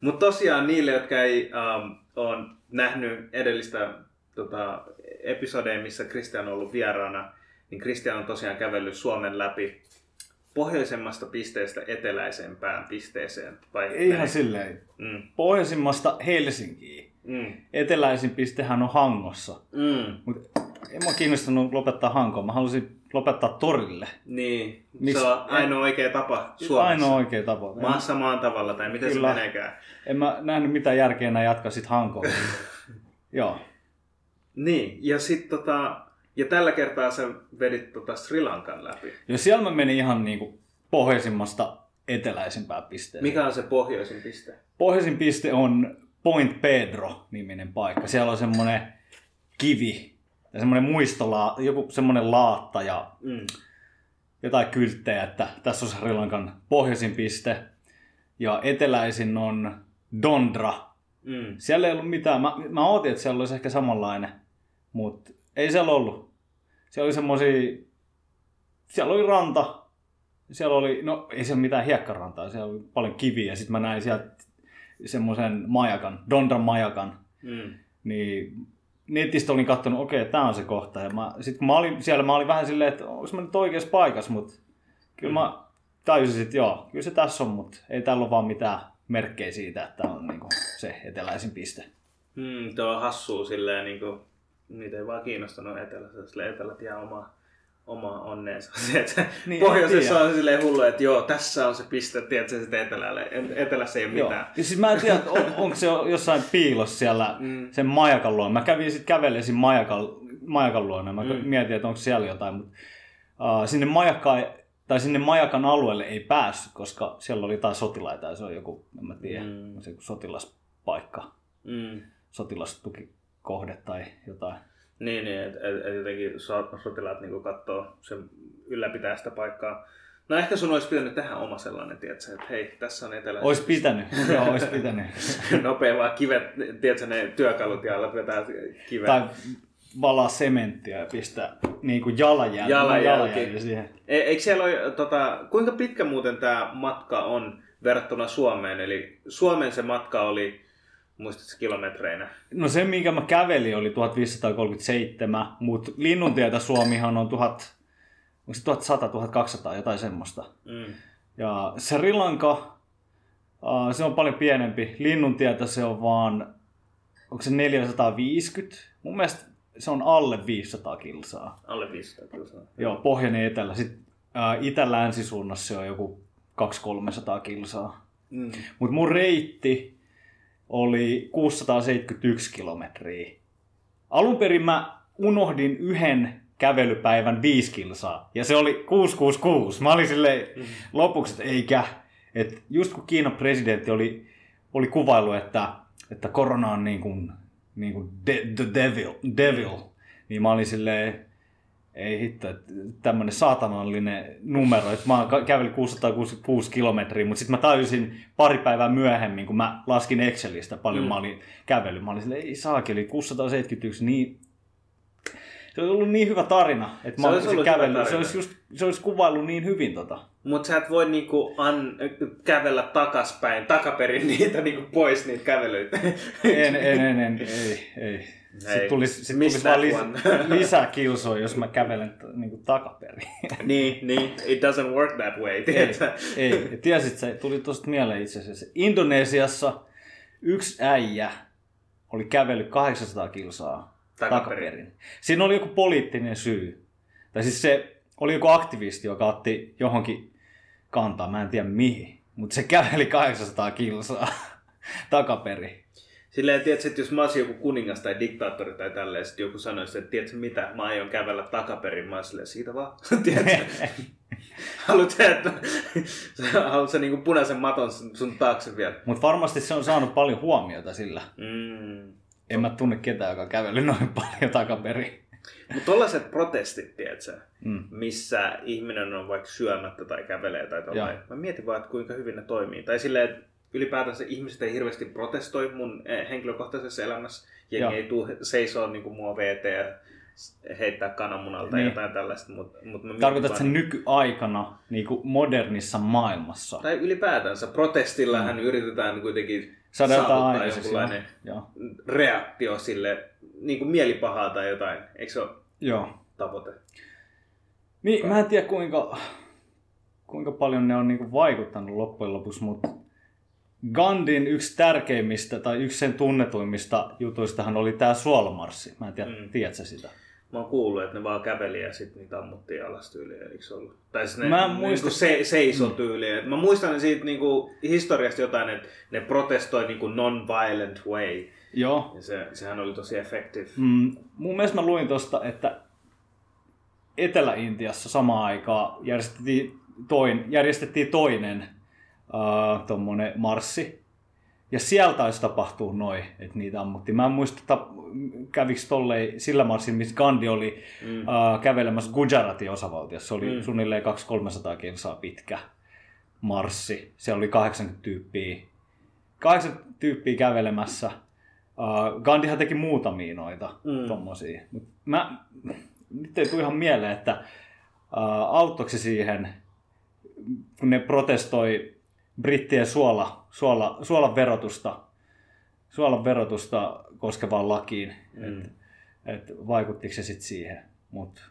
Mutta tosiaan niille, jotka ei um, ole nähnyt edellistä tota, episodeja, missä Kristian on ollut vieraana, niin Kristian on tosiaan kävellyt Suomen läpi pohjoisemmasta pisteestä eteläisempään pisteeseen. Vai Ei ihan näin? silleen. Mm. Pohjoisimmasta Helsinkiin. Mm. Eteläisin pistehän on Hangossa. Mm. Mutta en mä kiinnostunut lopettaa Hankoon. Mä halusin lopettaa torille. Niin, Miks- se on ainoa oikea tapa Suomessa. Ainoa oikea tapa. En, Maassa maan tavalla, tai miten Kyllä. se meneekään. en mä nähnyt mitään järkeä enää jatkaa sit Hankoon. Joo. Niin, ja sitten tota, ja tällä kertaa sä vedit tota Sri Lankan läpi. Ja siellä mä menin ihan niinku pohjoisimmasta eteläisimpään pisteeseen. Mikä on se pohjoisin piste? Pohjoisin piste on Point Pedro-niminen paikka. Siellä on semmoinen kivi ja semmoinen muistola, joku semmoinen laatta ja Mm. jotain kylttejä, että tässä on Sri Lankan pohjoisin piste. Ja eteläisin on Dondra. Mm. Siellä ei ollut mitään. Mä, mä ootin, että siellä olisi ehkä samanlainen, mutta ei siellä ollut. Siellä oli semmosia... Siellä oli ranta. Siellä oli, no ei siellä mitään hiekkarantaa, siellä oli paljon kiviä. Sitten mä näin sieltä semmoisen majakan, Dondran majakan. Mm. Niin netistä olin katsonut, okei, okay, tämä on se kohta. Ja mä, sit kun mä olin siellä, mä olin vähän silleen, että onko mä nyt oikeassa paikassa, mutta kyllä mä tajusin, että joo, kyllä se tässä on, mutta ei täällä ole vaan mitään merkkejä siitä, että on niinku se eteläisin piste. Mm, tuo on hassua silleen, niin kuin, niitä ei vaan kiinnostanut etelässä, sille etelät jää oma, oma onneensa. Se, että Niin, pohjoisessa on silleen hullu, että joo, tässä on se piste, tiedätkö, sitten etelällä, etelässä ei ole Joo. mitään. Ja siis mä en tiedä, on, onko se jossain piilossa siellä Mm. sen majakan luona. Mä kävin sitten kävelemään siinä majakan, majakan luona. Mä Mm. mietin, että onko siellä jotain, mutta uh, sinne, majakkaan, tai sinne majakan alueelle ei päässyt, koska siellä oli jotain sotilaita ja se on joku, en mä tiedä, Mm. mm. se joku sotilaspaikka, Mm. sotilastukikohde tai jotain. Niin, niin että et, et jotenkin so- sotilaat niin katsoo sen ylläpitää sitä paikkaa. No ehkä sun olisi pitänyt tehdä oma sellainen, tiedätkö, että hei, tässä on etelä. Ois pitänyt, joo, ois pitänyt. Nopea vaan kivet, tiedätkö, ne työkalut ja alat vetää kivet. tai valaa sementtiä ja pistää niin kuin jalanjälki, Jalanjälki. jalanjälki siihen. E- Eikö siellä ole, tota, kuinka pitkä muuten tämä matka on verrattuna Suomeen? Eli Suomen se matka oli, muistatko kilometreinä? No se, minkä mä kävelin, oli 1537, mutta Linnuntietä Suomihan on 1000, onko se 1100-1200, jotain semmoista. Mm. Ja Sri Lanka, uh, se on paljon pienempi. Linnuntietä se on vaan, onko se 450? Mun mielestä se on alle 500 kilsaa. Alle 500 kilsaa. Joo, pohjoinen ja etelä. Sitten uh, itä-länsisuunnassa se on joku 200-300 kilsaa. Mm. Mutta mun reitti oli 671 kilometriä. Alun perin mä unohdin yhden kävelypäivän 5 kilsaa. Ja se oli 666. Mä olin silleen lopuksi, että eikä. Et just kun Kiinan presidentti oli, oli kuvailu, että, että korona on niin kuin, niin kuin de, the devil, devil, niin mä olin silleen, ei hitto, että tämmönen saatanallinen numero, että mä kävelin 666 kilometriä, mutta sitten mä tajusin pari päivää myöhemmin, kun mä laskin Excelistä paljon Mm. mä olin kävellyt, mä olin silleen, ei saakeli, 671, niin se olisi ollut niin hyvä tarina, että Se mä olisi olisin kävellyt, se olisi, just, se olisi kuvaillut niin hyvin tota. Mutta sä et voi niinku an, kävellä takaspäin, takaperin niitä niinku pois niitä kävelyitä. En, en, en, en ei, ei. Sitten tulisi, sit Miss tulisi vaan lis, lisää kilsoa, jos mä kävelen t- niin kuin takaperin. niin, niin, it doesn't work that way, ei, ei. Ja tiesit, se tuli tuosta mieleen itse asiassa. Indonesiassa yksi äijä oli kävellyt 800 kilsaa Takaperin. takaperin. Siinä oli joku poliittinen syy. Tai siis se oli joku aktivisti, joka otti johonkin kantaa, mä en tiedä mihin. Mutta se käveli 800 kilsaa takaperin. Silleen, tiedätkö, että jos mä olisin joku kuningas tai diktaattori tai tälleen, sit joku sanoisi, että tiedätkö mitä, mä aion kävellä takaperin, mä olisin silleen, siitä vaan, tiedätkö? Haluat sä, että haluat sä niinku punaisen maton sun, taakse vielä? Mutta varmasti se on saanut paljon huomiota sillä. Mm. En mä tunne ketään, joka on kävellyt noin paljon takaperin. Mutta tollaiset protestit, tiedätkö, Mm. missä ihminen on vaikka syömättä tai kävelee tai tollain. Mä mietin vaan, että kuinka hyvin ne toimii. Tai silleen, että ylipäätänsä ihmiset ei hirveästi protestoi mun eh, henkilökohtaisessa elämässä. Jengi Joo. ei tuu seisoo niin mua VT ja heittää kananmunalta Niin. jotain tällaista. Mut, mut mä mietin Tarkoitat vaan- nykyaikana niin kuin modernissa maailmassa? Tai ylipäätänsä protestillahan mm. yritetään kuitenkin Saada saavuttaa jonkunlainen Joo. reaktio sille niin kuin mielipahaa tai jotain. Eikö se ole Joo. tavoite? Niin, mä en tiedä kuinka, kuinka paljon ne on niinku vaikuttanut loppujen lopuksi, mutta Gandhin yksi tärkeimmistä tai yksi sen tunnetuimmista jutuistahan oli tämä suolamarssi. Mä en tiedä, Mm. mm. tiedätkö sitä? Mä oon kuullut, että ne vaan käveli ja sitten niitä ammuttiin alas tyyliin, eikö se ollut? Tai siis ne Mä en niin muista- kuin se, seiso tyyliin. Mä muistan siitä niin kuin, historiasta jotain, että ne protestoi niin kuin non-violent way. Joo. Ja se, sehän oli tosi effective. Mm, mun mielestä mä luin tosta, että Etelä-Intiassa samaan aikaan järjestettiin, toin, järjestettiin toinen uh, tommonen marssi. Ja siellä taisi tapahtua noin, että niitä ammuttiin. Mä en muista, tap, kävikö tollei sillä marssilla, missä Gandhi oli Mm. uh, kävelemässä Gujaratin osavaltiossa. Se oli Mm. suunnilleen 200-300 kilsaa pitkä marssi. Se oli 80 tyyppiä, 80 tyyppiä kävelemässä. Uh, Gandhihan teki muutamia noita Mm. mm. tommosia. Mut mä, nyt ei tule ihan mieleen, että uh, auttoiko se siihen, kun ne protestoi brittien suola, suola, suolan verotusta, suolan verotusta koskevaan lakiin. Mm. Et, et vaikuttiko se sitten siihen. Mut,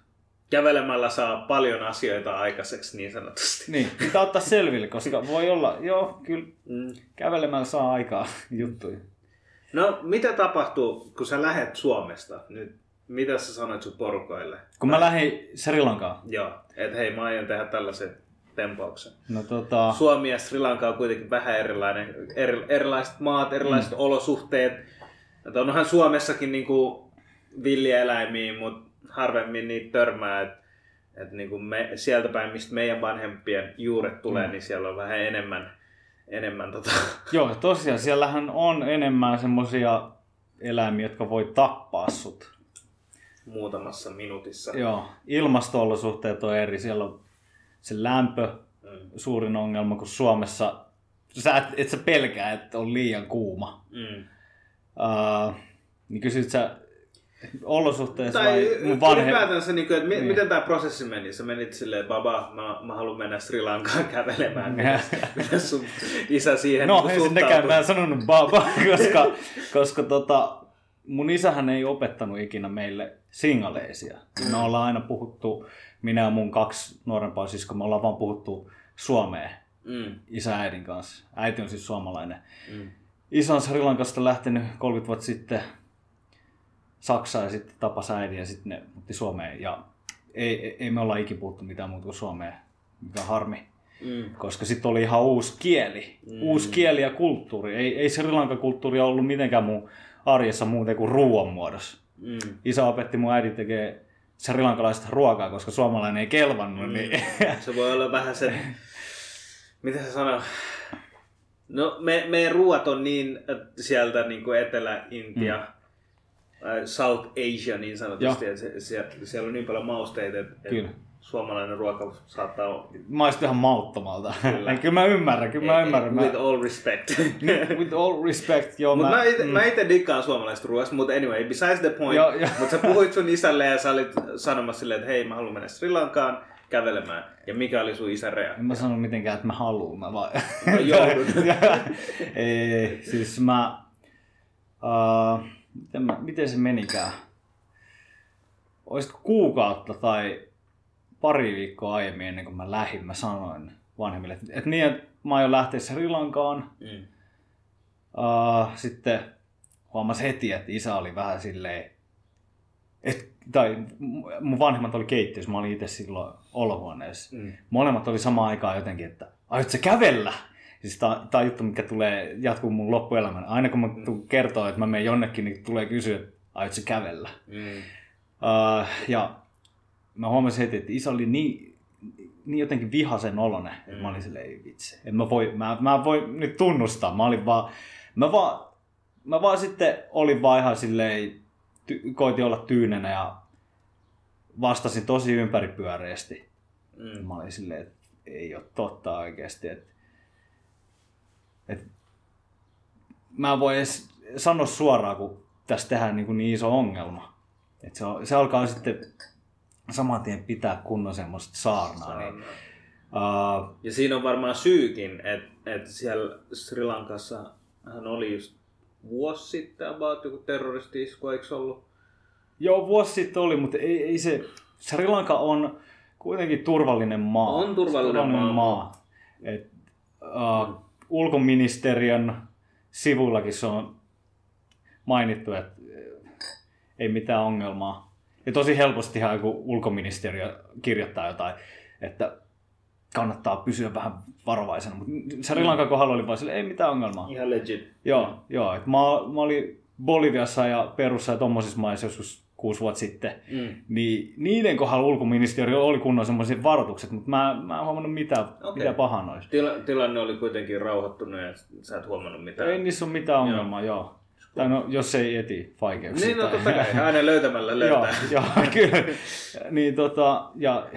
Kävelemällä saa paljon asioita aikaiseksi niin sanotusti. niin, pitää ottaa selville, koska voi olla, joo, kyllä Mm. kävelemällä saa aikaa juttuja. No, mitä tapahtuu, kun sä lähet Suomesta? Nyt, mitä sä sanoit sun porukoille? Kun mä lähdin Sri Lankaan, Joo, että hei, mä aion tehdä tällaisen tempauksen. no tota, Suomi ja Sri Lanka on kuitenkin vähän erilainen, eri, erilaiset maat, erilaiset mm. olosuhteet. Että onhan Suomessakin niinku villieläimiä, mutta harvemmin niitä törmää. Et, et niinku me, sieltä päin, mistä meidän vanhempien juuret tulee, mm. Niin siellä on vähän enemmän, enemmän tota, joo, tosiaan siellähän on enemmän semmosia eläimiä, jotka voi tappaa sut. muutamassa minuutissa. Joo, ilmasto-olosuhteet on eri. Siellä on se lämpö Mm. suurin ongelma, kun Suomessa sä et, et sä pelkää, että on liian kuuma. Mm. Uh, niin kysyt sä olosuhteessa Tai vai mun vanhe... ylipäätänsä, niin kuin, että mi- Niin. miten tämä prosessi meni? Sä menit silleen, baba, mä, mä haluan mennä Sri Lankaan kävelemään. Miten, miten sun isä siihen No, niin ei sittenkään mä en sanonut baba, koska, koska tota, mun isähän ei opettanut ikinä meille singaleisia. Me ollaan aina puhuttu, minä ja mun kaksi nuorempaa siskoa, me ollaan vaan puhuttu suomea Mm. isä ja äidin kanssa. Äiti on siis suomalainen. Mm. Isä on Sri Lankasta lähtenyt 30 vuotta sitten Saksaan ja sitten tapasi äidin ja sitten ne muutti Suomeen. Ja ei, ei, ei me olla ikin puhuttu mitään muuta kuin suomea, mikä on harmi. Mm. Koska sitten oli ihan uusi kieli. Mm. Uusi kieli ja kulttuuri. Ei, ei Sri Lankan kulttuuri ollut mitenkään mun arjessa muuten kuin ruoan muodossa. Mm. Isä opetti mun äidin tekee sri lankalaista ruokaa, koska suomalainen ei kelvannut. Mm. Niin... Se voi olla vähän se, mitä se sanoo? No me, meidän ruuat on niin äh, sieltä niin kuin Etelä-Intia, mm. South Asia niin sanotusti, että se, siellä on niin paljon mausteita, että Kyllä. Suomalainen ruoka saattaa olla... Maistui ihan mauttomalta. Kyllä. Kyllä. Kyllä mä ymmärrän, kyllä mä ymmärrän. Mä, With all respect. with all respect, joo. Mutta mä, ite, mm. mä ite dikkaan suomalaisesta ruoasta, mutta anyway, besides the point. Mutta sä puhuit sun isälle ja sä olit sanomassa silleen, että hei mä haluan mennä Sri Lankaan kävelemään. Ja mikä oli sun isän reaktio? En mä sano mitenkään, että mä haluun, mä vaan... Mä joudun. ei, ei, siis mä... Uh, miten, mä, miten se menikään? Olisiko kuukautta tai pari viikkoa aiemmin ennen kuin mä lähdin, mä sanoin vanhemmille, että, että niin, että mä aion lähteä Sri Lankaan. Mm. Uh, sitten huomasin heti, että isä oli vähän silleen, et, tai mun vanhemmat oli keittiössä, mä olin itse silloin olohuoneessa. Mm. Molemmat oli samaan aikaan jotenkin, että aiot sä kävellä? Siis tää, tää on juttu, mikä tulee jatkuu mun loppuelämän. Aina kun mä tuun kertoo, että mä menen jonnekin, niin tulee kysyä, että aiot sä kävellä? Mm. Uh, ja mä huomasin heti, että isä oli niin, niin jotenkin vihasen olonen, että Mm. mä olin silleen, ei vitsi. En mä voi, mä, mä voi nyt tunnustaa. Mä olin vaan, mä vaan, mä vaan sitten olin vaan ihan silleen, ty, koitin olla tyynenä ja vastasin tosi ympäripyöreästi. Mm. Mä olin silleen, että ei ole totta oikeasti. Että, että mä en voi edes sanoa suoraan, kun tässä tehdään niin, kuin niin iso ongelma. Että se, se alkaa sitten saman tien pitää kunnon semmoista saarnaa. Niin, uh, Ja siinä on varmaan syykin, että, että siellä Sri Lankassa hän oli just vuosi sitten about joku terroristi-isku, eikö ollut? Joo, vuosi sitten oli, mutta ei, ei se... Sri Lanka on kuitenkin turvallinen maa. On turvallinen maa. maa. Et, uh, ulkoministeriön sivullakin se on mainittu, että ei mitään ongelmaa. Ja tosi helpostihan joku ulkoministeriö kirjoittaa jotain, että kannattaa pysyä vähän varovaisena. Mutta Sri Lankan kohdalla oli vaan sille, ei mitään ongelmaa. Ihan legit. Joo, joo. Et mä, mä olin Boliviassa ja Perussa ja tommosissa maissa joskus kuusi vuotta sitten, mm. niin niiden kohdalla ulkoministeriö oli kunnon semmoiset varoitukset, mutta mä, mä en huomannut mitään, okay. mitä pahaa noista. Tila, tilanne oli kuitenkin rauhoittunut ja sä et huomannut mitään. Ei niissä ole mitään ongelmaa, joo. joo. Tai no, jos ei eti vaikeuksia. Niin, no totta kai, aina löytämällä löytää. joo, joo, kyllä. niin, tota, ja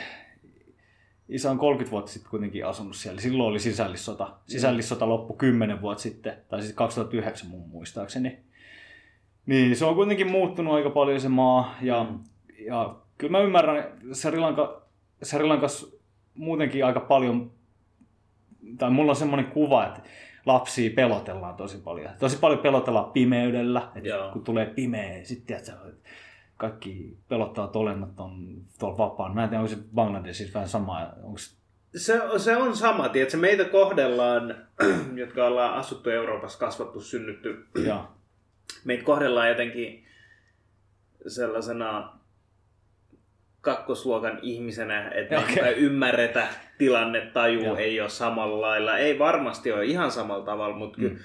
isä on 30 vuotta sitten kuitenkin asunut siellä. Silloin oli sisällissota. Sisällissota loppui 10 vuotta sitten, tai siis 2009 mun muistaakseni. Niin, se on kuitenkin muuttunut aika paljon se maa. Ja, mm. ja kyllä mä ymmärrän, Sri, Lanka, Sri Lankas muutenkin aika paljon, tai mulla on semmoinen kuva, että lapsia pelotellaan tosi paljon. Tosi paljon pelotellaan pimeydellä, että kun tulee pimeä, sitten kaikki pelottavat olennot on tuolla vapaan. Mä en tiedä, onko se Bangladesissa vähän sama. Onko... Se, se on sama, tiedätkö? Meitä kohdellaan, jotka ollaan asuttu Euroopassa, kasvattu, synnytty. Ja. Meitä kohdellaan jotenkin sellaisena kakkosluokan ihmisenä, että okay. me ymmärretä tilannetaju ei ole samalla lailla. Ei varmasti ole ihan samalla tavalla, mutta mm.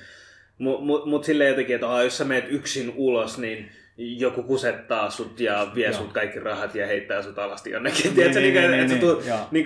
mut, mut, mut silleen jotenkin, että jos sä meet yksin ulos, niin joku kusettaa sut ja vie joo. sut kaikki rahat ja heittää sut alasti jonnekin. Niin, Tiedätkö, niin, niin, niin, niin, niin,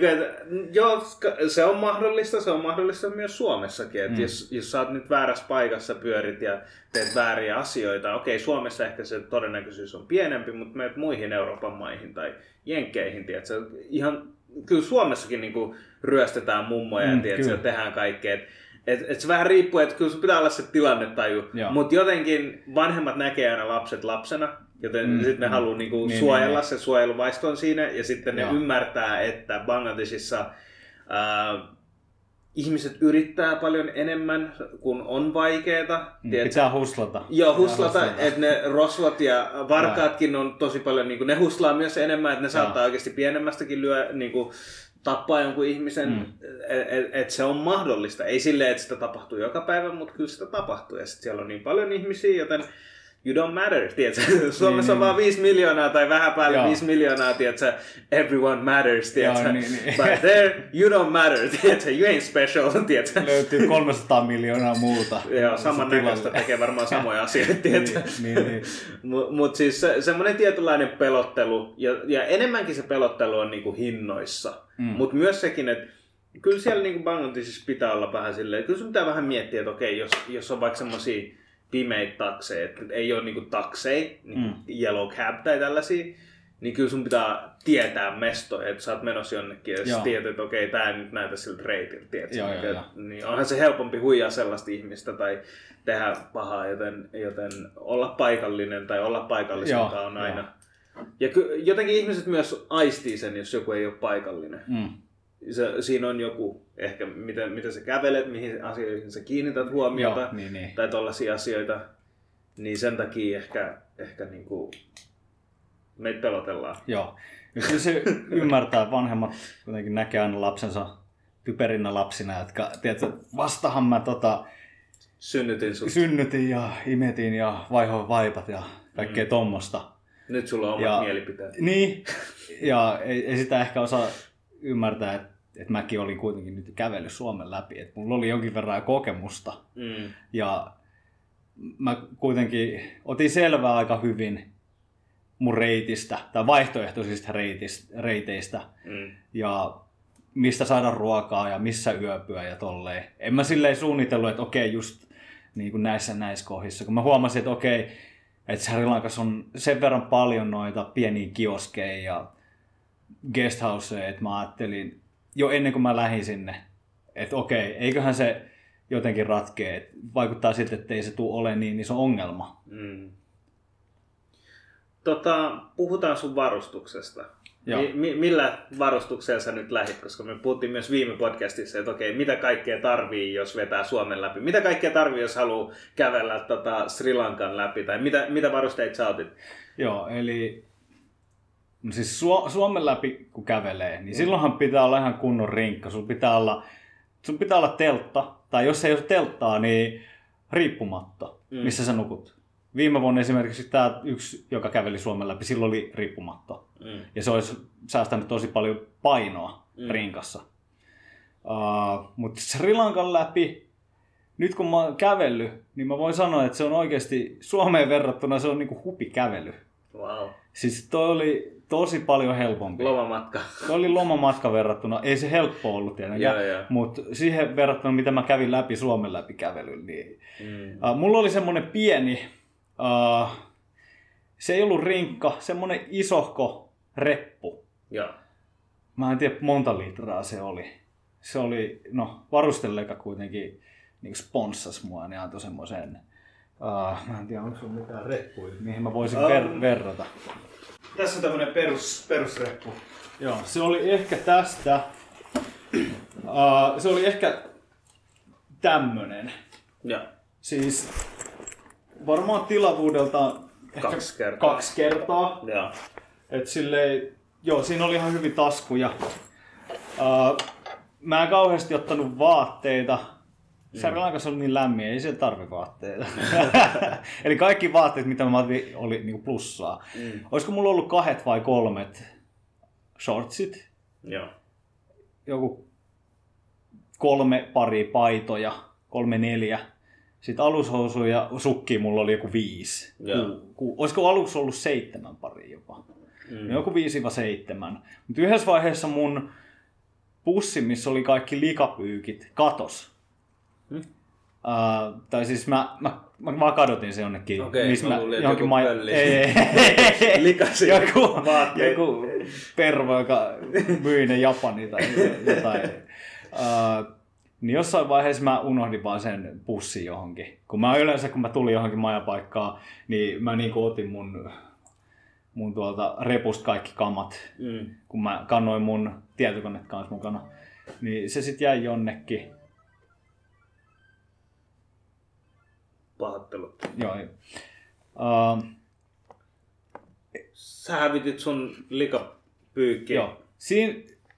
niin, joo, se on mahdollista, se on mahdollista myös Suomessakin. Että mm. jos, jos sä oot nyt väärässä paikassa, pyörit ja teet vääriä asioita, okei, Suomessa ehkä se todennäköisyys on pienempi, mutta meet muihin Euroopan maihin tai Jenkkeihin, tiedätkö, ihan, kyllä Suomessakin niin kuin ryöstetään mummoja mm, ja tehdään kaikkea. Et, et se vähän riippuu, että kyllä pitää olla se tilannetaju, mutta jotenkin vanhemmat näkee aina lapset lapsena, joten mm, sitten ne mm, haluaa niinku niin, suojella, niin, se suojeluvaisto on siinä, ja sitten ne Joo. ymmärtää, että Bangladesissa äh, ihmiset yrittää paljon enemmän, kun on vaikeeta. Mm, pitää huslata. Joo, huslata, että ne rosvot ja varkaatkin on tosi paljon, niin kuin, ne huslaa myös enemmän, että ne saattaa oikeasti pienemmästäkin lyö, niin kuin, tappaa jonkun ihmisen, mm. että et, et se on mahdollista. Ei silleen, että sitä tapahtuu joka päivä, mutta kyllä sitä tapahtuu. Ja sitten siellä on niin paljon ihmisiä, joten you don't matter, tiedätkö? Suomessa niin, on niin. vaan 5 miljoonaa tai vähän päälle Joo. 5 miljoonaa, tiedätkö? Everyone matters, tiedätkö? Joo, niin, niin. But there, you don't matter, tiedätkö? You ain't special, tiedätkö? Löytyy 300 miljoonaa muuta. Joo, samannäköistä tekee varmaan samoja asioita, tiedätkö? niin, niin, niin. Mutta mut siis se, semmoinen tietynlainen pelottelu, ja, ja enemmänkin se pelottelu on niinku hinnoissa. Mm. Mutta myös sekin, että kyllä siellä niinku Bangladesissa pitää olla vähän silleen, kyllä sun pitää vähän miettiä, että okei, jos, jos on vaikka semmoisia pimeitä takseja, että ei ole niinku takseja, niinku mm. yellow cab tai tällaisia, niin kyllä sun pitää tietää mestoja, että sä oot menossa jonnekin ja sä tiedät, että okei, tää ei nyt näytä siltä reitiltä, Joo, joo, joo. Niin onhan se helpompi huijaa sellaista ihmistä tai tehdä pahaa, joten, joten olla paikallinen tai olla paikalliselta on aina. Joo. Ja ky- jotenkin ihmiset myös aistii sen, jos joku ei ole paikallinen. Mm se, siinä on joku, ehkä miten, miten sä kävelet, mihin asioihin sä kiinnität huomiota, Joo, niin, niin. tai tollaisia asioita, niin sen takia ehkä, ehkä niin kuin meitä pelotellaan. Joo. Ja kyllä se ymmärtää, että vanhemmat kuitenkin näkee aina lapsensa typerinnä lapsina, jotka, tiedätkö, vastahan mä tota, synnytin, sut. synnytin ja imetin ja vaihoin vaipat ja kaikkea mm. tommosta. Nyt sulla on omat ja, mielipiteet. Niin, ja ei, ei sitä ehkä osaa ymmärtää, että, että mäkin olin kuitenkin nyt kävellyt Suomen läpi, että mulla oli jonkin verran kokemusta. Mm. Ja mä kuitenkin otin selvää aika hyvin mun reitistä, tai vaihtoehtoisista reitistä, reiteistä, mm. ja mistä saada ruokaa ja missä yöpyä ja tolleen. En mä silleen suunnitellut, että okei, just niin kuin näissä näissä kohdissa, kun mä huomasin, että okei, että Sri Lankassa on sen verran paljon noita pieniä kioskeja ja guesthouseja, että mä ajattelin jo ennen kuin mä lähdin sinne, että okei, eiköhän se jotenkin ratkee. Että vaikuttaa siltä, että ei se tule ole niin, on ongelma. Mm. Tota, puhutaan sun varustuksesta. Joo. Mi- millä varustuksella sä nyt lähit? Koska me puhuttiin myös viime podcastissa, että okei, mitä kaikkea tarvii, jos vetää Suomen läpi? Mitä kaikkea tarvii, jos haluaa kävellä tota Sri Lankan läpi? Tai mitä, mitä varusteita sä otit? Joo, eli no siis Su- Suomen läpi kun kävelee, niin silloinhan pitää olla ihan kunnon rinkka. Sun pitää olla, sun pitää olla teltta, tai jos ei ole telttaa, niin riippumatta, Mm. missä sä nukut. Viime vuonna esimerkiksi tämä yksi, joka käveli Suomen läpi, silloin oli riippumatta. Mm. Ja se olisi säästänyt tosi paljon painoa Mm. mm. rinkassa. Uh, Mutta Sri Lankan läpi, nyt kun mä oon kävellyt, niin mä voin sanoa, että se on oikeasti Suomeen verrattuna se on niinku hupikävely. Wow. Siis toi oli tosi paljon helpompi. Lomamatka. Toi oli lomamatka verrattuna, ei se helppo ollut tietenkään, mutta siihen verrattuna mitä mä kävin läpi Suomen läpi kävelyllä, niin Mm. uh, mulla oli semmonen pieni, uh, se ei ollut rinkka, semmonen isohko reppu. Joo. Mä en tiedä monta litraa se oli. Se oli, no varustelleka kuitenkin niin sponssas mua, niin antoi semmoisen, uh, mä en tiedä onko sulla mitään reppuja, mihin mä voisin ver- verrata. Tässä on tämmönen perus, perusreppu. Joo, se oli ehkä tästä. Uh, se oli ehkä tämmönen. Joo. Siis varmaan tilavuudelta ehkä Kaksi kertaa. kaksi kertaa. Joo. Et silleen, joo, siinä oli ihan hyvin taskuja. Uh, mä en kauheasti ottanut vaatteita. Sri Lankassa oli niin lämmin, ei siellä tarvi vaatteita. Eli kaikki vaatteet, mitä mä otin, oli niinku plussaa. Mm. Olisiko mulla ollut kahdet vai kolmet shortsit? Joo. Joku kolme pari paitoja, kolme neljä. Sitten alushousuja ja sukki mulla oli joku viisi. Joo. Ku, ku, olisiko aluksi ollut seitsemän pari jopa? Mm. Mm. Joku 5-7. Mutta yhdessä vaiheessa mun pussi, missä oli kaikki likapyykit, katos. Uh, tai siis mä, mä, mä vaan kadotin se jonnekin. Okei, missä mä luulin, että joku pölli. Ei, ei, ei. Likaisia joku, vaatteita. joku pervo, joka myi ne Japani tai jotain. Uh, niin jossain vaiheessa mä unohdin vaan sen pussin johonkin. Kun mä yleensä, kun mä tulin johonkin majapaikkaan, niin mä niin otin mun, mun tuolta repusta kaikki kamat, Mm. kun mä kannoin mun tietokoneet kanssa mukana. Niin se sitten jäi jonnekin. Pahoittelut. Joo. Uh, Sä hävitit sun likapyykkiä. joo. Siinä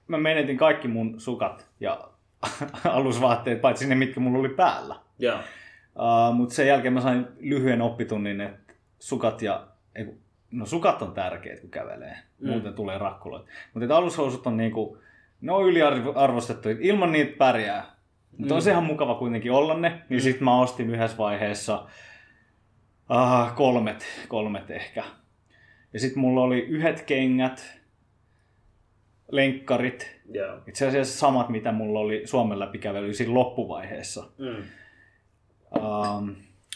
mä menetin kaikki mun sukat ja alusvaatteet, paitsi ne, mitkä mulla oli päällä. Joo. Uh, Mutta sen jälkeen mä sain lyhyen oppitunnin, että sukat ja... ei No sukat on tärkeät, kun kävelee. Mm. Muuten tulee rakkuloita. Mutta alushousut on niinku... Ne on yliarvostettu. Ilman niitä pärjää. Mutta Mm. on se ihan mukava kuitenkin olla ne. Niin Mm. sit mä ostin yhdessä vaiheessa uh, kolmet, kolmet ehkä. Ja sit mulla oli yhdet kengät, lenkkarit. Joo. Itse asiassa samat, mitä mulla oli Suomen läpikävely siinä loppuvaiheessa. Mm. Um,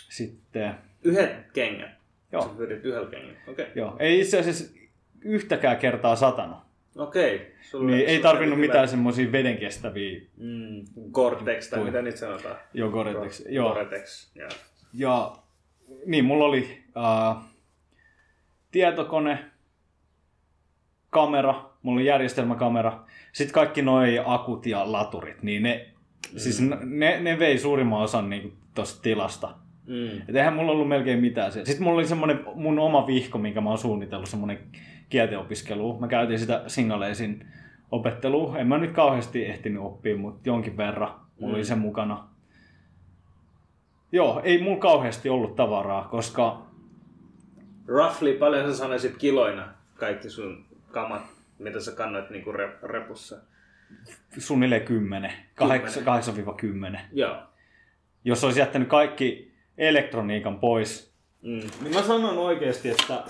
sitten, Yhdet kengät. Joo. Sä pyrit yhdellä kengällä. Okei. Okay. joo, ei itse asiassa yhtäkään kertaa satanut. Okei. Sulla- Niin ei tarvinnut oli mitään hyvä- semmoisia vedenkestäviä Mm. Gore-Tex tai mitä niitä sanotaan? jo Gore-Tex. Go- Joo. Gore-Tex. Joo. Ja niin, mulla oli uh, tietokone, kamera, mulla oli järjestelmäkamera, sitten kaikki noi akut ja laturit, niin ne, mm. siis ne, ne, vei suurimman osan niin tuosta tilasta. Mm. Et eihän mulla ollut melkein mitään siellä. Sitten mulla oli semmonen mun oma vihko, minkä mä oon suunnitellut, semmonen kieltenopiskelu. Mä käytin sitä singaleisin opettelua. En mä nyt kauheasti ehtinyt oppia, mutta jonkin verran mulla Mm. oli se mukana. Joo, ei mulla kauheasti ollut tavaraa, koska Roughly paljon sä sanoisit kiloina kaikki sun kamat, mitä sä kannoit niinku rep- repussa? suunnilleen 10, 8-10. Joo. Jos olisi jättänyt kaikki elektroniikan pois, Mm. niin mä sanon oikeasti, että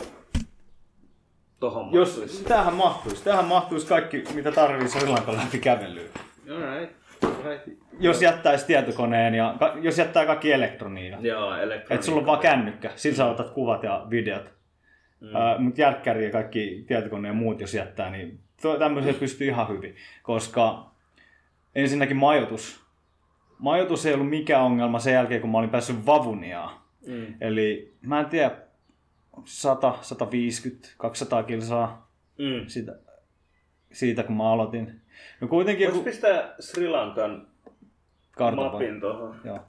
Tohon jos mahtuisi. tähän mahtuisi, tähän mahtuisi kaikki, mitä tarvii Sri Lankan läpi kävelyyn. Alright. Alright. jos jättäisi tietokoneen ja jos jättää kaikki elektroniikan. Joo, elektroniikka. Että sulla on vaan kännykkä, sillä sä otat kuvat ja videot. Mm. Mm. Mutta järkkäri ja kaikki tietokone ja muut jos jättää, niin tämmöisiä pystyy ihan hyvin. Koska ensinnäkin majoitus. Majoitus ei ollut mikään ongelma sen jälkeen, kun mä olin päässyt Vavuniaan. Mm. Eli mä en tiedä, 100, 150, 200 kilsaa Mm. sitä siitä, kun mä aloitin. No kuitenkin, Voisi kun... pistää Sri Lankan Kartapa. mapin tuohon. Joo.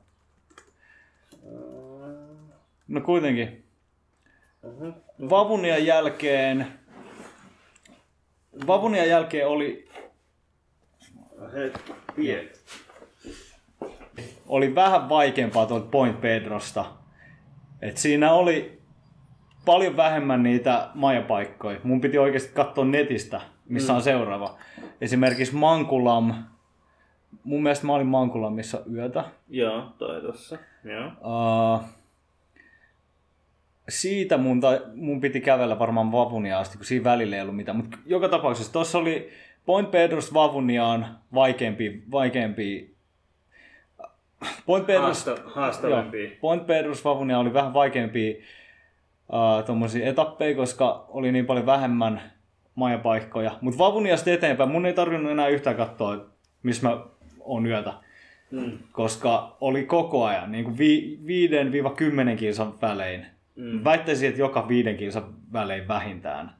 No kuitenkin. Uh-huh. Vavunian jälkeen... Vavunian jälkeen oli, Hei, pienet. oli vähän vaikeampaa tuolta Point Pedrosta. Et siinä oli paljon vähemmän niitä majapaikkoja. Mun piti oikeasti katsoa netistä, missä on seuraava. Esimerkiksi Mankulam. Mun mielestä mä olin Mankulamissa yötä. Joo, toi tossa. Joo. Uh, siitä mun, ta, mun piti kävellä varmaan Vavunia asti, kun siinä välillä ei ollut mitään. Mutta joka tapauksessa tuossa oli Point Pedrosta Vavuniaan vaikeampi, vaikeampi Point Pedrosta, Haasta, Point Pedro's Vavunia oli vähän vaikeampia uh, tommosia etappeja, koska oli niin paljon vähemmän majapaikkoja. Mutta Vavuniasta eteenpäin mun ei tarvinnut enää yhtään katsoa, missä mä oon yötä. Mm. Koska oli koko ajan niin kuin vi, 5-10 kilsan välein. Mm. Väittäisin, että joka viiden kilsan välein vähintään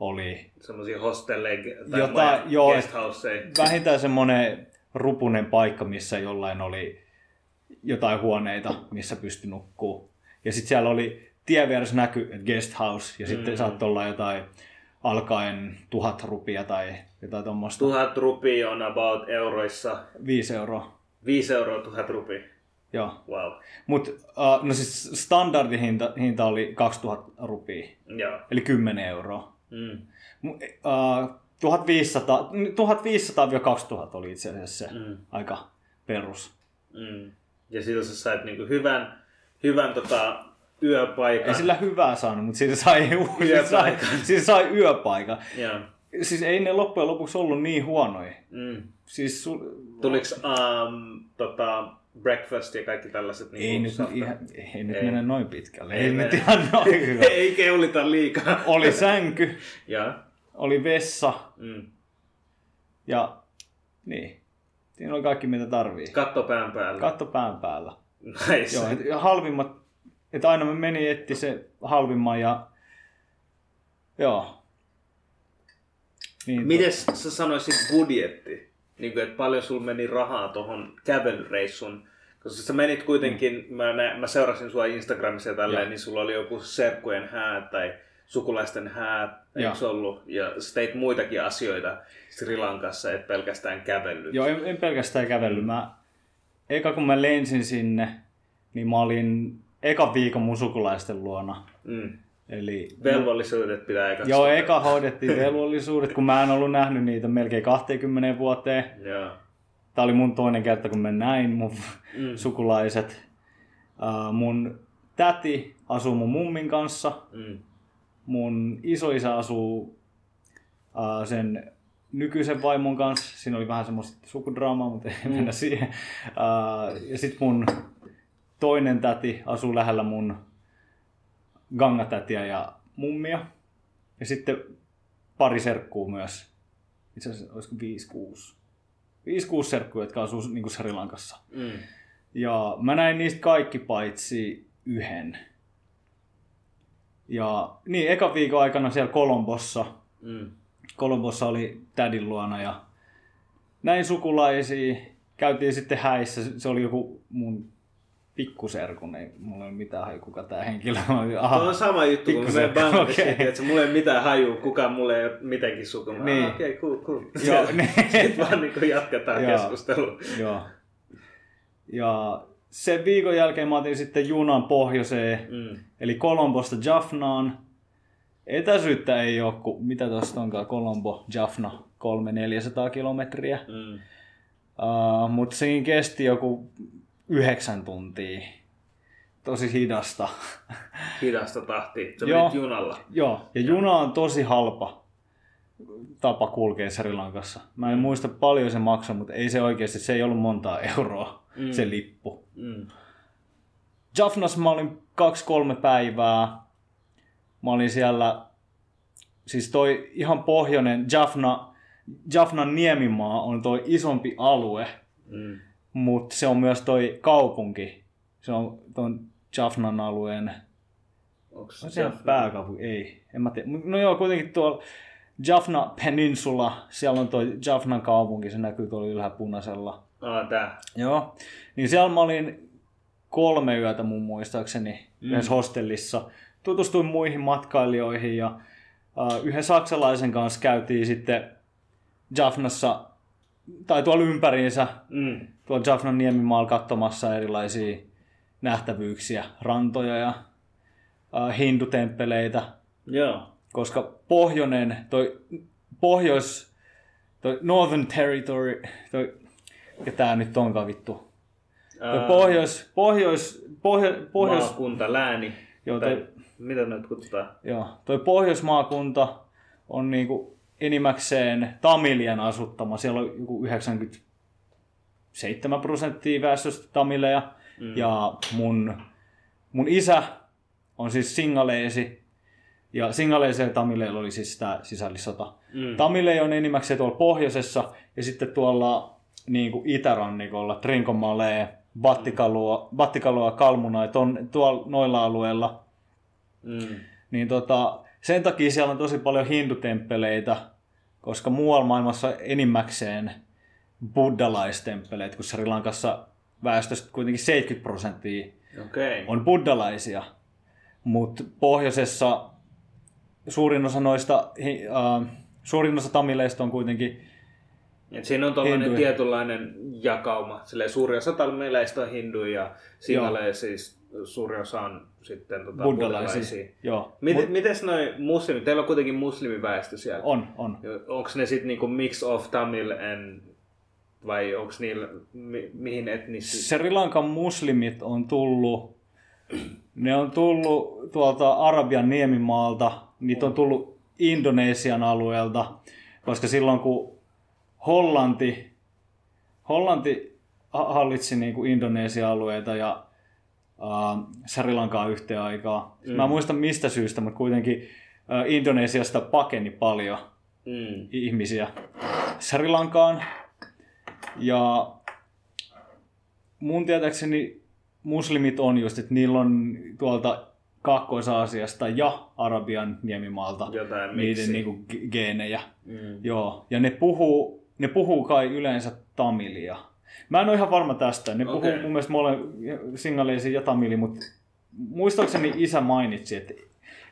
oli Semmoisia hostelleja tai maja- joo, vähintään semmoinen rupunen paikka, missä jollain oli jotain huoneita, missä pystyi nukkuu. Ja sitten siellä oli tien vieressä näky, että guest house, ja sitten mm. saattoi olla jotain alkaen tuhat rupia tai jotain tuommoista. Tuhat rupia on about euroissa. Viisi euroa. Viisi euroa tuhat rupia. Joo. Wow. Mutta uh, no siis standardihinta hinta oli 2000 rupia, Joo. eli 10 euroa. Mm. Uh, 1500, 1500-2000 oli itse asiassa se Mm. aika perus. Mm. Ja sillä sä sait niinku hyvän, hyvän tota, yöpaikan. Ei sillä hyvää saanut, mutta siitä sai, siitä sai, siitä sai yöpaikan. Joo. Siis ei ne loppujen lopuksi ollut niin huonoja. Mm. Siis sul... Tuliks um, tota, breakfast ja kaikki tällaiset? Niin ei, nyt, ihan, ei nyt Ei. mene noin pitkälle. Ei, Ei nyt ihan noin hyvä. ei keulita liikaa. Oli sänky, ja. oli vessa Mm. ja niin. Siinä oli kaikki mitä tarvii. Katto pään päällä. Katto pään päällä. nice. Joo, halvimmat, että aina me meni etti se halvimman ja joo. Niin, Mites sä sanoisit budjetti? Niin kuin, että paljon sulla meni rahaa tuohon kävelyreissun? Koska sä menit kuitenkin, mä, nä, mä seurasin sua Instagramissa ja tälleen, niin sulla oli joku serkkujen häät tai sukulaisten Joo. eikö ollut? Ja sä teit muitakin asioita Sri Lankassa, et pelkästään kävellyt. Joo, en, en pelkästään kävellyt. Mä, eka kun mä lensin sinne, niin mä olin eka viikon mun sukulaisten luona. Mm. Eli Velvollisuudet pitää eka Joo, eka hoidettiin velvollisuudet, kun mä en ollut nähnyt niitä melkein 20 vuoteen. Joo. Tää oli mun toinen kerta, kun mä näin mun Mm. sukulaiset. Uh, mun täti asuu mun mummin kanssa. Mm. Mun isoisä asuu uh, sen nykyisen vaimon kanssa. Siinä oli vähän semmoista sukudraamaa, mutta ei mennä siihen. Uh, ja sitten mun toinen täti asuu lähellä mun gangatätiä ja mummia. Ja sitten pari serkkuu myös. Itse asiassa olisiko 5-6. 5-6 serkkuu, jotka asuu niin Sri Lankassa. Mm. Ja mä näin niistä kaikki paitsi yhden. Ja niin, eka viikon aikana siellä Kolombossa, Mm. Kolombossa oli tädin luona ja näin sukulaisia. Käytiin sitten häissä, se oli joku mun pikkuserkun, ei mulla ei ole mitään haju, kuka tää henkilö on. Aha. Tuo on sama juttu, kun me Bangladeshiin, okei. että mulla ei ole mitään hajua, kukaan mulle ei ole mitenkin sukuma. Niin. Okei, okay, cool, cool. Joo, niin. Sitten vaan niin jatketaan Joo. keskustelua. Joo. Ja sen viikon jälkeen mä otin sitten junan pohjoiseen, Mm. eli Kolombosta Jaffnaan. Etäisyyttä ei ole, kuin, mitä tuosta onkaan, Kolombo, Jaffna, 300-400 kilometriä. Mm. Uh, Mutta siinä kesti joku yhdeksän tuntia. Tosi hidasta. Hidasta tahtia. Se Joo. junalla. Joo, ja juna on tosi halpa tapa kulkea Sri Lankassa. Mä en muista paljon se maksoi, mutta ei se oikeasti, se ei ollut montaa euroa Mm. se lippu. Mm. Jaffnas mä olin kaksi-kolme päivää. Mä olin siellä, siis toi ihan pohjoinen Jaffna, Jaffnan niemimaa on toi isompi alue, Mm. Mutta se on myös toi kaupunki. Se on ton Jaffnan alueen Onks On se pääkaupunki? Ei, en mä tiedä. No joo, kuitenkin tuolla Jaffna Peninsula, siellä on toi Jaffnan kaupunki, se näkyy tuolla ylhäällä punaisella. Aa, tää. Joo, niin siellä mä olin kolme yötä mun muistaakseni mm. yhdessä hostellissa. Tutustuin muihin matkailijoihin ja uh, yhden saksalaisen kanssa käytiin sitten Jaffnassa, tai tuolla ympäriinsä, Mm. Tuolla Jaffnan niemimaalla katsomassa erilaisia nähtävyyksiä, rantoja ja uh, hindutemppeleitä, Joo. koska pohjoinen, toi pohjois, toi Northern Territory, toi, mikä tää nyt onkaan vittu, toi Ää, pohjois, pohjois, pohjois, pohjois, Maakunta, lääni. Joo, tai, toi- mitä nyt kutsutaan? joo, toi pohjoismaakunta on niinku enimmäkseen Tamilien asuttama, siellä on joku 97 prosenttia väestöstä Tamileja, mm. ja mun, mun isä on siis singaleesi, ja singaleisilla ja tamileilla oli siis tämä sisällissota. Mm. Tamile on enimmäkseen tuolla pohjoisessa ja sitten tuolla niin kuin itärannikolla, Trincomalee, Battikalua, Battikalua Kalmuna, ton, tuolla noilla alueilla. Mm. Niin tota, sen takia siellä on tosi paljon hindutemppeleitä, koska muualla maailmassa enimmäkseen buddhalaistemppeleitä, kun Sri Lankassa väestöstä kuitenkin 70 prosenttia Okei. on buddhalaisia. Mutta pohjoisessa suurin osa noista, äh, suurin osa tamileista on kuitenkin, Et siinä on Hinduja. tietynlainen jakauma. Silleen suuri osa talmeleista on hinduja ja singaleja siis suuri osa on sitten tota, buddhalaisia. buddhalaisia. Joo, Miten, Mut mites noi muslimit? Teillä on kuitenkin muslimiväestö siellä. on, on. Onko ne sitten niinku mix of Tamil and vai onko niillä mi, mihin etnisiin? Sri Lankan muslimit on tullut, ne on tullut tuolta Arabian niemimaalta, niitä on tullut Indonesian alueelta, koska silloin kun Hollanti, Hollanti ha- hallitsi niin kuin Indonesian alueita ja äh, Sri Lankaa yhteen aikaa. Mm. Mä en muista mistä syystä, mutta kuitenkin äh, Indonesiasta pakeni paljon Mm. ihmisiä Sri Lankaan. Ja mun tietääkseni muslimit on just, että niillä on tuolta Kaakkois-Aasiasta ja Arabian niemimaalta Jotain niiden niinku ge- geenejä. Mm. Joo, ja ne puhuu, ne puhuu kai yleensä tamilia. Mä en ole ihan varma tästä. Ne puhuu Okei. mun mielestä mole singaleisi ja tamili, mutta muistaakseni isä mainitsi, että,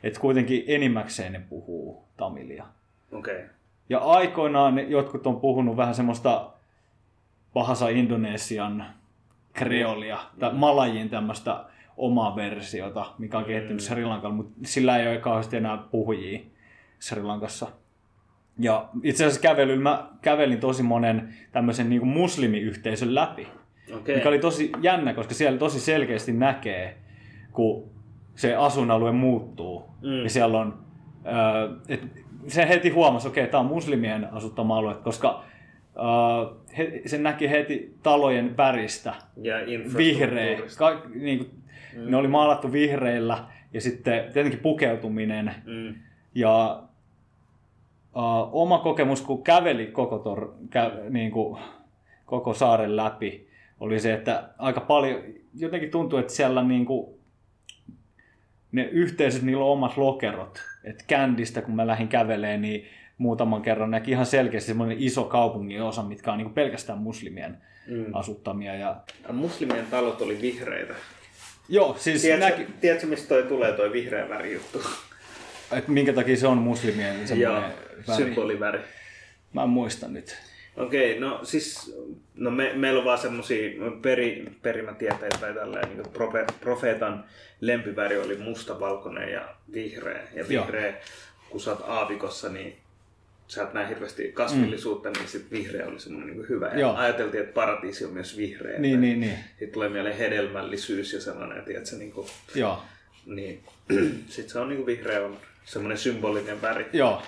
että kuitenkin enimmäkseen ne puhuu tamilia. Okei. Okay. Ja aikoinaan ne jotkut on puhunut vähän semmoista pahasa Indonesian kreolia, tai malajin tämmöistä omaa versiota, mikä on kehittynyt Mm. Sri Lankalla, mutta sillä ei ole kauheasti enää puhujia Sri Lankassa. Ja itse asiassa kävelyllä mä kävelin tosi monen tämmöisen niin muslimiyhteisön läpi, Okei. mikä oli tosi jännä, koska siellä tosi selkeästi näkee, kun se asuinalue muuttuu. Mm. Ja siellä on, äh, et se heti huomasi, okei, okay, tämä on muslimien asuttama alue, koska äh, he, se näki heti talojen väristä, Ja vihreä. Ka, niin kuin, mm. Ne oli maalattu vihreillä ja sitten tietenkin pukeutuminen. Mm. Ja uh, oma kokemus, kun käveli koko, tor, kä, niin kuin, koko saaren läpi, oli se, että aika paljon, jotenkin tuntuu, että siellä niin kuin, ne yhteisöt, niillä on omat lokerot. Et Kändistä, kun mä lähdin kävelemään, niin muutaman kerran näki ihan selkeästi semmoinen iso kaupungin osa, mitkä on niin kuin pelkästään muslimien Mm. asuttamia. Ja... Muslimien talot oli vihreitä. Joo, siis Tiedätkö, näki, tiedätkö mistä toi tulee toi vihreä väri juttu? että minkä takia se on muslimien Joo, semmoinen väri. symboliväri. Mä en muista nyt. Okei, no siis no me, meillä on vaan semmosia peri, perimätieteitä tai tälleen, niin profe, profeetan lempiväri oli musta, valkoinen ja vihreä. Ja Joo. vihreä, kun sä oot aavikossa, niin sä et näe hirveästi kasvillisuutta, niin sit vihreä oli semmoinen niin hyvä. Ja Joo. ajateltiin, että paratiisi on myös vihreä. Niin, niin, niin. Sitten tulee mieleen hedelmällisyys ja sellainen, että se niin kuin, Joo. niin, sit se on niin kuin vihreä on semmoinen symbolinen väri. Joo.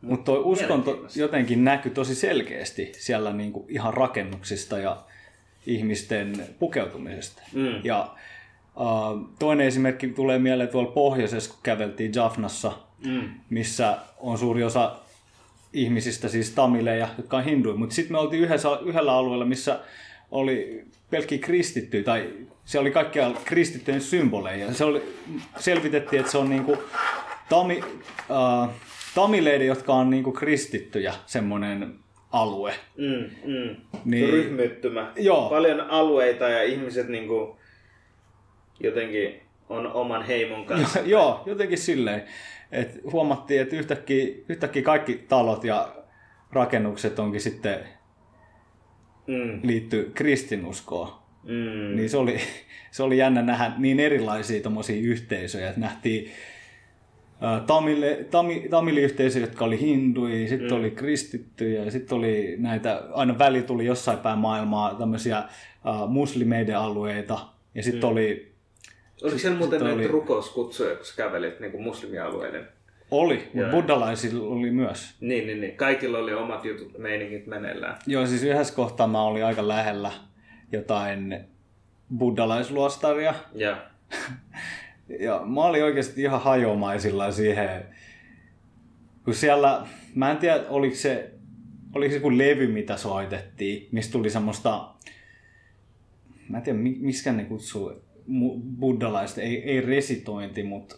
Mutta toi uskonto jotenkin näkyy tosi selkeästi siellä niinku ihan rakennuksista ja ihmisten pukeutumisesta. Mm. Ja uh, toinen esimerkki tulee mieleen tuolla pohjoisessa, kun käveltiin Jaffnassa, Mm. missä on suuri osa ihmisistä siis tamileja, jotka on hinduja. Mutta sitten me oltiin yhdessä, yhdellä alueella, missä oli pelkkiä kristittyjä, tai se oli kaikkia kristittyjen symboleja. Se oli, selvitettiin, että se on niinku tami, uh, tamileiden, jotka on niinku kristittyjä, semmoinen alue. Mm, mm. Niin- Ryhmittymä. Joo. Paljon alueita ja ihmiset niinku jotenkin on oman heimon kanssa. Joo, jotenkin silleen. Et huomattiin, että yhtäkkiä, yhtäkkiä kaikki talot ja rakennukset onkin sitten Mm, liittyy kristinuskoon. mm. Niin se oli, se oli jännä nähdä niin erilaisia tommosia yhteisöjä, että nähtiin tamille, tami, tamiliyhteisöjä, jotka oli hinduja, sitten Mm. oli kristittyjä, ja sitten oli näitä, aina väli tuli jossain päin maailmaa tämmöisiä ää, muslimeiden alueita, ja sitten Mm. oli, Oliko siellä muuten näitä oli- rukouskutsuja, kun sä kävelit niin kuin muslimialueiden? oli, mutta Joo. buddhalaisilla oli myös. Niin, niin, niin. Kaikilla oli omat jutut, meiningit meneillään. Joo, siis yhdessä kohtaa mä olin aika lähellä jotain buddhalaisluostaria, Ja, Ja mä olin oikeasti ihan hajomaisilla siihen, kun siellä, mä en tiedä oliko se, oliko se joku levy, mitä soitettiin, mistä tuli semmoista, mä en tiedä mi- miskä ne kutsuu buddhalaista, ei, ei resitointi, mutta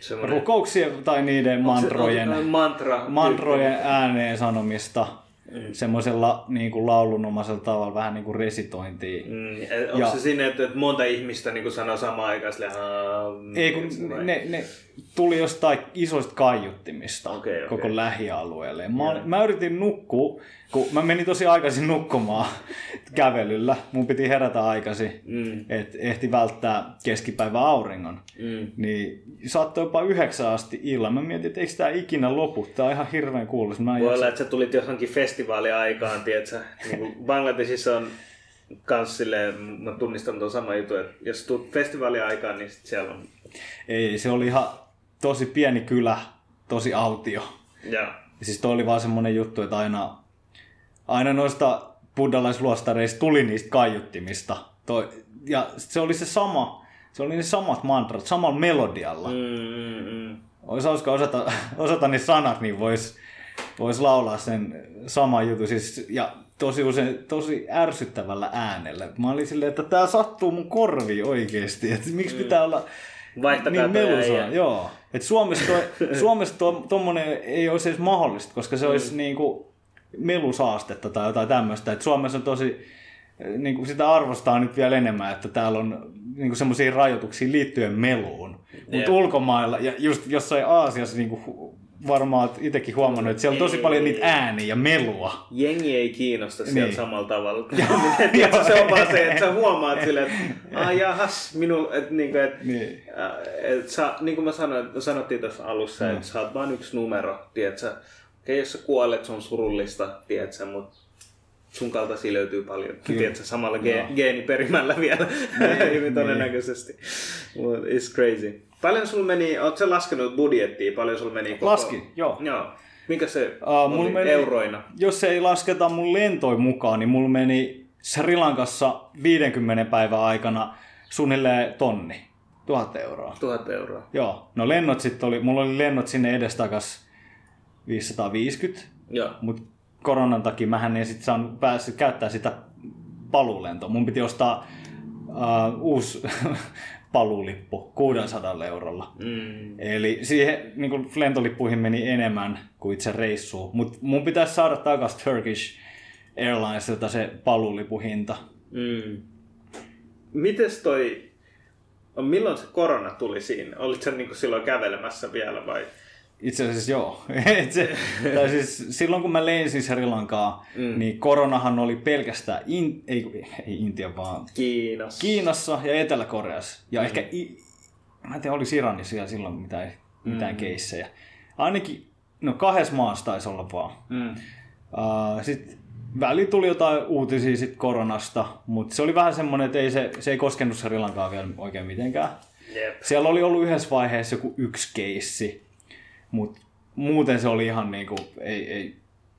semmoinen... rukouksia tai niiden mantrojen, Se on mantra. mantrojen ääneen sanomista Mm. semmoisella niin kuin laulunomaisella tavalla, vähän niin kuin resitointia. Mm, et onko Ja- se sinne, että, että monta ihmistä niin sanoo samaan aikaan silleen, "Haa, Ei, kun ne, ne tuli jostain isoista kaiuttimista Okei, okei. koko lähialueelle. Mä, ol- mä yritin nukkua, kun mä menin tosi aikaisin nukkumaan kävelyllä. Mun piti herätä aikaisin, Mm, että ehti välttää keskipäivän auringon. mm. Niin saattoi jopa yhdeksän asti illan. Mä mietin, että eikö tää ikinä lopu. Tää on ihan hirveän kuuluisa. Mä Voi olla, että sä tulit johonkin festivaaliaikaan, tiedätkö? Niin Bangladesissa on kans silleen, mä tunnistan tuon saman jutun, että jos tulet festivaaliaikaan, niin sit siellä on... Ei, se oli ihan tosi pieni kylä, tosi autio. Ja siis toi oli vaan semmonen juttu, että aina, aina noista buddhalaisluostareista tuli niistä kaiuttimista. Toi, ja se oli se sama, se oli ne samat mantrat, samalla melodialla. Mm. mm, mm, mm. Olisi hauska osata, osata ne sanat, niin vois, vois laulaa sen saman jutun. Siis, ja tosi usein, tosi ärsyttävällä äänellä. Mä olin silleen, että tää sattuu mun korviin oikeesti. Että miksi pitää olla Vaihtakaa niin melusaa, joo. Et Suomessa, toi, Suomessa to, tommonen ei olisi edes mahdollista, koska se olisi niinku melusaastetta tai jotain tämmöistä. Et Suomessa on tosi, niinku sitä arvostaa nyt vielä enemmän, että täällä on niinku semmoisia rajoituksia liittyen meluun. Mutta ulkomailla ja just jossain Aasiassa niinku hu- varmaan itsekin huomannut, että siellä on tosi Ei. paljon niitä ääniä ja melua. Jengi ei kiinnosta siellä Niin. samalla tavalla. Tiedätkö, se on vaan se, että sä huomaat silleen, että ah, jahas, minul, että niinku, että Niin. Et sä, niin kuin mä sanoin, sanottiin tuossa alussa, Mm. että sä oot vaan yksi numero, tiedätkö? Okei, jos sä kuolet, se on surullista, tiedätkö, mutta sun kaltaisia löytyy paljon, Kyllä. tiedätkö, samalla ge- geeniperimällä vielä, hyvin todennäköisesti. But it's crazy. Paljon sulla meni, oot sä laskenut budjettia, paljon sulla meni koko... Laskin, joo. Joo. Mikä se Uh, mulla meni, euroina? Jos ei lasketa mun lentoja mukaan, niin mulla meni Sri Lankassa 50 päivän aikana suunnilleen tonni. Tuhat euroa. Tuhat euroa. Joo. No lennot sitten oli, mulla oli lennot sinne edestakas 550, Joo. mutta koronan takia mähän en sitten saanut päässyt käyttää sitä paluulentoa. Mun piti ostaa uh, uusi paluulippu 600 eurolla. Mm. Eli siihen niin kuin lentolippuihin meni enemmän kuin itse reissuun. Mutta mun pitäisi saada takaisin Turkish Airlinesilta se paluulipuhinta. Mm. Mites toi, milloin se korona tuli siinä? Olit sä niinku silloin kävelemässä vielä vai? Itse asiassa joo. Et se, tai siis silloin kun mä lensin Sri Lankaa, Mm. niin koronahan oli pelkästään in, ei, ei Intia vaan Kiinassa. Kiinassa ja Etelä-Koreassa. Ja mm. ehkä, i, mä en tiedä oliko Iranissa siellä silloin mitään, mitään Mm. mm. keissejä. Ainakin, no kahdessa maassa taisi olla vaan. Mm. Uh, sitten väli tuli jotain uutisia sit koronasta, mutta se oli vähän semmoinen, että ei se, se ei koskenut Sri Lankaa vielä oikein mitenkään. Jep. Siellä oli ollut yhdessä vaiheessa joku yksi keissi, mutta muuten se oli ihan niinku, ei, ei,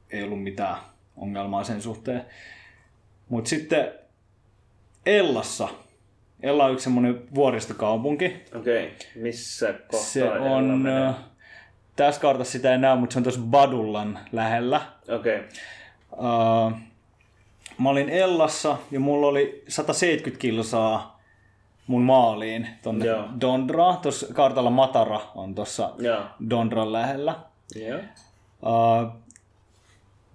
ei ollut mitään ongelmaa sen suhteen. Mutta sitten Ellassa, Ella on yksi semmoinen vuoristokaupunki. Okei, okay. missä kohtaa Se on, menee? tässä kartassa sitä ei näy, mutta se on tuossa Badullan lähellä. Okei. Okay. Uh, mä olin Ellassa ja mulla oli 170 kilsaa mun maaliin tonne Joo. Dondra. Tuossa kartalla Matara on tuossa. Dondran lähellä. Joo. Uh,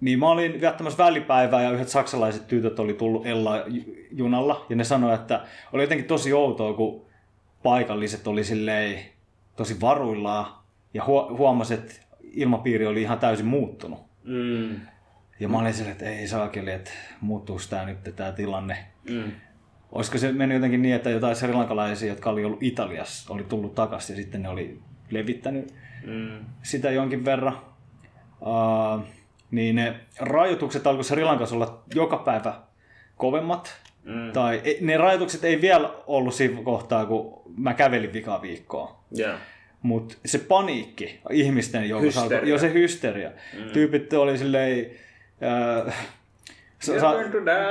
niin mä olin viettämässä välipäivää ja yhdet saksalaiset tytöt oli tullut Ella-junalla ja ne sanoi, että oli jotenkin tosi outoa, kun paikalliset oli silleen tosi varuillaan ja huo- huomasi, että ilmapiiri oli ihan täysin muuttunut. Mm. Ja mä olin silleen, että ei saakeli, että muuttuuko tämä nyt tämä tilanne. Mm. Olisiko se mennyt jotenkin niin, että jotain srilankalaisia, jotka oli ollut Italiassa, oli tullut takaisin ja sitten ne oli levittänyt Mm. sitä jonkin verran. Uh, niin ne rajoitukset alkoi Sri Lankassa olla joka päivä kovemmat. Mm. Tai ei- ne rajoitukset ei vielä ollut siinä kohtaa, kun mä kävelin vikaa viikkoa. Joo. Mutta se paniikki ihmisten joukossa, jo se hysteria. Mm. Tyypit oli silleen, äh, sa,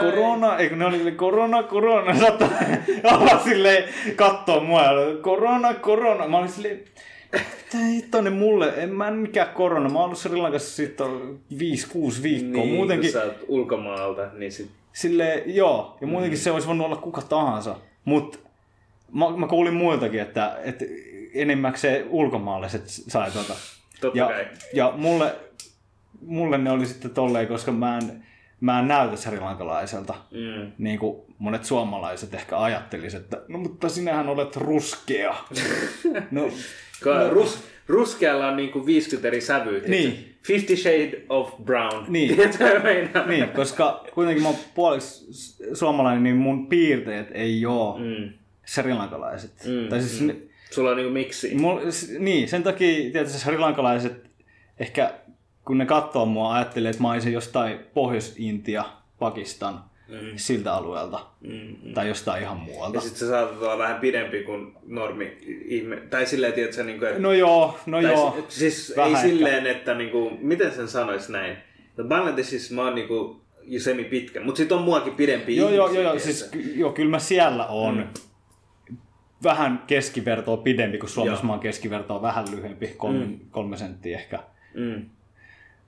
korona, eikö ne oli korona, korona, saattoi olla silleen kattoo mua, korona, korona. Mä olin silleen, mitä hitto ne mulle, en mä mikään korona, mä oon ollut Sri Lankassa sitten 5-6 viikkoa. Niin, muutenkin, kun sä oot ulkomaalta, niin sit... Sille joo, ja muutenkin se olisi voinut olla kuka tahansa. Mutta mä, mä kuulin muiltakin, että, että enimmäkseen ulkomaalaiset sai tota. Totta Ja, kai. ja mulle, mulle ne oli sitten tolleen, koska mä en, mä en näytä srilankalaiselta. Mm. Niin kuin monet suomalaiset ehkä ajattelisivat, että no mutta sinähän olet ruskea. no, Ka- Rus, ruskealla on niinku 50 eri sävyä. Niin. Fifty Shade of Brown. Niin. Niin, koska kuitenkin mä oon puoliksi suomalainen, niin mun piirteet ei oo mm. Srilankalaiset. Mm, Tai siis mm. Sulla on niinku miksi. Mul, niin, sen takia tietysti srilankalaiset ehkä kun ne katsoo mua, ajattelee, että mä olisin jostain Pohjois-Intia, Pakistan, Mm. siltä alueelta. Mm. Tai jostain ihan muualta. Ja sit sä saatat olla vähän pidempi kuin normi ihme. Tai silleen, tiedätkö, niinku, että... No joo, no tai joo. si- siis Vähän ei ehkä. silleen, että niinku, miten sen sanois näin. No Bangladesissa mä oon niinku jo semi pitkä, mut sit on muakin pidempi Joo, joo, ihmisiä, joo, siis joo, kyllä mä siellä on Mm. vähän keskivertoa pidempi, kuin Suomessa Joo. mä oon keskivertoa vähän lyhyempi, kolme, Mm. kolme senttiä ehkä. Mm.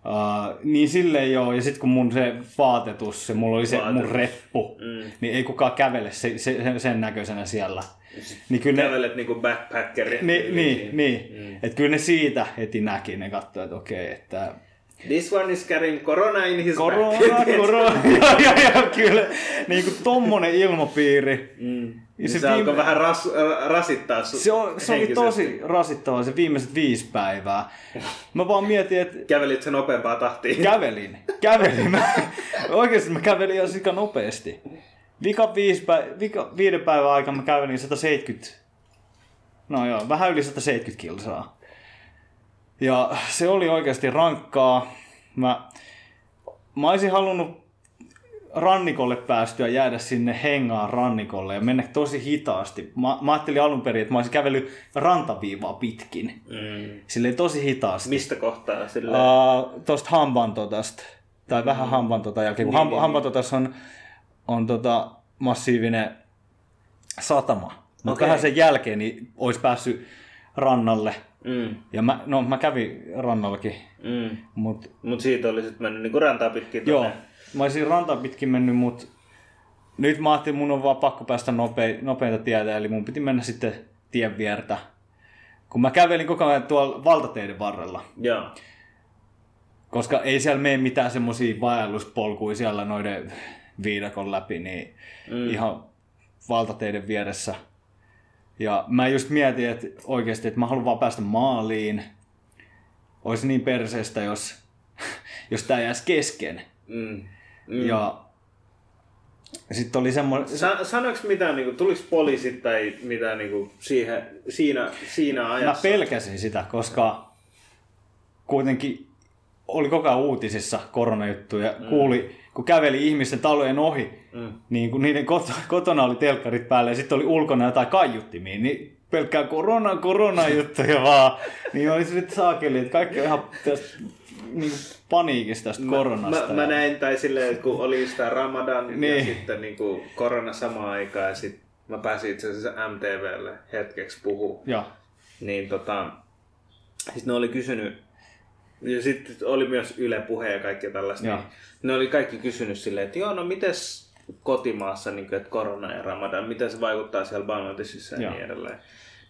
Uh, niin silleen joo, ja sitten kun mun se vaatetus, se mulla oli se mun Vaatetus. reppu, Mm. niin ei kukaan kävele se, se, sen, sen näköisenä siellä. Niin kyllä ne, Kävelet niinku backpackeri. niin, niin, niin. Mm. Mm. että kyllä ne siitä heti näki, ne katsoi, että okei, että This one is carrying corona in his korona, back. korona, ja, ja, ja, kyllä, niin kuin tommonen ilmapiiri. Mm. Ja Niin se se, alkoi viime- vähän ras, ra- rasittaa su- Se, on, se oli tosi rasittavaa se viimeiset viisi päivää. Mä vaan mietin, että Kävelit sen nopeampaa tahtiin. kävelin, kävelin. Mä, oikeasti mä kävelin ihan sika nopeasti. Vika, viisi pä, vika viiden päivän aikana mä kävelin 170, no joo, vähän yli 170 kilsaa. Ja se oli oikeasti rankkaa. Mä, mä olisin halunnut rannikolle päästyä jäädä sinne hengaan rannikolle ja mennä tosi hitaasti. Mä, mä ajattelin alun perin, että mä olisin kävellyt rantaviivaa pitkin. Mm. Silleen tosi hitaasti. Mistä kohtaa? Uh, Tuosta Hambantotasta. Tai vähän Hambantota jälkeen, kun Niin, niin, niin, Hambantotas on, on tota massiivinen satama. Mutta Okei. vähän sen jälkeen niin olisi päässyt rannalle. Mm. Ja mä, no, mä kävin rannallakin, Mm. mutta Mut siitä oli sit mennyt niinku rantaa pitkin. joo, tonne. mä olisin rantaa pitkin mennyt, mutta nyt mä ajattelin, mun on vaan pakko päästä nopei, nopeinta tietä, eli mun piti mennä sitten tien viertä. Kun mä kävelin koko ajan tuolla valtateiden varrella. Joo. Koska ei siellä mene mitään semmosia vaelluspolkuja siellä noiden viidakon läpi, niin mm. ihan valtateiden vieressä. Ja mä just mietin, että oikeasti, että mä haluan vaan päästä maaliin. Olisi niin perseestä, jos, jos tää jäisi kesken. Mm. Mm. Ja sitten oli semmoinen... Sa- sanoiko mitään, niinku, tuliko poliisit tai mitään niinku, siihen, siinä, siinä Mä ajassa? pelkäsin sitä, koska kuitenkin oli koko ajan uutisissa koronajuttuja. Mm. Kuuli, kun käveli ihmisten talojen ohi, Mm. niin kun niiden kot- kotona oli telkkarit päällä ja sitten oli ulkona jotain kaiuttimia, niin pelkkää korona, korona juttuja vaan. Niin oli se sitten saakeli, että kaikki on ihan tästä niin paniikista tästä koronasta. Mä, mä näin, tai silleen, että kun oli sitä Ramadan niin. ja sitten niin kuin korona samaan aikaan ja sitten mä pääsin itse asiassa MTVlle hetkeksi puhua. Ja, Niin tota, siis ne oli kysynyt, ja sitten oli myös Yle Puhe ja kaikkea tällaista. Joo. Niin ne oli kaikki kysynyt silleen, että joo, no mites, kotimaassa, niin kuin, että korona ja ramadan, miten se vaikuttaa siellä Bangladesissa ja Joo. niin edelleen.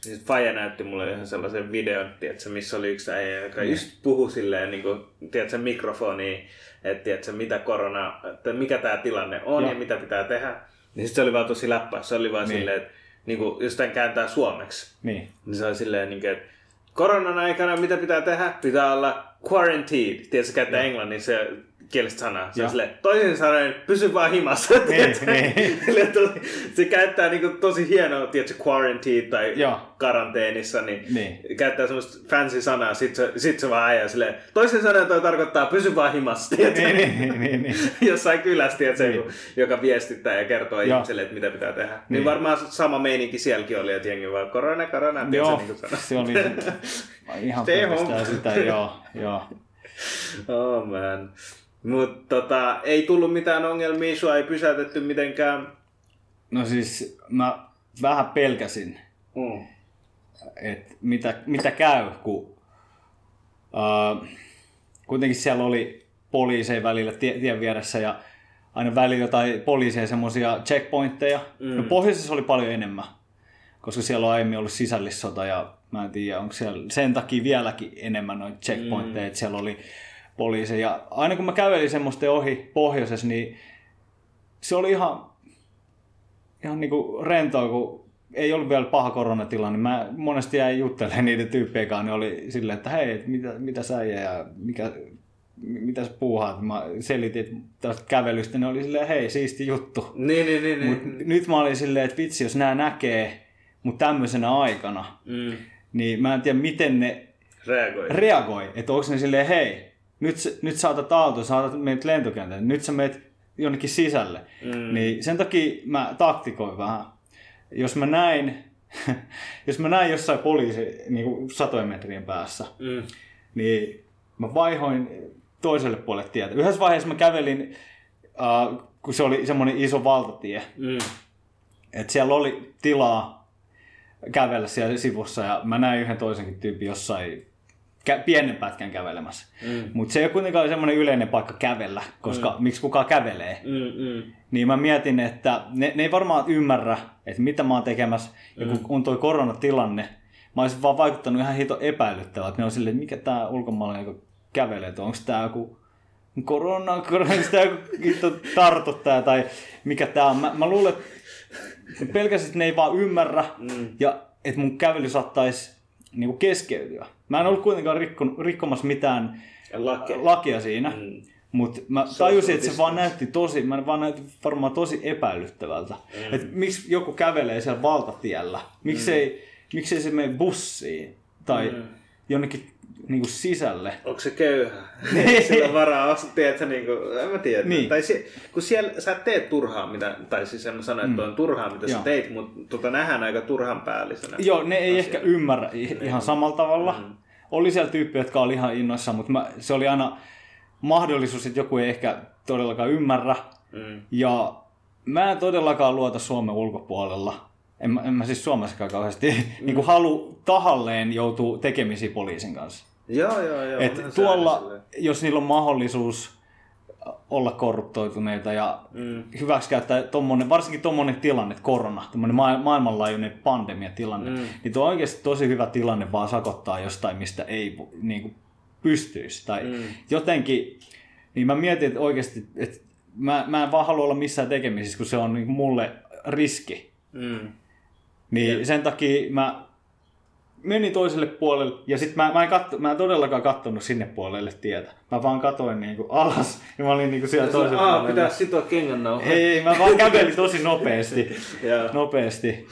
Niin sit Faija näytti mulle ihan sellaisen videon, tiedätkö, missä oli yksi äijä, joka Niin. just puhui silleen niin kuin, tiedätkö, mikrofoniin, että tiedätkö, mitä korona, että mikä tämä tilanne on Joo. ja mitä pitää tehdä. Niin sit se oli vaan tosi läppä. Se oli vaan Niin. silleen, että niin kuin, jos tämän kääntää suomeksi, Niin. niin se oli silleen, niin kuin, että koronan aikana mitä pitää tehdä? Pitää olla quarantined. Tiedätkö, käyttää englannin se kielistä sanaa. Se on Joo. silleen, toisin sanoen, pysy vaan himassa. tiedätkö? niin. Silleen tosi- se käyttää niin kuin, tosi hienoa, tiedätkö, quarantined tai Joo. karanteenissa, niin, Niin. käyttää semmoista fancy sanaa, sit se, sit se vaan äijä silleen, toisin sanoen toi tarkoittaa pysy vaan himassa? Niin, niin, niin, niin. Jossain kylässä, tiedätkö, Niin. joka viestittää ja kertoo Joo. ihmiselle, että mitä pitää tehdä. Niin, Niin. varmaan sama meininki sielläkin oli, että jengi vaan korona, korona, tiedätkö, Joo, niin kuin sanoo. se oli ihan pelkästään sitä, joo, joo. Oh man. Mutta tota, ei tullut mitään ongelmia, sua ei pysäytetty mitenkään. No siis mä vähän pelkäsin, Mm. että mitä, mitä käy, kun uh, kuitenkin siellä oli poliiseja välillä tie, tien vieressä ja aina välillä jotain poliiseja semmoisia checkpointteja. Mm. No pohjoisessa oli paljon enemmän, koska siellä on aiemmin ollut sisällissota ja mä en tiedä, onko siellä sen takia vieläkin enemmän noita checkpointteja, mm. että siellä oli poliiseja. Ja aina kun mä kävelin semmoisten ohi pohjoisessa, niin se oli ihan, ihan niinku rentoa, kun ei ollut vielä paha koronatilanne. Mä monesti jäin juttelemaan niiden tyyppien kanssa, niin oli silleen, että hei, mitä, mitä sä ja mikä, mitä sä puuhaat. Mä selitin tästä kävelystä, ne oli silleen, hei, siisti juttu. Niin, niin, niin. Mut niin. nyt mä olin silleen, että vitsi, jos nämä näkee mut tämmöisenä aikana, Mm. niin mä en tiedä, miten ne Reagoi. reagoi. Että onko ne silleen, hei, nyt, sä- nyt saatat auto, saatat meidät lentokentälle, nyt sä meet jonnekin sisälle. Mm. Niin sen takia mä taktikoin vähän. Jos mä näin, jos mä näin jossain poliisi niin kuin satojen metrien päässä, Mm. niin mä vaihoin toiselle puolelle tietä. Yhdessä vaiheessa mä kävelin, äh, kun se oli semmoinen iso valtatie, Mm. että siellä oli tilaa kävellä siellä sivussa ja mä näin yhden toisenkin tyypin jossain kä- pienen pätkän kävelemässä. Mm. Mutta se ei ole kuitenkaan semmoinen yleinen paikka kävellä, koska mm. miksi kukaan kävelee. Mm. Mm. Niin mä mietin, että ne, ne ei varmaan ymmärrä, että mitä mä oon tekemässä. Ja kun on toi koronatilanne, mä olisin vaan vaikuttanut ihan hito epäilyttävältä. Että ne on silleen, että mikä tää ulkomaalainen joka kävelee, että onko tää joku korona, korona, tää joku hitto tartuttaa tai mikä tää on. Mä, mä luulen, että pelkästään ne ei vaan ymmärrä Mm. ja että mun kävely saattaisi niinku keskeytyä. Mä en ollut kuitenkaan rikkon, rikkomassa mitään Lake. lakia siinä. Mm. Mutta mä tajusin, että se vaan näytti tosi, mä vaan näytti varmaan tosi epäilyttävältä. Mm. Että miksi joku kävelee siellä valtatiellä? Miksei, miksei se mene bussiin tai Mm. jonnekin niinku sisälle? Onko se köyhä? Sillä on varaa ostaa, tiedätkö, niin kuin, en mä tiedä. Niin. Tai se, kun siellä sä teet turhaa, mitä, tai siis en mä sano, että on turhaa, mitä sä Joo. teit, mutta tota nähdään aika turhan päällisenä. Joo, ne ei ehkä ymmärrä i- ihan samalla tavalla. Mm. Oli siellä tyyppiä, jotka oli ihan innoissaan, mutta mä, se oli aina mahdollisuus, että joku ei ehkä todellakaan ymmärrä. Mm. Ja mä en todellakaan luota Suomen ulkopuolella. En, mä- en mä siis Suomessakaan kauheasti mm. niin kuin halu tahalleen joutuu tekemisiin poliisin kanssa. Joo, joo, joo. Et tuolla, silleen. jos niillä on mahdollisuus olla korruptoituneita ja Mm. hyväksikäyttää tommonen, varsinkin tuommoinen tilanne, korona, tommonen ma- maailmanlaajuinen pandemiatilanne, Mm. niin tuo on oikeasti tosi hyvä tilanne vaan sakottaa jostain, mistä ei niin kuin, pystyisi. Tai Mm. jotenkin, niin mä mietin, että oikeasti, että mä, mä en vaan halua olla missään tekemisissä, kun se on niin mulle riski. Mm. Niin Jep. sen takia mä menin toiselle puolelle ja sitten mä, mä, en katso, mä en todellakaan kattonut sinne puolelle tietä. Mä vaan katoin niinku alas ja mä olin niinku siellä toisella Aa, puolella. pitää sitoa kengän nauhaan. Ei, ei, mä vaan kävelin tosi nopeasti. Nopeasti.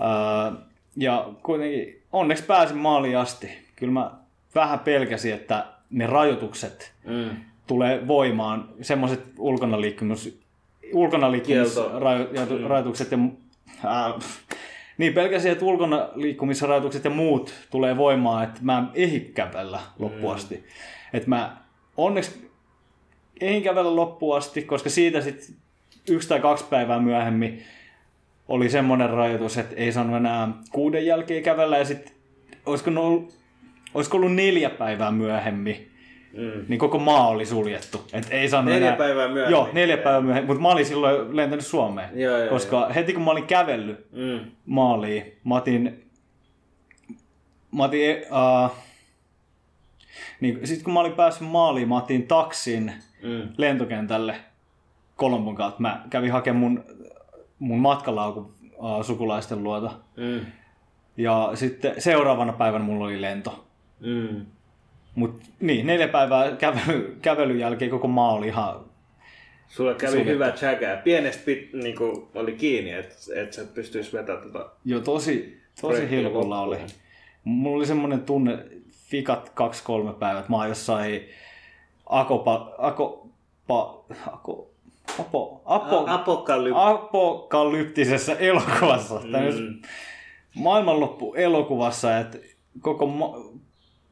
Uh, ja kuitenkin onneksi pääsin maaliin asti. Kyllä mä vähän pelkäsin, että ne rajoitukset Mm. tulee voimaan. Semmoiset ulkona liikkumus, ulkona liikkumisrajoitukset ja äh, niin pelkäsin, että ulkona liikkumisrajoitukset ja muut tulee voimaan, että mä en ehdi kävellä loppuun asti. Että mä onneksi ehdin kävellä loppuun asti, koska siitä sitten yksi tai kaksi päivää myöhemmin oli semmoinen rajoitus, että ei saanut enää kuuden jälkeen kävellä ja sitten olisiko, ollut, olisiko ollut neljä päivää myöhemmin, Mm. niin koko maa oli suljettu. Et ei saanut Neljä enää... päivää myöhemmin. Joo, neljä päivää myöhemmin, mutta mä olin silloin lentänyt Suomeen. Joo, joo, koska heti kun mä olin kävellyt Mm. maaliin, mä otin, mä otin uh, niin, sitten kun mä olin päässyt maaliin, mä otin taksin Mm. lentokentälle Kolombon kautta. Mä kävin hakemaan mun, mun matkalaukun uh, sukulaisten luota. Mm. Ja sitten seuraavana päivänä mulla oli lento. Mm. Mut niin, neljä päivää kävely, kävelyn jälkeen koko maa oli ihan... Sulla kävi Suljettu. hyvä jägä. Pienestä pit, niinku, oli kiinni, että et sä pystyis vetämään tota. Jo tosi, tosi hilkulla oli. Mulla oli semmonen tunne, fikat kaksi-kolme päivät, mä oon jossain akopa, akopa, ako, apo, apo, Apokalypse. apokalyptisessa elokuvassa, mm. maailmanloppu elokuvassa, että koko, ma-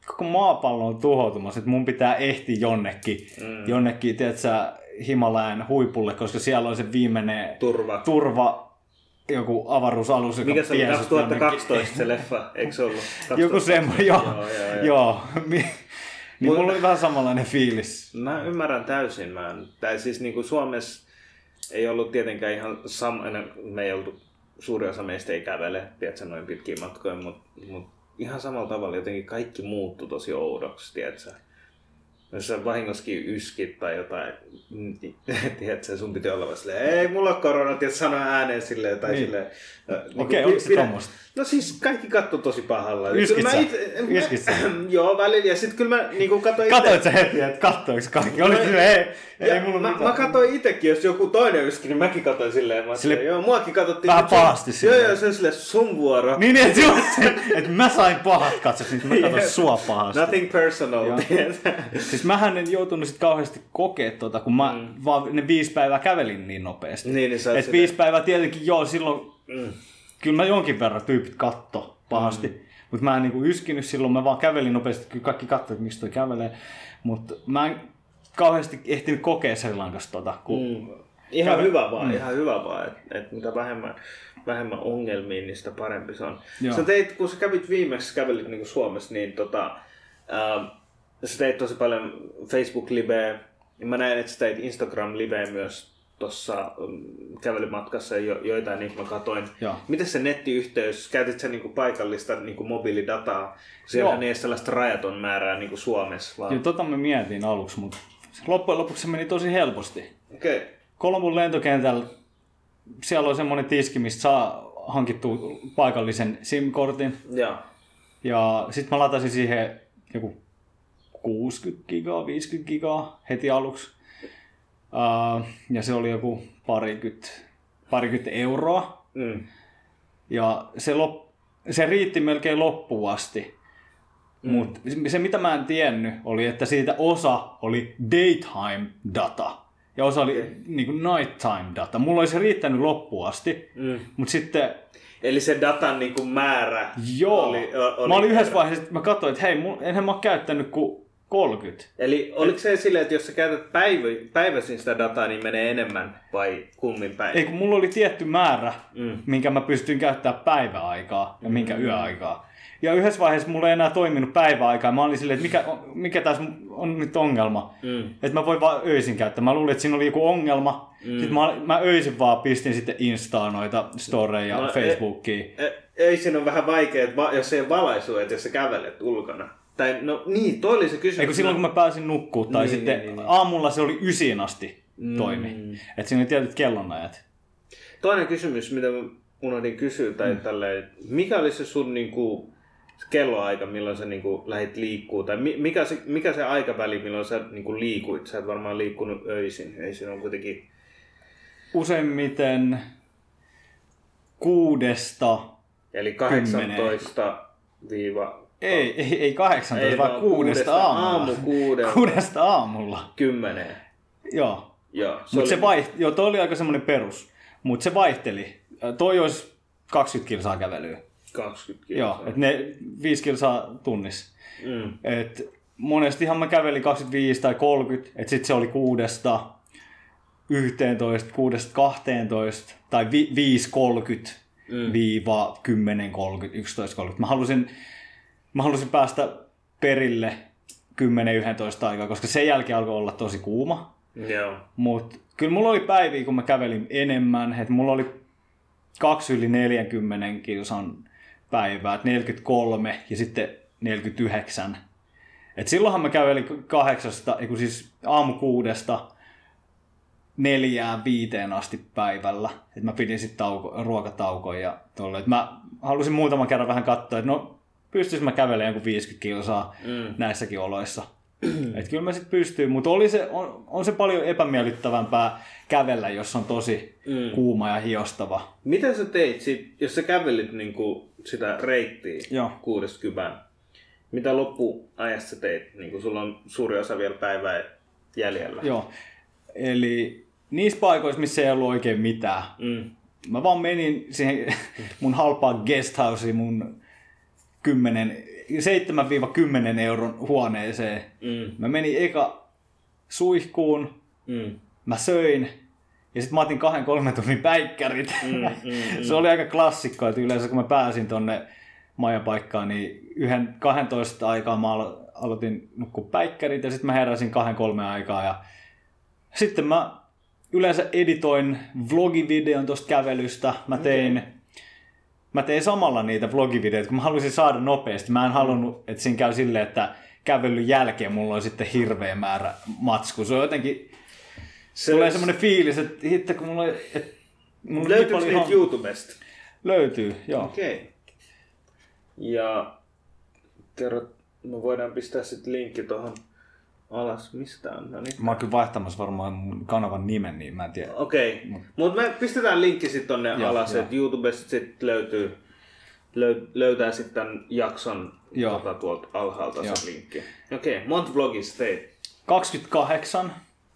koko maapallo on tuhoutumassa, että mun pitää ehtiä jonnekin, mm. jonnekin, tiedätkö, Himalajan huipulle, koska siellä on se viimeinen Turva. turva, joku avaruusalus, joka Mikä se oli? vie sut 2012 se leffa, eikö se ollut? jonnekin. Joku semmoinen, joo, Joo, joo, joo. niin mulla oli vähän samanlainen fiilis. Mä ymmärrän täysin. Mä en, tai siis niinku Suomessa ei ollut tietenkään ihan sama, me ei oltu, suuri osa meistä ei kävele, tiedätkö, noin pitkiä matkoja, mutta mut ihan samalla tavalla jotenkin kaikki muuttui tosi oudoksi, tiedätkö. Jos sä vahingoskin yskit tai jotain, niin, tiedätkö, sun piti olla vaan silleen, ei mulla on korona, tiedätkö, sano ääneen silleen, tai Niin. niin. silleen. niinku, Okei, pi- oliko se? No siis kaikki katto tosi pahalla. Yskit sä? Yskit sä? Joo, välillä. Ja sitten kyllä mä niinku katsoin ite- Katoit sä heti, että kattoiko kaikki? Oli Mä- se, ei, ei ja mulla mä, mitään. mä katsoin itekin, jos joku toinen yski, niin mäkin katsoin silleen. Mä Sille- joo, muakin katsottiin. Vähän pahasti Joo, silleen. joo, se on silleen sun vuoro. Niin, että, just se, että mä sain pahat katsot, niin mä katsoin sua pahasti. Nothing personal. Joo. Siis mähän en joutunut sit kauheasti kokea tota, kun mä mm. vaan ne viisi päivää kävelin niin nopeasti. Niin, niin sä Et viisi päivää tietenkin, joo, silloin Mm. kyllä mä jonkin verran tyypit katto pahasti. Mm. Mutta mä en niinku yskinyt silloin, mä vaan kävelin nopeasti, kyllä kaikki katsoivat, että miksi toi kävelee. Mutta mä en kauheasti ehtinyt kokea Sri Lankassa tota, kun Mm. Ihan Käve- hyvä vaan, ihan hyvä vaan, että et mitä vähemmän, vähemmän ongelmia, niin sitä parempi se on. Joo. Sä teit, kun sä kävit viimeksi, kävelit niin Suomessa, niin tota, ää, sä teit tosi paljon Facebook-liveä, ja mä näin, että sä teit Instagram-liveä myös tuossa mm, kävelymatkassa, jo, joitain niitä mä katoin. Joo. Miten se nettiyhteys, käytit sä niinku paikallista niinku mobiilidataa? Siellä Joo. ei ole sellaista rajaton määrää niinku Suomessa, vaan... Kyllä tota mä mietin aluksi, mutta loppujen lopuksi se meni tosi helposti. Okay. Kolombon lentokentällä siellä on semmoinen tiski, mistä saa hankittua paikallisen SIM-kortin. Joo. Ja sitten mä latasin siihen joku 60 gigaa, 50 gigaa heti aluksi. Uh, ja se oli joku parikymmentä, parikymmentä euroa. Mm. Ja se, lop, se riitti melkein loppuun asti. Mm. Mutta se mitä mä en tiennyt oli, että siitä osa oli daytime data. Ja osa oli niin kuin nighttime data. Mulla olisi riittänyt loppuun asti. Mm. Mutta sitten Eli se datan niin kuin määrä Joo. oli, oli mä olin yhdessä vaiheessa, että mä katsoin, että hei, enhän mä ole käyttänyt kuin 30. Eli oliko se silleen, että jos sä käytät päivä, päiväisin sitä dataa, niin menee enemmän vai kummin päin? Ei kun mulla oli tietty määrä, Mm. minkä mä pystyin käyttämään päiväaikaa ja minkä yöaikaa. Ja yhdessä vaiheessa mulla ei enää toiminut päiväaikaa. Mä olin silleen, että mikä, mikä tässä on nyt ongelma. Mm. Että mä voin vaan öisin käyttää. Mä luulin, että siinä oli joku ongelma. Mm. Sitten mä, mä öisin vaan pistin sitten Instaa noita storeja No, e- Facebookiin. E- Ei siinä on vähän vaikea, että va- jos ei valaisu, että jos sä kävelet ulkona. Tai no niin, toi oli se kysymys. Eikö silloin kun mä pääsin nukkuu tai Niin, sitten niin, niin. aamulla se oli ysiin asti Mm. toimi. Että siinä oli tietyt kellonajat. Toinen kysymys, mitä mä unohdin kysyä, tai mm. tälleen, mikä oli se sun niinku, se kelloaika, milloin sä niinku lähdit liikkuu, tai mi- mikä se, mikä se aikaväli, milloin sä niinku liikuit? Sä et varmaan liikkunut öisin, ei siinä on kuitenkin... Useimmiten kuudesta, Eli 18 viiva... ei, ei, ei 18, Ei vaan vaan kuudesta aamulla. Aamu kuudelta. Kuudesta aamulla. Kymmeneen. Joo. Joo, se Mutta oli... se, vaiht... Joo, toi oli aika semmoinen perus. Mutta se vaihteli. Toi olisi 20 kilsaa kävelyä. 20 Joo, kilsaa. että ne 5 kilsaa tunnissa. Mm. Et monestihan mä kävelin 25 tai 30, että sitten se oli kuudesta 11, kuudesta 12 tai vi- 5.30 Mm. viiva 10.30, 11.30. Mä halusin, mä halusin päästä perille 10-11 aikaa, koska sen jälkeen alkoi olla tosi kuuma. Joo. Mutta kyllä mulla oli päiviä, kun mä kävelin enemmän, että mulla oli kaksi yli 40 kilsan päivää, 43 ja sitten 49. Et silloinhan mä kävelin kahdeksasta, eiku siis aamu kuudesta neljään viiteen asti päivällä. Et mä pidin sitten tauko, ruokataukoja ja tolle. Et mä halusin muutaman kerran vähän katsoa, että no pystyisin mä kävelemään joku 50 kilsaa mm. näissäkin oloissa. Et kyllä mä sitten pystyin, mutta oli se, on, on, se paljon epämiellyttävämpää kävellä, jos on tosi mm. kuuma ja hiostava. Mitä sä teit, sit, jos sä kävelit niinku sitä reittiä Joo. kuudesta kybään? Mitä loppuajassa teit? Niinku sulla on suuri osa vielä päivää jäljellä. Joo. Eli niissä paikoissa, missä ei ollut oikein mitään, Mm. mä vaan menin siihen mun halpaan guesthouseen mun 10, 7-10 euron huoneeseen. Mm. Mä menin eka suihkuun, Mm. mä söin ja sitten mä otin kahden kolmen tunnin päikkärit. Mm, mm, Se oli aika klassikko, että yleensä kun mä pääsin tonne majapaikkaan, niin yhden 12 aikaa mä alo- aloitin nukkua päikkärit ja sitten mä heräsin kahden kolmen aikaa ja sitten mä yleensä editoin vlogivideon tosta kävelystä. Mä tein, mä tein samalla niitä vlogivideoita, kun mä halusin saada nopeasti. Mä en halunnut, että siinä käy silleen, että kävelyn jälkeen mulla on sitten hirveä määrä matsku. Se on jotenkin, Se tulee semmoinen fiilis, että hitto kun mulla on, että mulla niin Löytyykö niitä hom- YouTubesta? Löytyy, joo. Okei. Okay. Ja kerro, me voidaan pistää sitten linkki tuohon alas. Mistä on? No niin. Mä oon kyllä vaihtamassa varmaan mun kanavan nimen, niin mä en tiedä. Okei, okay. mutta me pistetään linkki sitten tonne Joo, alas, että YouTubesta sitten löytyy, löy, löytää sitten jakson Joo. tota, tuolta alhaalta Joo. se linkki. Okei, okay. monta vlogista teit? 28.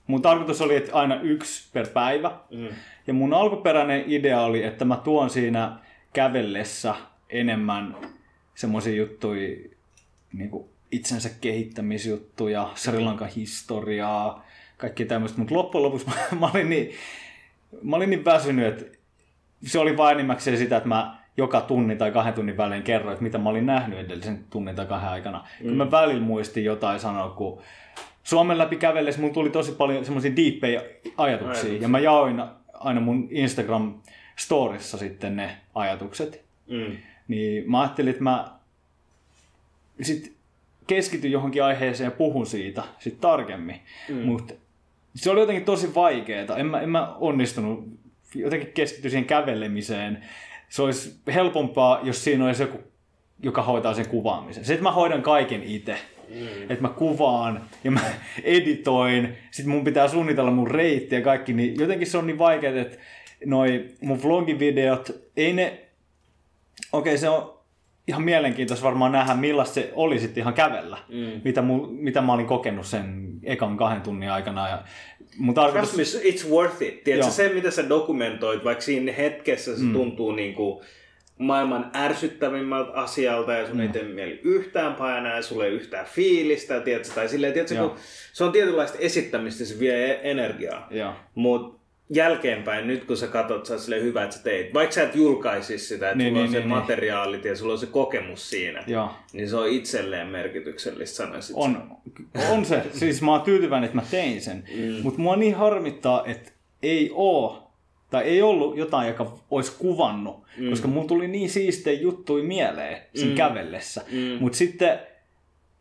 Mun tarkoitus oli, että aina yksi per päivä. Mm. Ja mun alkuperäinen idea oli, että mä tuon siinä kävellessä enemmän semmoisia juttuja, niin kuin itsensä kehittämisjuttuja, Sri Lankan historiaa, kaikki tämmöistä. Mutta loppujen lopuksi mä, mä, olin niin, mä olin niin väsynyt, että se oli vain enimmäkseen sitä, että mä joka tunnin tai kahden tunnin välein kerroin, että mitä mä olin nähnyt edellisen tunnin tai kahden aikana. Mm. Kyllä mä välillä muistin jotain sanoa, kun Suomen läpi kävellessä mulla tuli tosi paljon semmoisia diippejä ajatuksia, Ajatuksia. ja mä jaoin aina mun Instagram storissa sitten ne ajatukset. Mm. Niin mä ajattelin, että mä sit keskityn johonkin aiheeseen ja puhun siitä sit tarkemmin. Mm. Mutta se oli jotenkin tosi vaikeaa. En mä, en mä onnistunut jotenkin keskittyä siihen kävelemiseen. Se olisi helpompaa, jos siinä olisi joku, joka hoitaa sen kuvaamisen. Se, että mä hoidan kaiken itse. Mm. Että mä kuvaan ja mä editoin, sitten mun pitää suunnitella mun reitti ja kaikki, niin jotenkin se on niin vaikeaa, että noi mun vlogivideot, ei ne, okei se on ihan mielenkiintoista varmaan nähdä, millaista se oli sitten ihan kävellä, mm. mitä, mu, mitä mä olin kokenut sen ekan kahden tunnin aikana. Ja mun tarkoitus... Trust me, it's worth it. Tiedätkö, se mitä sä dokumentoit, vaikka siinä hetkessä se mm. tuntuu niin kuin maailman ärsyttävimmältä asialta ja sun ei tee mieli yhtään painaa ja sulla ei yhtään fiilistä, tiedätkö, tai silleen, tiedätkö, Joo. kun se on tietynlaista esittämistä, se vie e- energiaa. Mutta jälkeenpäin, nyt kun sä katsot, sä oot silleen hyvä, että sä teit. Vaikka sä et julkaisis sitä, että Niin, sulla on niin, se niin, niin. materiaalit ja sulla on se kokemus siinä, Joo. niin se on itselleen merkityksellistä, sanoisit. sä. On, on se. Siis mä oon tyytyväinen, että mä tein sen. Mm. Mutta mua niin harmittaa, että ei oo tai ei ollut jotain, joka olisi kuvannut, mm. koska mulla tuli niin siistejä juttuja mieleen sen mm. kävellessä. Mm. Mutta sitten,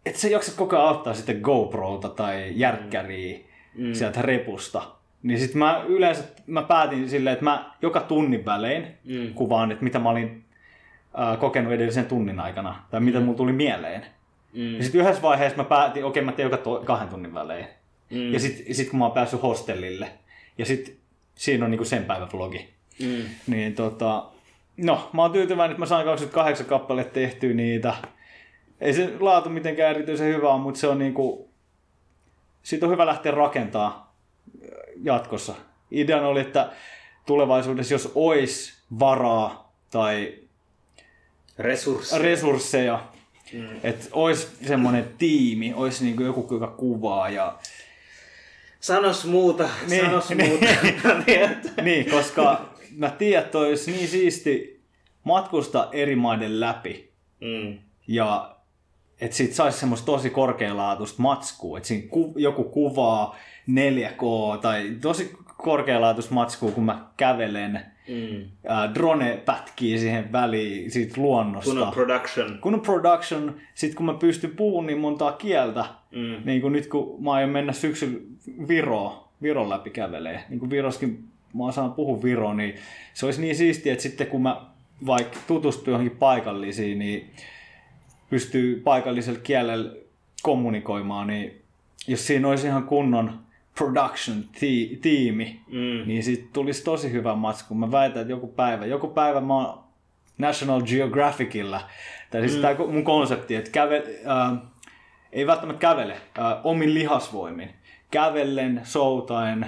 että se jaksa koko ajan ottaa sitten GoProta tai järkkäriä mm. sieltä repusta. Niin sitten mä yleensä mä päätin silleen, että mä joka tunnin välein mm. kuvaan, että mitä mä olin äh, kokenut edellisen tunnin aikana, tai mitä mm. mulla tuli mieleen. Mm. Ja sitten yhdessä vaiheessa mä päätin, okei mä teen joka to- kahden tunnin välein. Mm. Ja sitten sit kun mä oon päässyt hostellille, ja sitten siinä on niinku sen päivän vlogi. Mm. Niin tota, no mä oon tyytyväinen, että mä sain 28 kappaletta tehtyä niitä. Ei se laatu mitenkään erityisen hyvä ole, mutta se on niinku, siitä on hyvä lähteä rakentaa jatkossa. Ideana oli, että tulevaisuudessa, jos olisi varaa tai Resursseja. resursseja, mm. että olisi semmoinen tiimi, olisi niinku joku, joka kuvaa ja Sanos muuta, Niin, sanos niin. muuta. Tiedät? niin, koska mä tiedän, että olisi niin siisti matkustaa eri maiden läpi mm. ja että siitä saisi semmoista tosi korkealaatuista matskua, että siinä ku, joku kuvaa 4K tai tosi korkealaatuista matskua, kun mä kävelen. Mm. Äh, drone pätkii siihen väliin siitä luonnosta. Kun on production. Kun on production, sit kun mä pystyn puhumaan niin montaa kieltä, mm. niin kuin nyt kun mä aion mennä syksyllä Viroon, Viron läpi kävelee, niin kuin Viroskin mä osaan puhua Viroa, niin se olisi niin siistiä, että sitten kun mä vaikka tutustun johonkin paikallisiin, niin pystyy paikallisella kielellä kommunikoimaan, niin jos siinä olisi ihan kunnon production tiimi, mm. niin siitä tulisi tosi hyvä matsku. Mä väitän, että joku päivä, joku päivä mä oon National Geographicilla, tai siis mm. tämä mun konsepti, että käve, äh, ei välttämättä kävele äh, omin lihasvoimin. Kävellen, soutaen,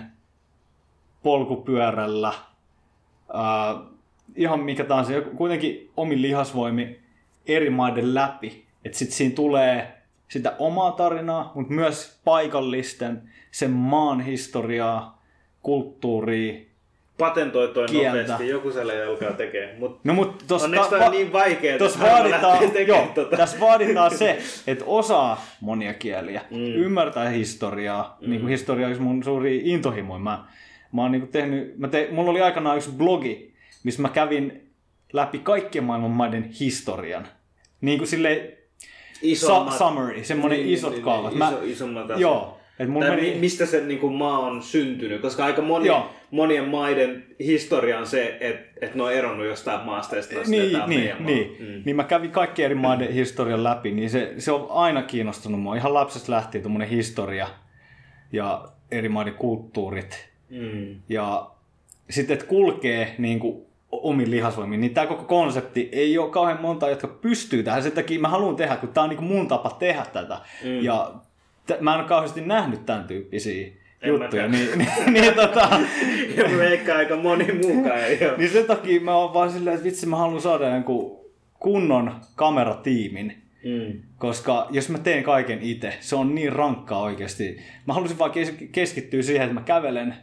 polkupyörällä, äh, ihan mikä tahansa, kuitenkin omin lihasvoimi eri maiden läpi. Että sitten siinä tulee sitä omaa tarinaa, mutta myös paikallisten, sen maan historiaa, kulttuuria, patentoi toi kieltä. nopeasti, joku siellä alkaa tekee. Mut no, mut tos onneksi ta- va- niin vaikea, tos vaaditaan, jo, tota. Tässä vaaditaan se, että osaa monia kieliä, mm. ymmärtää historiaa. Mm. Niin kuin historia olisi mun suuri intohimo. Mä, mä oon niin tehnyt, mä te, mulla oli aikanaan yksi blogi, missä mä kävin läpi kaikkien maailman maiden historian. Niin kuin sille su- summary, semmoinen niin, isot niin, kaavat. Niin, iso, isommat Joo. Et mun meni... mistä se niin kuin, maa on syntynyt, koska aika moni, monien maiden historia on se, että et ne on eronnut jostain maasta ja sitten niin, niin, niin. Mm. niin mä kävin kaikki eri maiden historian läpi, niin se, se on aina kiinnostunut mua. Ihan lapsesta lähtien tuommoinen historia ja eri maiden kulttuurit. Mm. Ja sitten, että kulkee niin kuin, omin lihasvoimin, niin tämä koko konsepti ei ole kauhean monta, jotka pystyy tähän. Sen takia mä haluan tehdä, kun tämä on niin mun tapa tehdä tätä. Mm. Ja mä en ole kauheasti nähnyt tämän tyyppisiä en juttuja. Niin, niin, niin, tota... ja mä aika moni muukaan ei niin sen takia mä oon vaan silleen, että vitsi mä haluan saada jonkun kunnon kameratiimin. Mm. Koska jos mä teen kaiken itse, se on niin rankkaa oikeasti. Mä halusin vaan keskittyä siihen, että mä kävelen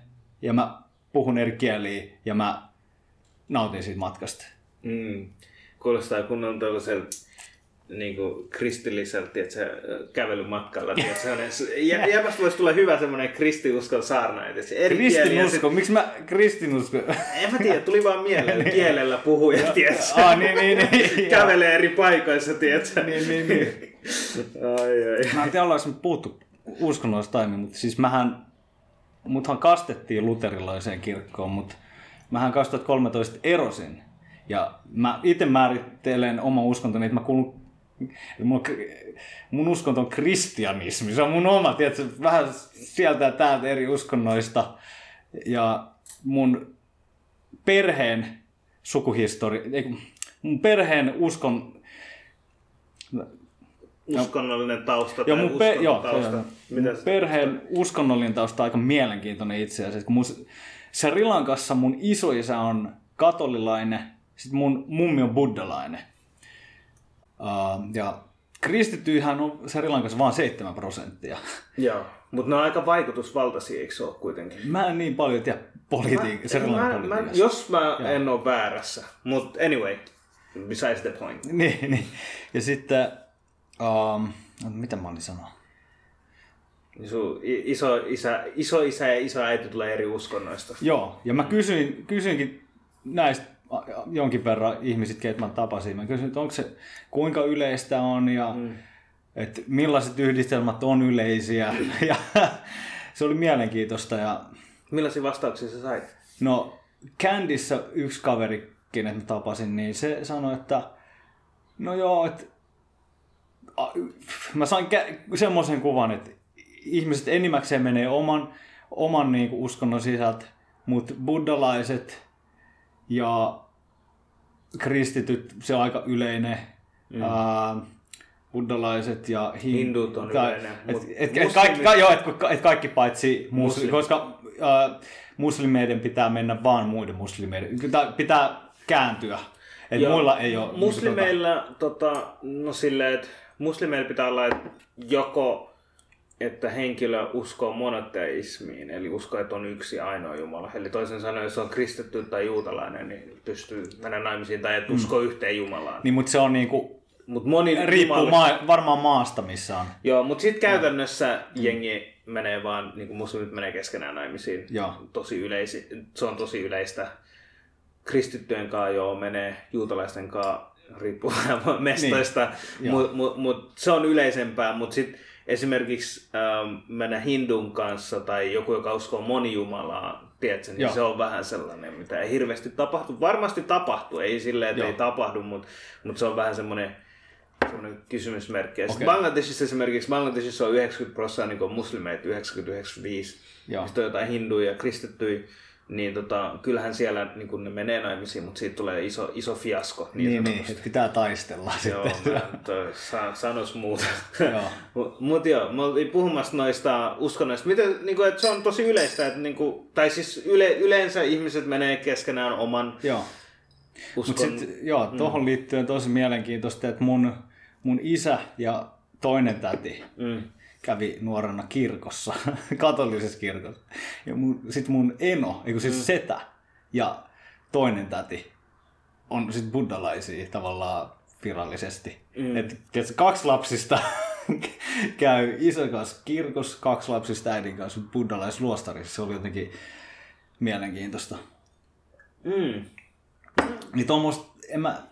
ja mä puhun eri kieliä ja mä nautin siitä matkasta. Mm. Kuulostaa kunnon tällaiselta niin kuin kristilliseltä että se kävelymatkalla. Jä, jäpästä voisi tulla hyvä semmoinen kristiuskon saarna. Kristinusko? Miksi mä kristinusko? En mä tiedä, tuli vaan mieleen niin. kielellä puhuja, tiedätkö? Ah, niin, niin, niin. Kävelee eri paikoissa, tiedätkö? niin, niin, niin. ai, ai. Mä en tiedä, ollaanko puhuttu uskonnollisesta aiemmin, mutta siis mähän, muthan kastettiin luterilaiseen kirkkoon, mutta mähän 2013 erosin. Ja mä itse määrittelen oma uskontoni, että mä kuulun mun, mun uskonto on kristianismi, se on mun oma, tiedätkö, vähän sieltä ja täältä eri uskonnoista. Ja mun perheen sukuhistoria, mun perheen uskon... Uskonnollinen tausta ja mun, pe- joo, tausta. Mun perheen uskonnollinen tausta on aika mielenkiintoinen itse asiassa. Kun mun, Sri Lankassa mun isoisä on katolilainen, sitten mun mummi on buddhalainen. Uh, ja kristittyjähän on Sri Lankassa vain 7 prosenttia. Joo, mutta ne on aika vaikutusvaltaisia, eikö se ole kuitenkin? Mä en niin paljon tiedä politiik- Sri Lankan mä, Jos mä Joo. en ole väärässä, mutta anyway, besides the point. niin, niin. Ja sitten, um, mitä mä olin sanoa? Niin sun iso, isä, iso isä ja iso äiti tulee eri uskonnoista. Joo, ja mä kysyin, kysyinkin näistä jonkin verran ihmiset, keitä mä tapasin. Mä kysyin, että onko se, kuinka yleistä on ja mm. että millaiset yhdistelmät on yleisiä. ja se oli mielenkiintoista. Ja... Millaisia vastauksia sä sait? No, Candyssä yksi kaveri, kenet mä tapasin, niin se sanoi, että no joo, että mä sain semmoisen kuvan, että ihmiset enimmäkseen menee oman, oman niin kuin uskonnon sisältä, mutta buddhalaiset ja kristityt, se on aika yleinen. Mm. Uh, buddhalaiset ja hin... hindut on tai, yleinen. Et, et, et, kaikki, ka, joo, et, et kaikki paitsi muslimit, koska uh, muslimeiden pitää mennä vaan muiden muslimeiden. Pitää kääntyä. Et joo, muilla ei ole... Niinku muslimeilla, tota, tota, no silleen, että muslimeilla pitää olla, että joko että henkilö uskoo monoteismiin, eli uskoo, että on yksi ainoa Jumala. Eli toisen sanoen, jos on kristitty tai juutalainen, niin pystyy mennä naimisiin tai että usko mm. yhteen Jumalaan. Niin, mutta se on niinku mut moni Riippuu jumalista- maa, varmaan maasta, missä on. Joo, mutta sitten käytännössä jengi menee vaan, niin kuin muslimit menee keskenään naimisiin. Joo. Tosi yleisi, se on tosi yleistä. Kristittyjen kanssa joo menee, juutalaisten kanssa riippuu vähän mestoista, Niin, mutta mut, mut, se on yleisempää. Mutta sitten esimerkiksi ähm, mennä hindun kanssa tai joku, joka uskoo monijumalaa, tiedätkö, niin Joo. se on vähän sellainen, mitä ei hirveästi tapahtu. Varmasti tapahtuu, ei silleen, että Joo. ei tapahdu, mutta mut se on vähän semmoinen semmoinen kysymysmerkki. Ja Okei. Bangladesissa esimerkiksi, Bangladesissa on 90 prosenttia niin muslimeita, 90-95. Joo. Sitten on jotain hinduja ja kristittyjä, niin tota, kyllähän siellä niin kun ne menee naimisiin, mutta siitä tulee iso, iso fiasko. Niin, niin, sanotusti. että pitää taistella Joo, sitten. mä toi, sa, sanois muuta. Joo. Mutta joo, me oltiin puhumassa noista uskonnoista. Miten, niin kuin, että se on tosi yleistä, että niin kuin, tai siis yle, yleensä ihmiset menee keskenään oman Joo. uskon. Mutta sitten, joo, tuohon liittyen tosi mielenkiintoista, että mun, mun isä ja toinen täti Mm. Kävi nuorena kirkossa, katolisessa kirkossa. Ja mun, sit mun eno, eikö siis mm. setä ja toinen täti on sit buddhalaisia tavallaan virallisesti. Mm. Et, tiedätkö, kaksi lapsista käy isän kanssa kirkossa, kaksi lapsista äidin kanssa buddhalaisluostarissa. Se oli jotenkin mielenkiintoista. Mm. Niin tuommoista, en mä,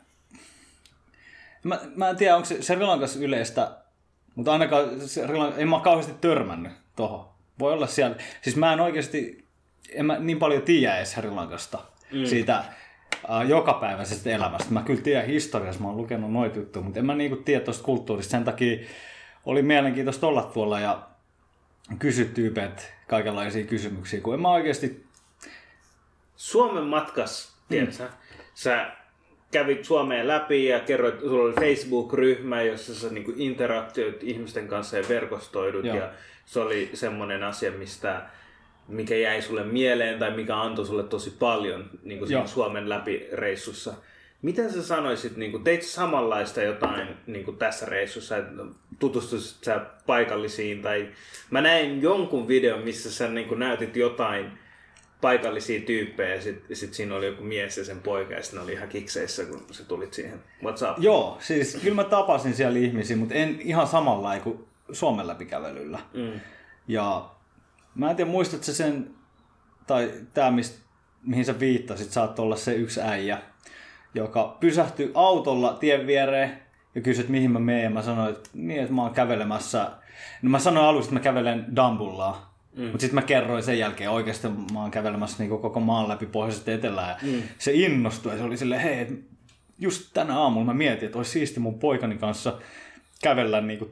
mä, mä en tiedä, onko se Sri Lankassa yleistä, mutta ainakaan en mä kauheasti törmännyt tohon. Voi olla siellä, siis mä en oikeasti, en mä niin paljon tiedä edes Sri Lankasta, mm. siitä äh, jokapäiväisestä elämästä. Mä kyllä tiedän historiassa, mä oon lukenut noita juttuja, mutta en mä niinku tiedä tuosta kulttuurista. Sen takia oli mielenkiintoista olla tuolla ja kysyä tyypet kaikenlaisia kysymyksiä, kun en mä oikeasti Suomen matkas, tiedätkö, sä kävit Suomeen läpi ja kerroit, sulla oli Facebook-ryhmä, jossa sä niin interaktioit ihmisten kanssa ja verkostoidut. Joo. Ja se oli semmoinen asia, mistä, mikä jäi sulle mieleen tai mikä antoi sulle tosi paljon niin kuin. Suomen läpi reissussa. Miten sä sanoisit, niin kuin, teit samanlaista jotain niin kuin tässä reissussa, että tutustuisit sä paikallisiin tai mä näin jonkun videon, missä sä niin kuin, näytit jotain paikallisia tyyppejä ja sitten sit siinä oli joku mies ja sen poika ja sitten oli ihan kikseissä, kun sä tulit siihen. What's up? Joo, siis kyllä mä tapasin siellä ihmisiä, mutta en ihan samalla kuin Suomen läpikävelyllä. Mm. Ja mä en tiedä, muistatko sen, tai tämä, mihin sä viittasit, saat olla se yksi äijä, joka pysähtyi autolla tien viereen ja kysyi, että mihin mä menen. Mä sanoin, että, niin, että mä oon kävelemässä. No mä sanoin aluksi, että mä kävelen Dambullaa. Mm. Mutta sitten mä kerroin sen jälkeen oikeasti, mä oon kävelemässä niinku koko maan läpi pohjoisesta etelään. Ja mm. Se innostui ja se oli silleen, hei, just tänä aamulla mä mietin, että olisi siisti mun poikani kanssa kävellä niinku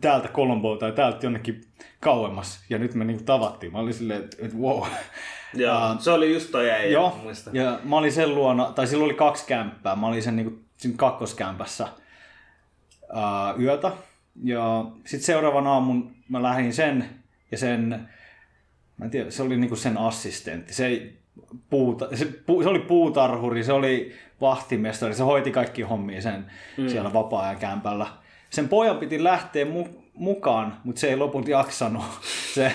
täältä Kolomboa tai täältä jonnekin kauemmas. Ja nyt me niinku tavattiin. Mä olin silleen, että et, wow. Joo, se oli just toi äijä, Joo, muista. ja mä olin sen luona, tai silloin oli kaksi kämppää. Mä olin sen niinku, siinä kakkoskämpässä ää, yötä. Ja sitten seuraavan aamun mä lähdin sen ja sen, mä en tiedä, se oli niinku sen assistentti. Se, ei puuta, se, pu, se oli puutarhuri, se oli vahtimestari, se hoiti kaikki hommia sen mm. siellä vapaa-ajan kämpällä. Sen pojan piti lähteä mu- mukaan, mutta se ei lopulta jaksanut. Se,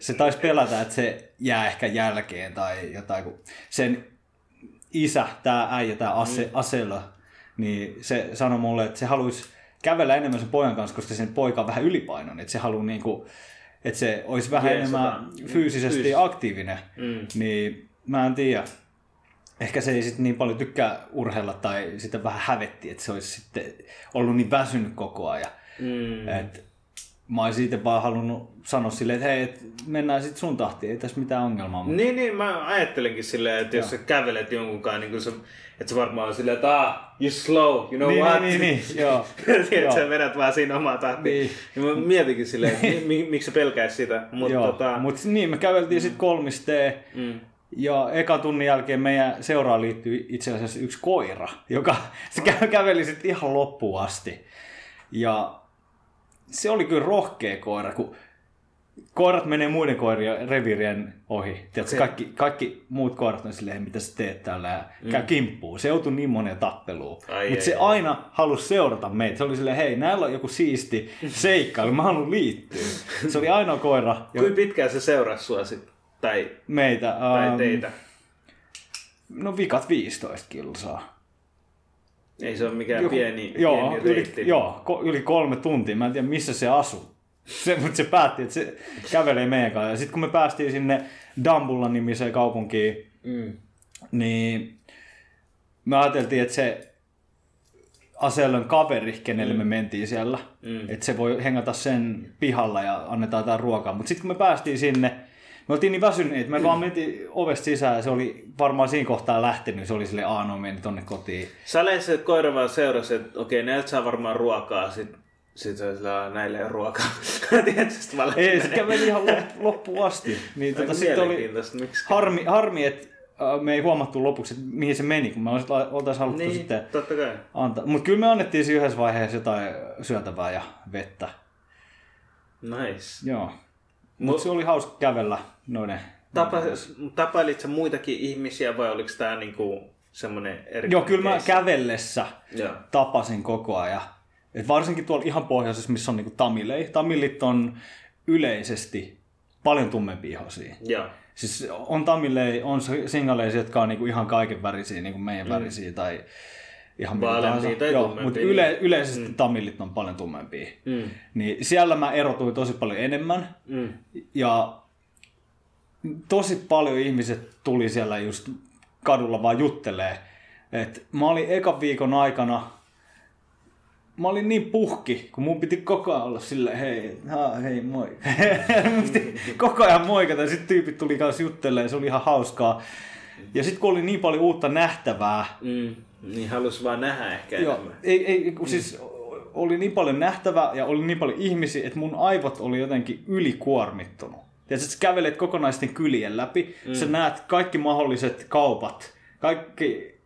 se taisi pelätä, että se jää ehkä jälkeen tai jotain. Kun sen isä, tämä äijä, tämä Ase, mm. Asela, niin se sanoi mulle, että se haluaisi kävellä enemmän sen pojan kanssa, koska sen poika on vähän ylipainoinen. Että se haluaa niinku, että se olisi vähän Jeesata. enemmän fyysisesti Fyys- aktiivinen. Mm. Niin mä en tiedä. Ehkä se ei sitten niin paljon tykkää urheilla tai sitten vähän hävetti, että se olisi sitten ollut niin väsynyt koko ajan. Mm. Et mä olisin itse vaan halunnut sanoa silleen, että hei, et mennään sitten sun tahtiin, ei tässä mitään ongelmaa. Mutta Niin, niin, mä ajattelinkin silleen, että jos sä kävelet jonkun kanssa, niin kun sä, että sä varmaan on silleen, että ah, you slow, you know niin, what? niin, niin, niin, joo. Tiedät, sä vedät vaan siinä omaa tahtiin. Niin. Niin. mä mietinkin silleen, että mi, mi, miksi sä pelkäis sitä. Mutta Joo, tota, mut niin, me käveltiin sitten kolmisteen mm. ja eka tunnin jälkeen meidän seuraan liittyy itse asiassa yksi koira, joka se kä- käveli sitten ihan loppuun asti. Ja se oli kyllä rohkea koira, kun koirat menee muiden koirien revirien ohi. Tiedätkö, Se- kaikki, kaikki muut koirat on silleen, mitä sä teet täällä ja käy kimppuun. Se joutui niin moneen tappeluun. Mutta se ai. aina halusi seurata meitä. Se oli silleen, hei, näillä on joku siisti seikkailu, mä haluan liittyä. Se oli ainoa koira, joka Kuinka pitkään se seurasi sua sit? Tai, meitä. tai ähm, teitä? No vikat 15 kilsaa. Ei se ole mikään joku- pieni, joo, pieni yli, reitti. joo, ko, yli kolme tuntia. Mä en tiedä missä se asuu. Se, mutta se päätti, että se kävelee meidän kanssa. Ja sitten kun me päästiin sinne Dambulla nimiseen kaupunkiin, Mm. niin me ajateltiin, että se Aselön kaveri, kenelle me mentiin siellä, Mm. että se voi hengata sen pihalla ja annetaan jotain ruokaa. Mutta sitten kun me päästiin sinne, me oltiin niin väsyneet, me vaan mentiin ovesta sisään ja se oli varmaan siinä kohtaa lähtenyt. Se oli sille aah no meni tonne kotiin. Sale se koira vaan seurasi, että okei, näiltä saa varmaan ruokaa, sit, sit se oli sillä "Aa, näille ei ole ruokaa. Vaan lähti Ei, se käveli ihan lop- loppuun asti. Niin tota, sitten oli miksi? harmi, harmi että me ei huomattu lopuksi, että mihin se meni, kun me oltais oltais haluttu Niin, sitten totta kai. antaa. Mutta kyllä me annettiin siinä yhdessä vaiheessa jotain syötävää ja vettä. Nice. Joo. Mutta se oli hauska kävellä noiden. Tapa, tapailit sä muitakin ihmisiä vai oliko tää niinku semmonen eri Joo, kyllä mä kävellessä Joo. tapasin koko ajan. Et varsinkin tuolla ihan pohjoisessa, missä on niinku tamilei. Tamilit on yleisesti paljon tummempi ihoisia. Joo. Siis on tamilei, on singaleisia, jotka on niinku ihan kaiken värisiä, niin kuin meidän mm. värisiä tai ihan Vaaleampia tai Joo, mutta yle, yleisesti mm. tamilit on paljon tummempia. Mm. Niin siellä mä erotuin tosi paljon enemmän. Mm. Ja tosi paljon ihmiset tuli siellä just kadulla vaan juttelee. Et mä olin ekan viikon aikana, mä olin niin puhki, kun mun piti koko ajan olla silleen, hei, ha, hei moi. mun piti koko ajan moikata ja sitten tyypit tuli kanssa juttelemaan, se oli ihan hauskaa. Ja sitten kun oli niin paljon uutta nähtävää, Mm. Niin halus vaan nähdä ehkä Joo, enemmän. ei, ei, kun siis oli niin paljon nähtävää ja oli niin paljon ihmisiä, että mun aivot oli jotenkin ylikuormittunut. Ja sä kävelet kokonaisten kylien läpi, mm. sä näet kaikki mahdolliset kaupat, kaikki, ka,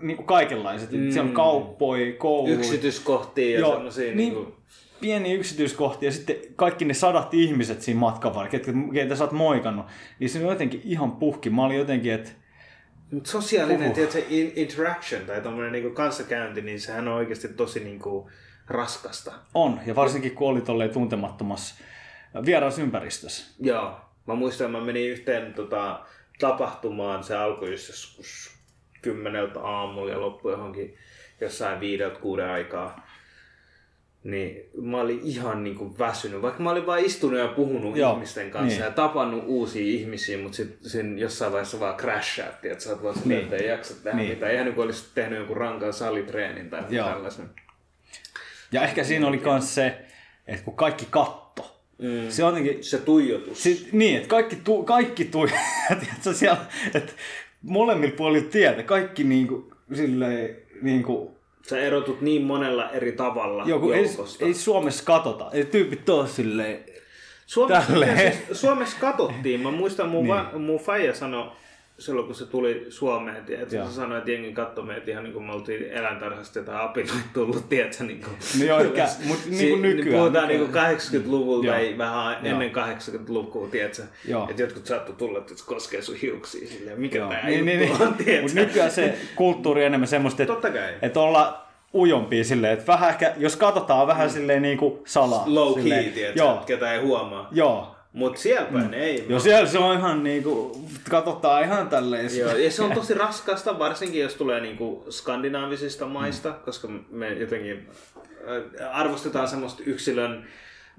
niin kuin kaikenlaiset. Mm. Siellä on kauppoja, kouluja. Yksityiskohtia ja Joo, semmosia niin, niinku... pieniä yksityiskohtia ja sitten kaikki ne sadat ihmiset siinä matkan varrella, ketkä, keitä sä oot moikannut, niin se on jotenkin ihan puhki. Mä olin jotenkin, että Mut sosiaalinen Uhu. tiedätkö, in- interaction tai tommonen niinku kanssakäynti, niin sehän on oikeasti tosi niinku raskasta. on. Ja varsinkin kun oli tolleen tuntemattomassa vieraassa ympäristössä. Joo. Mä muistan, mä menin yhteen tota, tapahtumaan, se alkoi just joskus kymmeneltä aamulla ja loppui johonkin jossain viideltä kuuden aikaa. Niin mä olin ihan niinku väsynyt, vaikka mä olin vaan istunut ja puhunut Joo, ihmisten kanssa niin. ja tapannut uusia ihmisiä, mutta sitten siinä jossain vaiheessa vaan crashaat, että sä oot vaan silleen, Niin. että ei jaksa tehdä Niin. mitään. Ihan niin kuin olisit tehnyt jonkun rankan salitreenin tai Joo. tällaisen. Ja ehkä siinä oli myös se, että kun kaikki katto, Mm. se on jotenkin, Se tuijotus. se, niin, että kaikki, tu, kaikki tui, tiedätkö, siellä, että molemmilla puolilla tietä, kaikki niinku, silleen, niinku, Sä erotut niin monella eri tavalla joku, ei, ei Suomessa katota, ei tyypit ole silleen, Suomessa, Tälleen. siis, Suomessa katsottiin. Mä muistan, mun, niin. va, mun faija sanoi silloin, kun se tuli Suomeen, että Joo. se sanoi, että jengi katsoi meitä ihan niin kuin me oltiin eläintarhasta jotain apinoita tullut, tiedätkö? Niin kuin, No joo, ehkä, mut niin kuin Niin nykyään. puhutaan niin kuin 80-luvulta Joo. tai vähän ennen 80-lukua, tiedätkö? Että jotkut saattoi tulla, että se koskee sun hiuksia silleen, mikä Joo. tää Niin, niin, juttu on, niin. tiedätkö? Mutta nykyään se kulttuuri on enemmän semmoista, että, Totta kai. että olla ujompia silleen, että vähän ehkä, jos katsotaan vähän silleen niin kuin salaa. Low key, silleen, tiedätkö? Joo, Ketä ei huomaa. joo. Mutta siellä päin ei. Joo, siellä se on ihan niinku, katsotaan ihan tälleen. Joo, ja se on tosi raskasta, varsinkin jos tulee niinku skandinaavisista maista, mm. koska me jotenkin äh, arvostetaan semmoista yksilön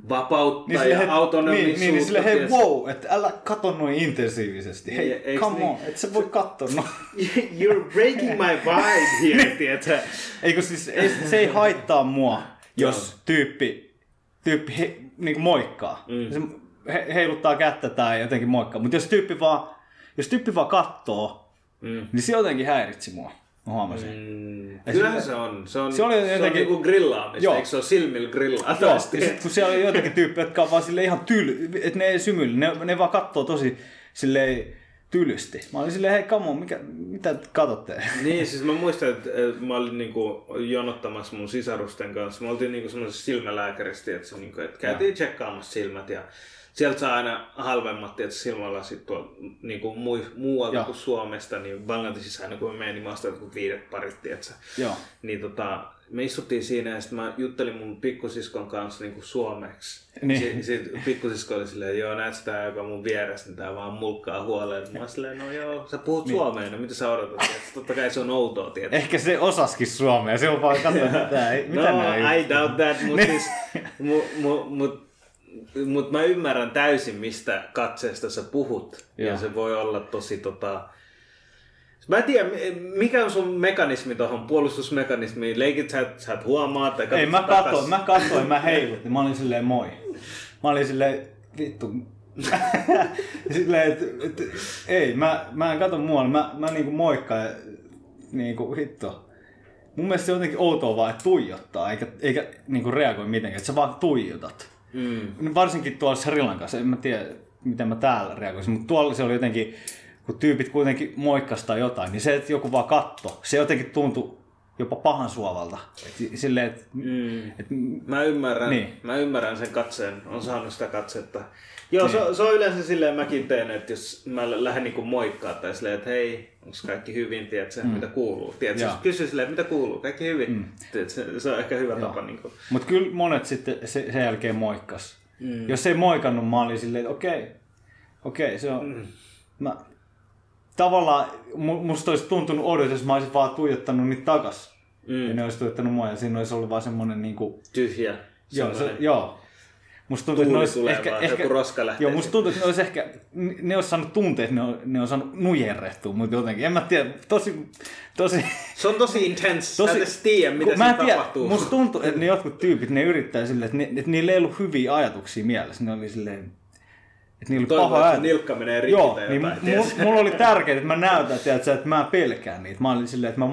vapautta Niin, ja he, autonomisuutta. niin, niin, niin sille, hei, wow, että älä katso noin intensiivisesti. Hei, Niin, eiks come niin? on, et sä voi katsoa noin. You're breaking my vibe here, tiedätkö? Eikö siis, ei, se ei haittaa mua, jos tyyppi, tyyppi he, niin moikkaa. Mm. Se he, heiluttaa kättä tai jotenkin moikkaa. Mutta jos tyyppi vaan, jos tyyppi vaan kattoo, Mm. niin se jotenkin häiritsi mua. Mä huomasin. Mm. Kyllähän sille- se on. Se on, Se oli se on jotenkin- niinku grillaamista, Joo. eikö se ole silmillä grillaamista? Joo, ja sit kun siellä on joitakin tyyppejä, jotka on vaan sille ihan tyly, että ne ei symyllä, ne, ne vaan kattoo tosi silleen tylysti. Mä olin silleen, hei on, mikä, mitä te katsotte? Niin, siis mä muistan, että mä olin niinku jonottamassa mun sisarusten kanssa. Me oltiin niinku semmoisessa silmälääkärissä, että, se niinku, että käytiin tsekkaamassa silmät ja sieltä saa aina halvemmat että silmälasit tuolta niinku muu, muualta Joo. kuin Suomesta, niin Bangladesissa aina kun menin, niin mä ostin jotkut viidet parit, tietsä. Joo. Niin tota, me istuttiin siinä ja sitten mä juttelin mun pikkusiskon kanssa niin kuin suomeksi. Niin. Niin. Sitten pikkusisko oli silleen, joo näet sitä joka mun vieressä, niin tää vaan mulkkaa huoleen. Mä silleen, no joo, sä puhut niin. suomea, no mitä sä odotat? Tietysti, totta kai se on outoa tietysti. Ehkä se osaskin suomea, se on vaan katsoa, mitä, ei- mitä no, I doubt that, mutta siis, mu, mu, mut, mut mä ymmärrän täysin, mistä katseesta sä puhut. Joo. Ja se voi olla tosi tota... Mä en tiedä, mikä on sun mekanismi tuohon puolustusmekanismiin. Leikit sä, sä et huomaa tai Ei, mä takas? katsoin, mä katsoin, mä heilutin, mä olin silleen moi. Mä olin silleen, vittu. silleen, et, et, ei, mä, mä en katso muualle, mä, mä niinku moikkaan ja niinku hitto. Mun mielestä se on jotenkin outoa vaan, että tuijottaa, eikä, eikä niinku reagoi mitenkään, että sä vaan tuijotat. Mm. Varsinkin tuolla Sri Lankassa, en mä tiedä miten mä täällä reagoisin, mutta tuolla se oli jotenkin, kun tyypit kuitenkin moikkastaa jotain, niin se, että joku vaan katto, se jotenkin tuntui jopa pahan suovalta. Et silleen, että Mm. et, Mä ymmärrän, niin. mä ymmärrän sen katseen, on saanut sitä katsetta. Joo, niin. se, se, on yleensä silleen mäkin teen, että jos mä lähden niinku moikkaa tai silleen, että hei, onko kaikki hyvin, tiedätkö, mm. mitä kuuluu. Tiedätkö, Joo. jos kysyy silleen, mitä kuuluu, kaikki hyvin. Mm. Tiedätkö, se, se on ehkä hyvä Joo. tapa. Niinku. Mutta kyllä monet sitten se, sen jälkeen moikkas. Mm. Jos ei moikannut, mä olin silleen, että okei, okei, se on... Mm. Mä, tavallaan mu- musta olisi tuntunut oudolta, jos mä olisin vaan tuijottanut niitä takas. Mm. Ja ne olisi tuijottanut mua ja siinä olisi ollut vaan semmonen niinku... Tyhjä. Joo, se, semmoinen joo. Musta tuntuu, että ne olisi ehkä, ehkä, joku roska lähtee Joo, musta tuntuu, että ne olisi ehkä, ne olisi saanut tuntea, että ne on, ne on saanut nujerrehtua, mutta jotenkin, en mä tiedä, tosi, tosi, Se on tosi intense. Tosi- Sä et tiedä, mitä siinä tiedä, tapahtuu. musta tuntuu, että ne jotkut tyypit, ne yrittää silleen, että, ne, että niillä ei ollut hyviä ajatuksia mielessä, ne oli silleen, että niillä oli paha että nilkka menee rikki Joo, tai niin jotain. m- tiedätkö? mulla oli tärkeää, että mä näytän, tiedätkö, että mä pelkään niitä. Mä olin silleen, että mä.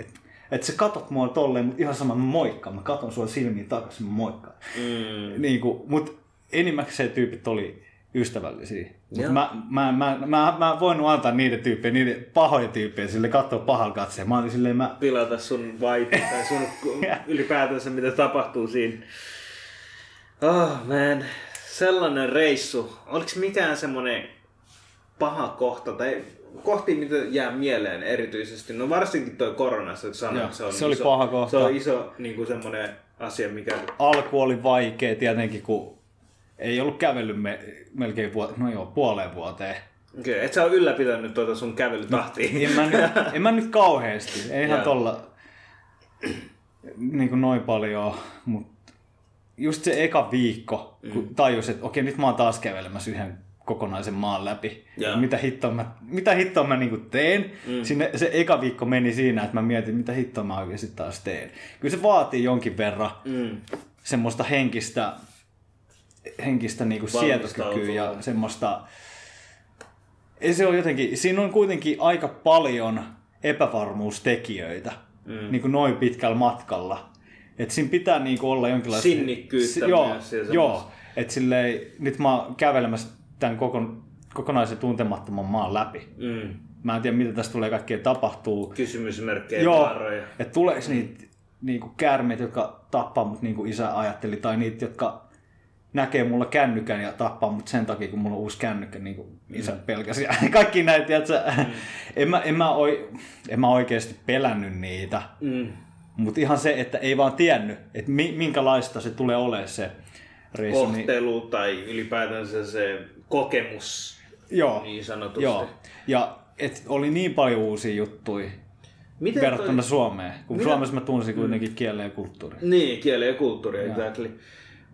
Että, että sä katot mua tolleen, mutta ihan sama mä moikkaan. Mä katon sua silmiin takaisin, mä moikkaan. Mm. Niin kuin, mut enimmäkseen tyypit oli ystävällisiä. Mut mä, mä, mä, mä, mä en voinut antaa niiden tyyppejä, niiden pahoja tyyppejä sille katsoa pahalla katseen. Mä olin silleen, mä, pilata sun vibe tai sun ylipäätänsä mitä tapahtuu siinä. Oh man, sellainen reissu. Oliko mikään semmoinen paha kohta tai kohti, mitä jää mieleen erityisesti? No varsinkin toi korona, sä sanoit, Joo, se, on se oli iso, paha kohta. Se on iso niin kuin semmoinen asia, mikä... alku oli vaikea tietenkin, kun ei ollut kävellyt me, melkein vuote, no joo, puoleen vuoteen. Okay, et sä ole ylläpitänyt tuota sun kävelytahtia. En mä nyt, en mä nyt kauheasti, ei ihan Joo. tolla niin kuin noin paljon, mutta just se eka viikko, kun Mm. tajus, että okei, nyt mä oon taas kävelemässä yhden kokonaisen maan läpi. Joo. Mitä hittoa mä, mitä hittoa mä niinku teen. Mm. Sinne, se eka viikko meni siinä, että mä mietin, mitä hittoa mä oikeasti taas teen. Kyllä se vaatii jonkin verran Mm. semmoista henkistä, henkistä niinku sietokykyä ja semmoista... Ei se on jotenkin, siinä on kuitenkin aika paljon epävarmuustekijöitä Mm. niin kuin noin pitkällä matkalla. Et siinä pitää niin kuin olla jonkinlaista... Sinnikkyyttä Si- joo, myös joo. Et silleen, nyt mä oon kävelemässä tämän kokon, kokonaisen tuntemattoman maan läpi. Mm. Mä en tiedä, mitä tästä tulee kaikkea tapahtuu. Kysymysmerkkejä, Joo, vaaroja. että tuleeko niitä niinku käärmeitä, jotka tappaa mut niin kuin isä ajatteli, tai niitä, jotka näkee mulla kännykän ja tappaa mut sen takia, kun mulla on uusi kännykkä, niin kuin isä Mm. pelkäsi. Ja kaikki näitä, tiedätkö, en, mä, en, mä oi, en mä oikeasti pelännyt niitä, Mm. mutta ihan se, että ei vaan tiennyt, että mi, minkälaista se tulee olemaan se reissu. Niin, kohtelu tai ylipäätänsä se kokemus joo, niin sanotusti. joo. Ja et oli niin paljon uusia juttuja Miten verrattuna toi, Suomeen, kun Mitä- Suomessa mä tunsin kuitenkin kielen ja kulttuurin. Niin, kieli ja kulttuuri, Joo. exactly.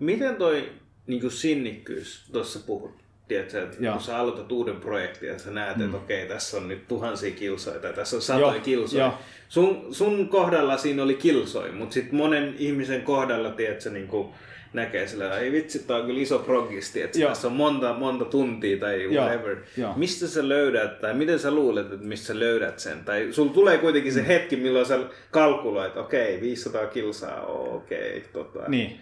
Miten toi niin sinnikkyys tuossa puhut? Tiedätkö, että Joo. kun sä aloitat uuden projektin ja sä näet, Mm. että okei, tässä on nyt tuhansia kilsoja tai tässä on satoja Joo, kilsoja. joo. Sun, sun kohdalla siinä oli kilsoja, mutta sitten monen ihmisen kohdalla, tiedätkö, niin kuin näkee sillä, ei vitsi, tää on kyllä iso proggis, tiedätkö, Joo. tässä on monta, monta tuntia tai Joo, whatever. joo. Mistä sä löydät, tai miten sä luulet, että mistä sä löydät sen? Tai sulla tulee kuitenkin Mm. se hetki, milloin sä kalkuloit, että okei, 500 kilsaa, okei, tota. Niin,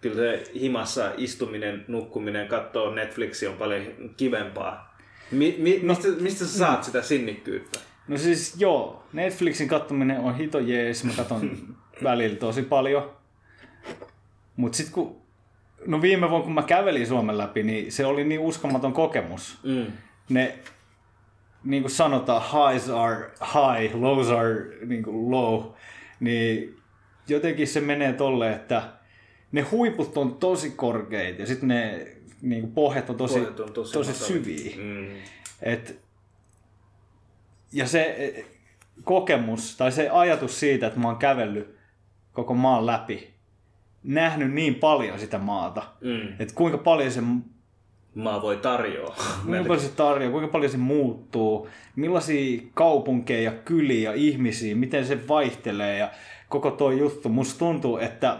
Kyllä se himassa istuminen, nukkuminen, katsoo Netflixiä on paljon kivempaa. Mi- mi- mistä, mistä sä saat sitä sinnikkyyttä? No siis joo, Netflixin kattominen on hito jees, mä katon välillä tosi paljon. Mut sit kun, no viime vuonna kun mä kävelin Suomen läpi, niin se oli niin uskomaton kokemus. Mm. Ne, niin kuin sanotaan, highs are high, lows are niin kuin low, niin jotenkin se menee tolle, että ne huiput on tosi korkeita ja sitten ne niin kuin pohjat on tosi, Pohjat on tosi tosi syviä. Mm. Et, ja se eh, kokemus tai se ajatus siitä, että mä oon kävellyt koko maan läpi, nähnyt niin paljon sitä maata, Mm. että kuinka paljon se Maa voi tarjoa. Kuinka paljon se tarjoaa, kuinka paljon se muuttuu, millaisia kaupunkeja ja kyliä ja ihmisiä, miten se vaihtelee ja koko tuo juttu. Musta tuntuu, että,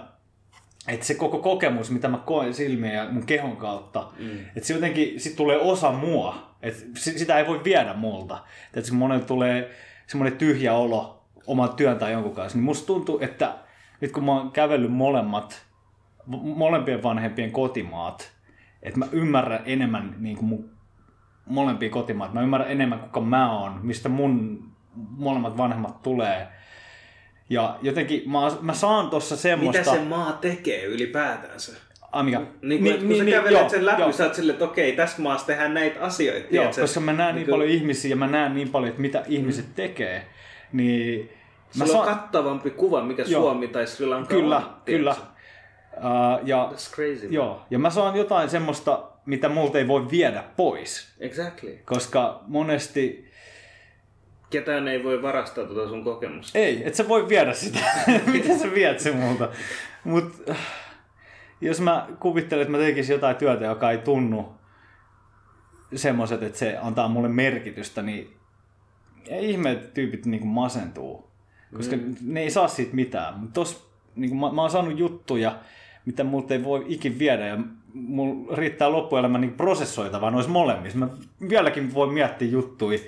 että se koko kokemus, mitä mä koen silmien ja mun kehon kautta, mm. että se jotenkin sit tulee osa mua. Että si- sitä ei voi viedä multa. Että se monelle tulee semmoinen tyhjä olo oman työn tai jonkun kanssa. Niin musta tuntuu, että nyt kun mä oon kävellyt molemmat, molempien vanhempien kotimaat, että mä ymmärrän enemmän niin kuin mun molempia kotimaat. Mä ymmärrän enemmän, kuka mä oon, mistä mun molemmat vanhemmat tulee. Ja jotenkin mä, mä saan tossa semmoista... Mitä se maa tekee ylipäätänsä? Ai mikä? Niin, niin, kun sä kävelet sen läpi, sä oot silleen, että okei, tässä maassa tehdään näitä asioita. Joo, tiedätkö? koska mä näen niin kuin- paljon ihmisiä ja mä näen niin paljon, että mitä ihmiset tekee. Niin mä Sulla on kattavampi kuva, mikä Joo. Suomi tai Sri Lanka Kyllä, on. kyllä. tiedätkö? Uh, ja, That's crazy. man. joo, ja mä saan jotain semmoista, mitä multa ei voi viedä pois. Exactly. Koska monesti Ketään ei voi varastaa tuota sun kokemusta. Ei, et sä voi viedä sitä. Miten sä viet sen multa? Mut äh, jos mä kuvittelen, että mä tekisin jotain työtä, joka ei tunnu semmoiset, että se antaa mulle merkitystä, niin ei ihme, että tyypit niinku masentuu. Koska mm. ne ei saa siitä mitään. Mut tos, niinku mä, mä oon saanut juttuja, mitä multa ei voi ikin viedä ja mulla riittää loppuelämä niin prosessoitavaa noissa molemmissa. Mä vieläkin voin miettiä juttuja,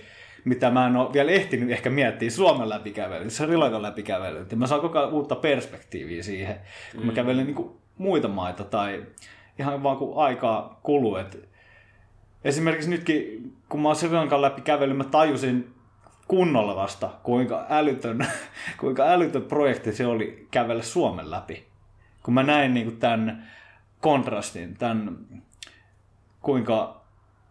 mitä mä en ole vielä ehtinyt ehkä miettiä Suomen läpikävelyt, Sri Lankan läpikävelyt. Ja mä saan koko ajan uutta perspektiiviä siihen, kun mä kävelen niin muita maita tai ihan vaan kun aikaa kuluu. Et esimerkiksi nytkin, kun mä oon Sri Lankan läpi kävellyt, mä tajusin kunnolla vasta, kuinka älytön, kuinka älytön projekti se oli kävellä Suomen läpi. Kun mä näin niin tämän kontrastin, tämän kuinka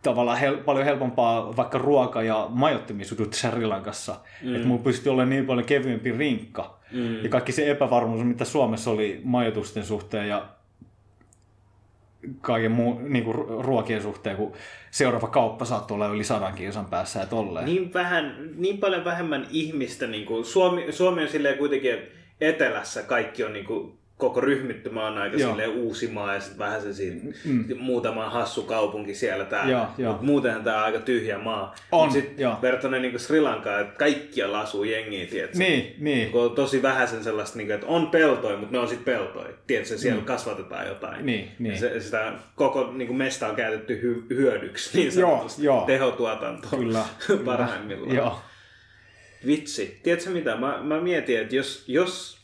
tavallaan hel- paljon helpompaa vaikka ruoka- ja majoittumisjutut Sri Lankassa. Mm. Että mulla pystyi olemaan niin paljon kevyempi rinkka. Mm. Ja kaikki se epävarmuus, mitä Suomessa oli majoitusten suhteen ja kaiken muu, niin kuin ruokien suhteen, kun seuraava kauppa saattoi olla yli sadan kilsan päässä ja tolleen. Niin, vähän, niin paljon vähemmän ihmistä. Niin kuin Suomi, Suomi on silleen kuitenkin, etelässä kaikki on niin kuin, koko ryhmittymä on aika Joo. silleen uusi maa ja sitten vähän se siinä, mm. muutama hassu kaupunki siellä täällä. Joo, joo. Mut muutenhan tää on aika tyhjä maa. On, Mut sit joo. verrattuna niin Sri Lankaan, että kaikkialla asuu jengiä, tiedätkö? Niin, niin. On tosi vähäisen sellaista, niin kuin, että on peltoja, mutta ne on sitten peltoja. Tiedätkö, siellä mm. kasvatetaan jotain. Niin, niin. Se, sitä koko niin kuin mesta on käytetty hy- hyödyksi, niin sanotusti. joo. Tehotuotanto Kyllä. parhaimmillaan. Joo. Vitsi. Tiedätkö mitä? Mä, mä mietin, että jos, jos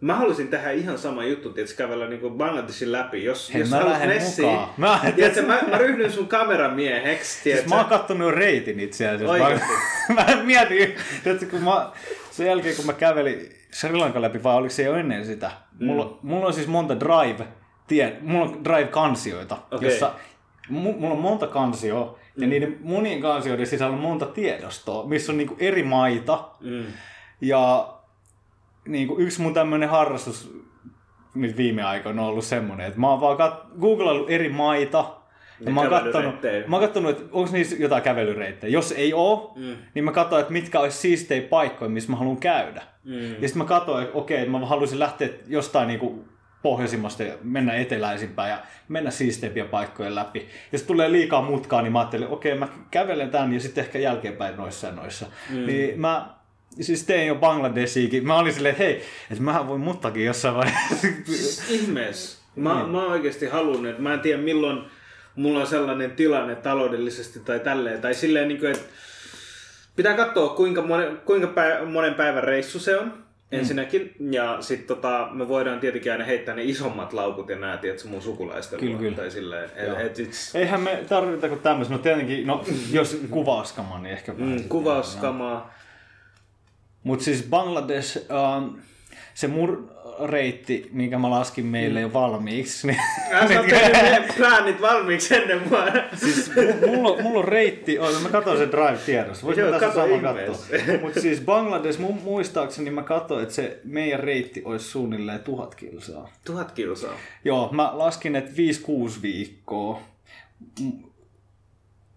Mä haluaisin tehdä ihan sama juttu, tiedätkö, kävellä niin Bangladeshin läpi. Jos, Hei, jos mä haluat messiin, mukaan. Mä- tiedätkö, mä, mä ryhdyn sun kameramieheksi, tiedätkö? Siis mä oon kattonut reitin itse asiassa. Mä, mä mietin, että kun mä, sen jälkeen kun mä kävelin Sri Lankan läpi, vai oliko se jo ennen sitä? Mm. Mulla, mulla on siis monta drive, tie, mulla on drive-kansioita, Okei. jossa mu- mulla on monta kansioa, ja niiden monien kansioiden sisällä on monta tiedostoa, missä on niinku eri maita, Mm. ja niin kuin yksi mun tämmönen harrastus nyt viime aikoina on ollut semmonen, että mä oon vaan kat- googlaillut eri maita, ja Ne mä oon, kattonut, mä oon kattonut, että onko niissä jotain kävelyreittejä. Jos ei oo, Mm. niin mä katsoin, että mitkä olisi siistejä paikkoja, missä mä haluan käydä. Mm. Ja sitten mä katsoin, että okei, että mä haluaisin lähteä jostain niinku pohjoisimmasta ja mennä eteläisimpään ja mennä siisteimpiä paikkoja läpi. Jos tulee liikaa mutkaa, niin mä ajattelin, että okei, mä kävelen tän ja sitten ehkä jälkeenpäin noissa ja noissa. Mm. Niin mä siis tein jo Bangladesiikin. Mä olin silleen, että hei, että mähän voin muttakin jossain vaiheessa. Siis ihmeessä. Mä, Niin. mä oikeasti halunnut, että mä en tiedä milloin mulla on sellainen tilanne taloudellisesti tai tälleen. Tai silleen, niin kuin, että pitää katsoa kuinka monen, kuinka päivä, monen päivän reissu se on. Ensinnäkin. Ja sitten tota, me voidaan tietenkin aina heittää ne isommat laukut ja nää, tiedätkö, mun sukulaisten Kyllä, kyllä. Tai silleen, et, et it's, Eihän me tarvita kuin tämmöistä. No tietenkin, no jos kuvauskamaan, niin ehkä vähän. mm, kuvauskamaa. Mutta siis Bangladesh, ähm, se mun reitti, minkä mä laskin meille jo valmiiksi, niin Mä sä oot tehnyt ne plänit valmiiksi ennen mua. Siis mu- mulla, mulla on reitti, oh, mä katsoin sen Drive-tiedossa, voisin Joo, tässä kato sama katsoa. Mutta siis Bangladesh, mun muistaakseni mä katsoin, että se meidän reitti olisi suunnilleen tuhat kilsaa. Tuhat kilsaa. Joo, mä laskin, että 5-6 viikkoa. M-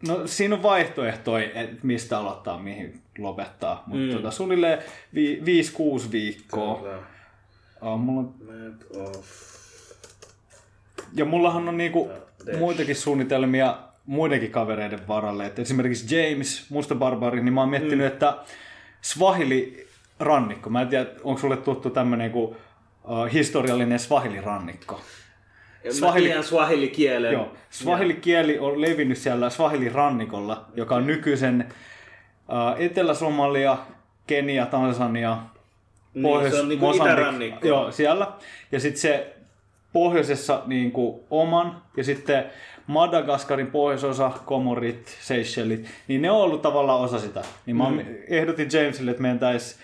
No siinä on vaihtoehtoja, että mistä aloittaa, mihin lopettaa. Mutta Mm. tota, suunnilleen vi- 5-6 viikkoa. Uh, mulla. Ja mullahan on niinku Dash. muitakin suunnitelmia muidenkin kavereiden varalle. Et esimerkiksi James, Musta Barbari, niin mä oon miettinyt, mm. että Swahili-rannikko. Mä en tiedä, onko sulle tuttu tämmönen kuin uh, historiallinen. Swahili... Swahili- Mä tiedän swahili-kielen. Joo, Swahili-kieli on levinnyt siellä Swahili-rannikolla, joka on nykyisen Etelä-Somalia, Kenia, Tansania, Niin, se on niinku Mosambik- itärannikko. Joo, siellä. Ja sitten se pohjoisessa niin kuin Oman ja sitten Madagaskarin pohjoisosa, Komorit, Seychellit, niin ne on ollut tavallaan osa sitä. Niin mä mm. ehdotin Jamesille, että mentäis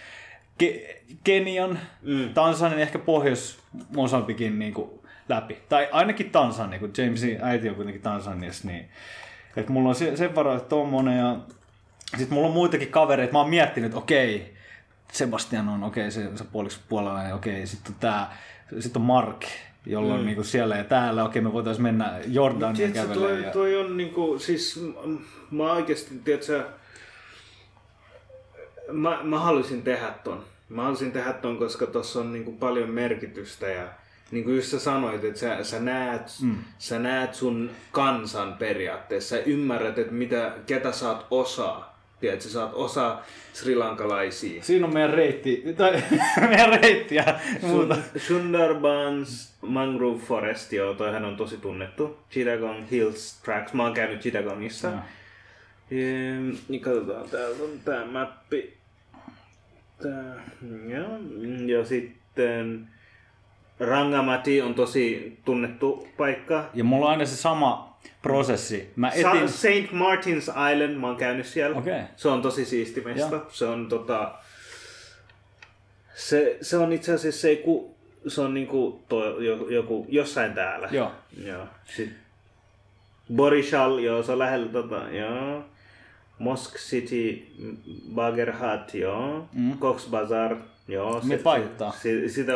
Ke- Kenian, Mm. Tansanian, ehkä Pohjois-Mosambikin niin kuin läpi. Tai ainakin Tansania, kun Jamesin äiti on kuitenkin Tansaniassa, niin että mulla on se, sen varaa, että tommonen ja sitten mulla on muitakin kavereita, mä oon miettinyt, että okei, Sebastian on, okei, se, se puoliksi puolalainen, okei, sitten on tää, sitten on Mark, jolla on niinku siellä ja täällä, okei, me voitaisiin mennä Tiedätkö, kävelemään. toi, Ja... toi on niinku, siis mä oikeesti, tiedätkö, mä, mä haluaisin tehdä ton. Mä haluaisin tehdä ton, koska tossa on niinku paljon merkitystä ja niin kuin just sä sanoit, että sä, sä, näet, mm. sä näet sun kansan periaatteessa. Sä ymmärrät, että mitä, ketä saat osaa. Tiedätkö, sä saat osa srilankalaisia. Siinä on meidän reitti, tai meidän reitti ja muuta. Sun- Sundarbans Mangrove Forest, joo, toihan on tosi tunnettu. Chittagong Hills Tracks, mä oon käynyt Chittagongissa. Ehm, Niin katsotaan, täältä on tää mappi. Tää, joo. Ja sitten Rangamati on tosi tunnettu paikka. Ja mulla on aina se sama prosessi. Mä etin... St. Martin's Island, mä oon käynyt siellä. Okei. Se on tosi siisti mesta. Joo. Se on tota... Se, se on itse asiassa se, ku, se on niinku toi, joku, jossain täällä. Joo. Joo. Sitten Borishal, joo, se on lähellä tota, joo. Mosque City, Bagerhat, joo. Mm. Cox Bazar, joo. Me paikkaa. Si, sitä,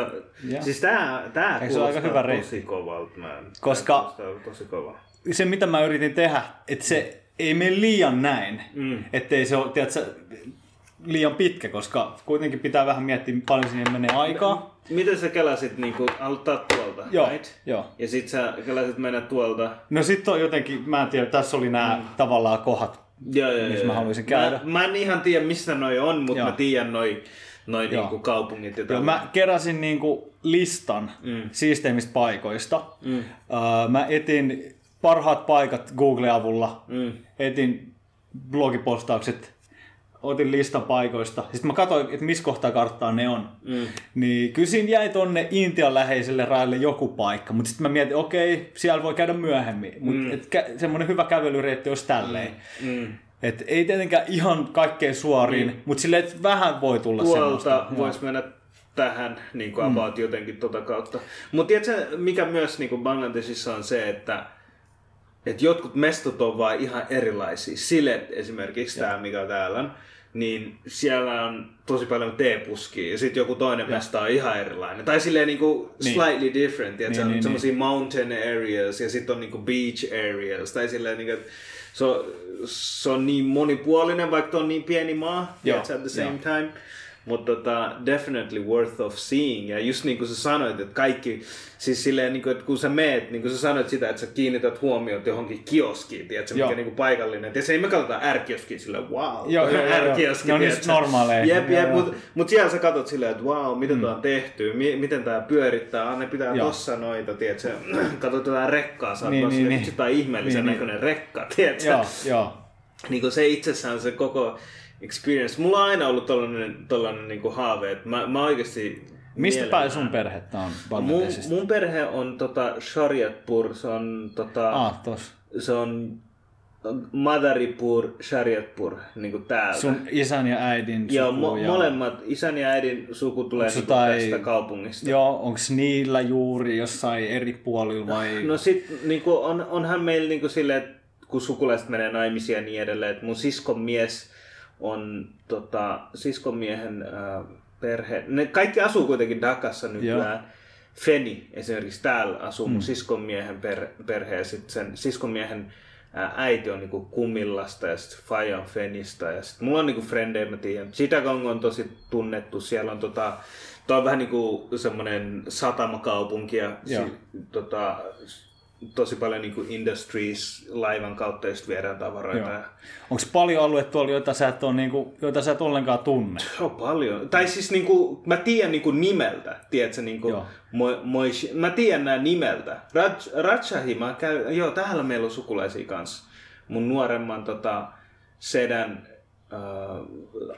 Joo. siis tää, tää Eikö se aika hyvä tosi kovalta. Koska- tosi kova. Se mitä mä yritin tehdä, että se ei mene liian näin. Mm. Ettei se ole, tiedätkö, liian pitkä, koska kuitenkin pitää vähän miettiä, paljon siihen menee aikaa. Miten sä kelasit niinku aloittaa tuolta? Joo, right? joo. Ja sit sä kelasit mennä tuolta. No sitten on jotenkin, mä en tiedä, tässä oli nämä mm. tavallaan kohdat. Joo, joo, Missä joo. mä haluaisin käydä. Mä, mä en ihan tiedä missä noi on, mutta Joo. mä tiedän noi, noi Joo. niinku kaupungit ja Joo, mä keräsin niinku listan Mm. mm. siisteimmistä paikoista. Mm. Mä etin parhaat paikat Google-avulla. Mm. Etin blogipostaukset, otin listan paikoista. Sitten mä katsoin, että missä kohtaa karttaa ne on. Mm. Niin kyllä siinä jäi tonne Intian läheiselle rajalle joku paikka, mutta sitten mä mietin, okei, siellä voi käydä myöhemmin. Mutta Mm. mm. semmoinen hyvä kävelyreitti olisi tälleen. Mm. Et ei tietenkään ihan kaikkein suoriin, Niin. mm. mutta silleen, että vähän voi tulla Tuolta semmoista. vois mennä tähän niin kuin about jotenkin tota kautta. Mutta tiedätkö, mikä myös niin kuin Bangladesissa on se, että että jotkut mestot on vaan ihan erilaisia. Silet esimerkiksi tämä, mikä täällä on, niin siellä on tosi paljon teepuskia ja sitten joku toinen mesta on ihan erilainen. Tai silleen niinku Niin. slightly different, että Niin, se on niin, semmoisia mountain areas ja sitten on niinku beach areas. Tai silleen niinku, se on, se on niin monipuolinen, vaikka on niin pieni maa, Joo, at the same joo. time. Mutta tota, definitely worth of seeing. Ja just niin kuin sä sanoit, että kaikki, siis silleen, niin kuin, että kun sä meet, niin kuin sä sanoit sitä, että sä kiinnität huomiota johonkin kioskiin, tiedätkö, mikä Joo. niin kuin paikallinen. Ja se ei me katsota R-kioskiin silleen, wow, Joo, joo, joo, joo. R-kioski, on tiedätkö. niistä normaaleja. Jep, Joo, jep, joo. mutta mut siellä sä katsot silleen, että wow, miten mm. tää on tehty, mi- miten tää pyörittää, ne pitää Joo. tossa noita, tiedätkö, katsot jotain rekkaa, sä oot Niin, niin, niin. vitsi, tää on ihmeellisen Niin, näköinen rekka, tiedätkö. Joo, joo. niin kuin se itsessään se koko experience. Mulla on aina ollut tollanen, tollanen niin kuin haave, että mä, mä oikeasti... Mistä päin sun perhettä on Mun, Bangladesista? mun perhe on tota Shariatpur, se on tota... Ah, tos. Se on Madaripur, Shariatpur, niin kuin täältä. Sun isän ja äidin suku. Joo, mo- ja... molemmat, isän ja äidin suku tulee niin jotain- tästä kaupungista. Joo, onko niillä juuri jossain eri puolilla vai... No sit niinku, on, onhan meillä niinku silleen, että kun sukulaiset menee naimisiin ja niin edelleen, että mun siskon mies on tota, siskon miehen äh, perhe, ne kaikki asuu kuitenkin Dakassa nykyään. Feni esimerkiksi täällä asuu mun siskon miehen per, perhe ja sit sen siskon miehen ää, äiti on niinku Kumillasta ja sitten Faija on Fenistä ja sitten mulla on niinku frendejä, mä tiedän. Chittagong on tosi tunnettu, siellä on tota, toi on vähän niinku semmonen satamakaupunki ja Joo. si, tota, tosi paljon niinku industries laivan kautta just viedään tavaroita. Joo. Onko paljon alueita tuolla, joita sä et, ole, niinku, joita sä et ollenkaan tunne? On paljon. Tai siis niinku, mä tiedän niinku nimeltä, tiedätkö, niinku, Joo. moi, moi, mä tiedän nämä nimeltä. Raj, Rajahi, mä käyn, joo, täällä meillä on sukulaisia kanssa. Mun nuoremman tota, sedän uh,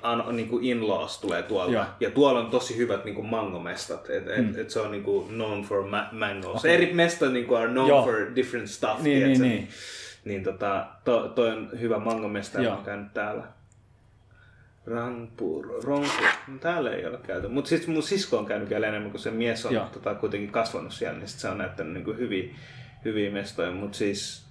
an, niinku in-laws tulee tuolta. Joo. Ja tuolla on tosi hyvät niinku mangomestat. Et, et, Mm. et se on niinku known for ma- mangoes. Eri mestat niinku are known Joo. for different stuff. Niin, tiedätkö? niin, niin. Niin tota, to, toi on hyvä mangomesta, mä oon käynyt täällä. Rangpur, Rongpur, no, täällä ei ole käyty. Mutta sitten mun sisko on käynyt vielä enemmän, kun se mies on Joo. tota, kuitenkin kasvanut siellä, niin sit se on näyttänyt niinku hyviä, hyviä mestoja. Mutta siis,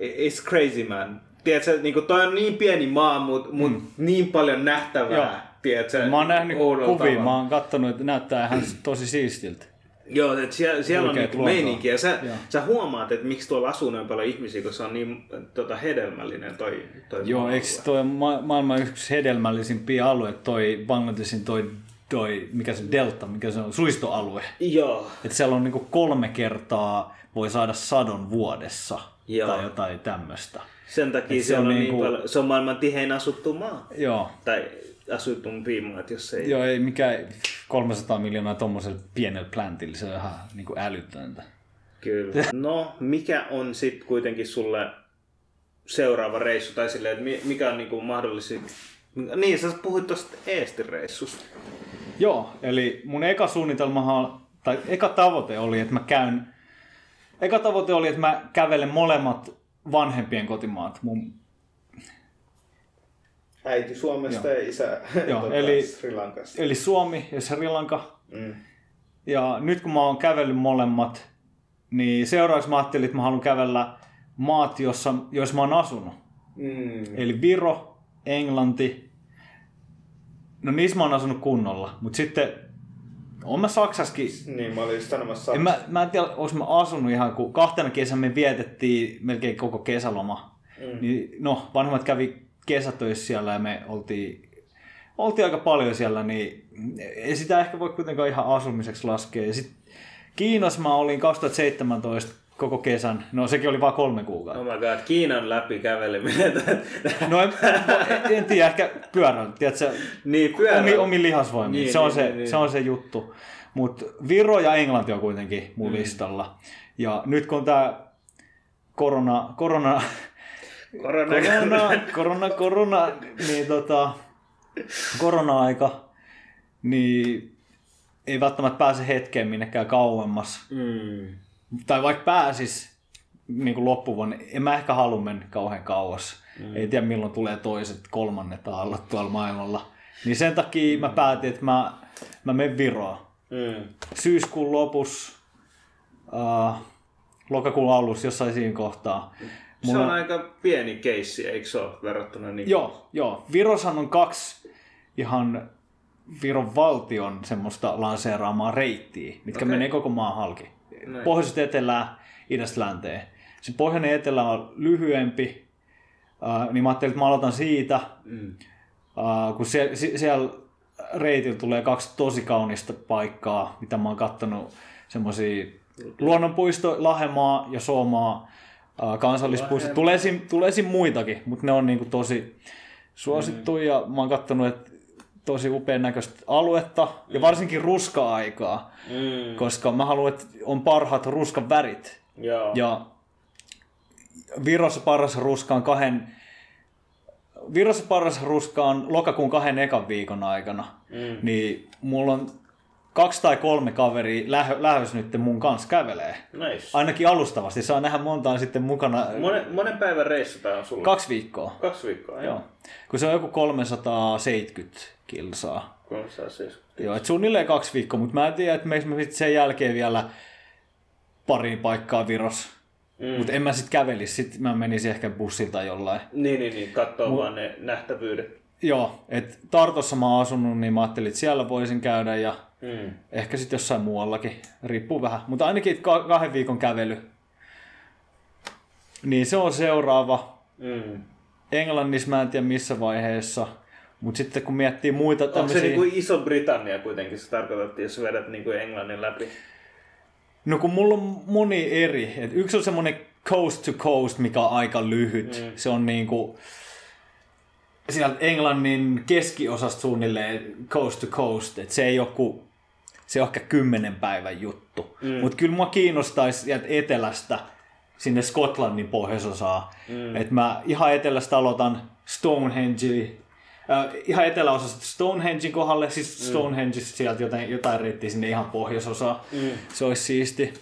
it's crazy man. Tiedätkö, niinku toi on niin pieni maa, mutta mut Mm. niin paljon nähtävää. Joo. Tiedätkö, Mä oon nähnyt kuvia, tavalla. mä oon kattonut, että näyttää ihan tosi siistiltä. Joo, että siellä, siellä on niinku meininki ja sä, Joo. sä huomaat, että miksi tuolla asuu noin paljon ihmisiä, kun se on niin tota, hedelmällinen toi, toi Joo, maa-alue. eikö toi ma- maailman yksi hedelmällisimpiä alue, toi Bangladesin toi, toi, mikä se delta, mikä se on, suistoalue. Joo. Että siellä on niinku kolme kertaa voi saada sadon vuodessa Joo. tai jotain tämmöistä. Sen takia se se, on on, niinku- niin paljon, se on maailman tihein asuttu maa. Joo. Tai asutumpi maat, jos ei... Joo, ei mikään 300 miljoonaa tommosella pienellä plantilla, se on ihan niinku älytöntä. Kyllä. No, mikä on sitten kuitenkin sulle seuraava reissu? Tai silleen, että mi- mikä on niinku mahdollisia... Niin, sä puhuit tuosta Eesti-reissusta. Joo, eli mun eka suunnitelmahan, tai eka tavoite oli, että mä käyn, eka tavoite oli, että mä kävelen molemmat vanhempien kotimaat. Mun, Äiti Suomesta ja isä Joo, tota, eli- Sri Lankasta. eli Suomi ja Sri Lanka. Mm. Ja nyt kun mä oon kävellyt molemmat, niin seuraavaksi mä ajattelin, että mä haluan kävellä maat, jossa, joissa mä oon asunut. Mm. Eli Viro, Englanti. No niissä mä oon asunut kunnolla, mutta sitten on mä Saksaskin Niin, mä olin sanomassa En mä, mä en tiedä, onko mä asunut ihan, kun kahtena kesänä me vietettiin melkein koko kesäloma. Mm. Niin, no, vanhemmat kävi kesätöissä siellä ja me oltiin, oltiin aika paljon siellä, niin ei sitä ehkä voi kuitenkaan ihan asumiseksi laskea. Ja sit Kiinassa mä olin 2017 koko kesän, no sekin oli vain kolme kuukautta. Oh my god, Kiinan läpi käveleminen. No en, en tiedä, ehkä pyörällä, tiedätkö, niin, pyörä. omi, omi lihasvoimia. Niin, se, on niin, se, niin, niin. se on se juttu. Mutta Viro ja Englanti on kuitenkin mun mm. listalla. Ja nyt kun tämä korona, korona, Korona. korona, korona, korona, niin tota, korona-aika, niin ei välttämättä pääse hetkeen minnekään kauemmas. Mm. Tai vaikka pääsis niin kuin loppuvuonna, en mä ehkä halua mennä kauhean kauas. Mm. Ei tiedä milloin tulee toiset, kolmannet aallot tuolla maailmalla. Niin sen takia mä päätin, että mä, mä menen Viroon. Mm. Syyskuun lopussa, äh, lokakuun alussa, jossain siinä kohtaa. Se Mulla on aika pieni keissi, eikö se ole verrattuna niin? Joo, joo. Viroshan on kaksi ihan Viron valtion semmoista lanseeraamaa reittiä, mitkä Okei. menee koko maan halki. Näin. Pohjoisesta etelään, idästä länteen. Se pohjoinen etelä on lyhyempi, äh, niin mä ajattelin, että mä aloitan siitä, Mm. äh, kun sie, sie, siellä reitillä tulee kaksi tosi kaunista paikkaa, mitä mä oon kattonut, semmoisia luonnonpuisto, Lahemaa ja Suomaa äh, kansallispuisto. Tulee, siinä- tulee siinä muitakin, mutta ne on niinku tosi suosittuja ja mä oon kattonut, että tosi upean näköistä aluetta ja varsinkin ruska-aikaa, Mm. koska mä haluan, että on parhaat ruskan värit. Joo. Ja Virossa paras ruska on kahden Virossa paras ruska on lokakuun kahden ekan viikon aikana. Mm. Niin mulla on kaksi tai kolme kaveria lähö, lähös nyt mun kanssa kävelee. Nice. Ainakin alustavasti. Saa nähdä montaan sitten mukana Monen, monen päivän reissu tää on sulla? kaksi viikkoa. Kaksi viikkoa, joo. Joo. Kun se on joku 370 kilsaa. 370. Joo, et suunnilleen kaksi viikkoa, mutta mä en tiedä, että meikö me sit sen jälkeen vielä pariin paikkaa Viros. Mm. Mutta en mä sit kävelisi, sit mä menisin ehkä bussilta jollain. Niin, niin, niin. Katsoo vaan ne nähtävyydet. Joo, että Tartossa mä oon asunut, niin mä ajattelin, että siellä voisin käydä ja Mm. ehkä sitten jossain muuallakin. Riippuu vähän. Mutta ainakin ka- kahden viikon kävely. Niin se on seuraava. Mm. Englannissa mä en tiedä missä vaiheessa. Mutta sitten kun miettii muita Onko se tämmöisiä... niinku Iso-Britannia kuitenkin, se tarkoitat, jos vedät niinku Englannin läpi? No kun mulla on moni eri. Et yksi on semmoinen coast to coast, mikä on aika lyhyt. Mm. Se on niinku sieltä Englannin keskiosasta suunnilleen coast to coast. Et se ei ole kuin, se on ehkä kymmenen päivän juttu. Mm. Mutta kyllä mua kiinnostaisi sieltä etelästä sinne Skotlannin pohjoisosaan. Mm. Et mä ihan etelästä aloitan Stonehenge, äh, ihan eteläosasta Stonehengen kohdalle, siis Stonehengesta sieltä jotain, jotain reittiä sinne ihan pohjoisosaan. Mm. Se olisi siisti.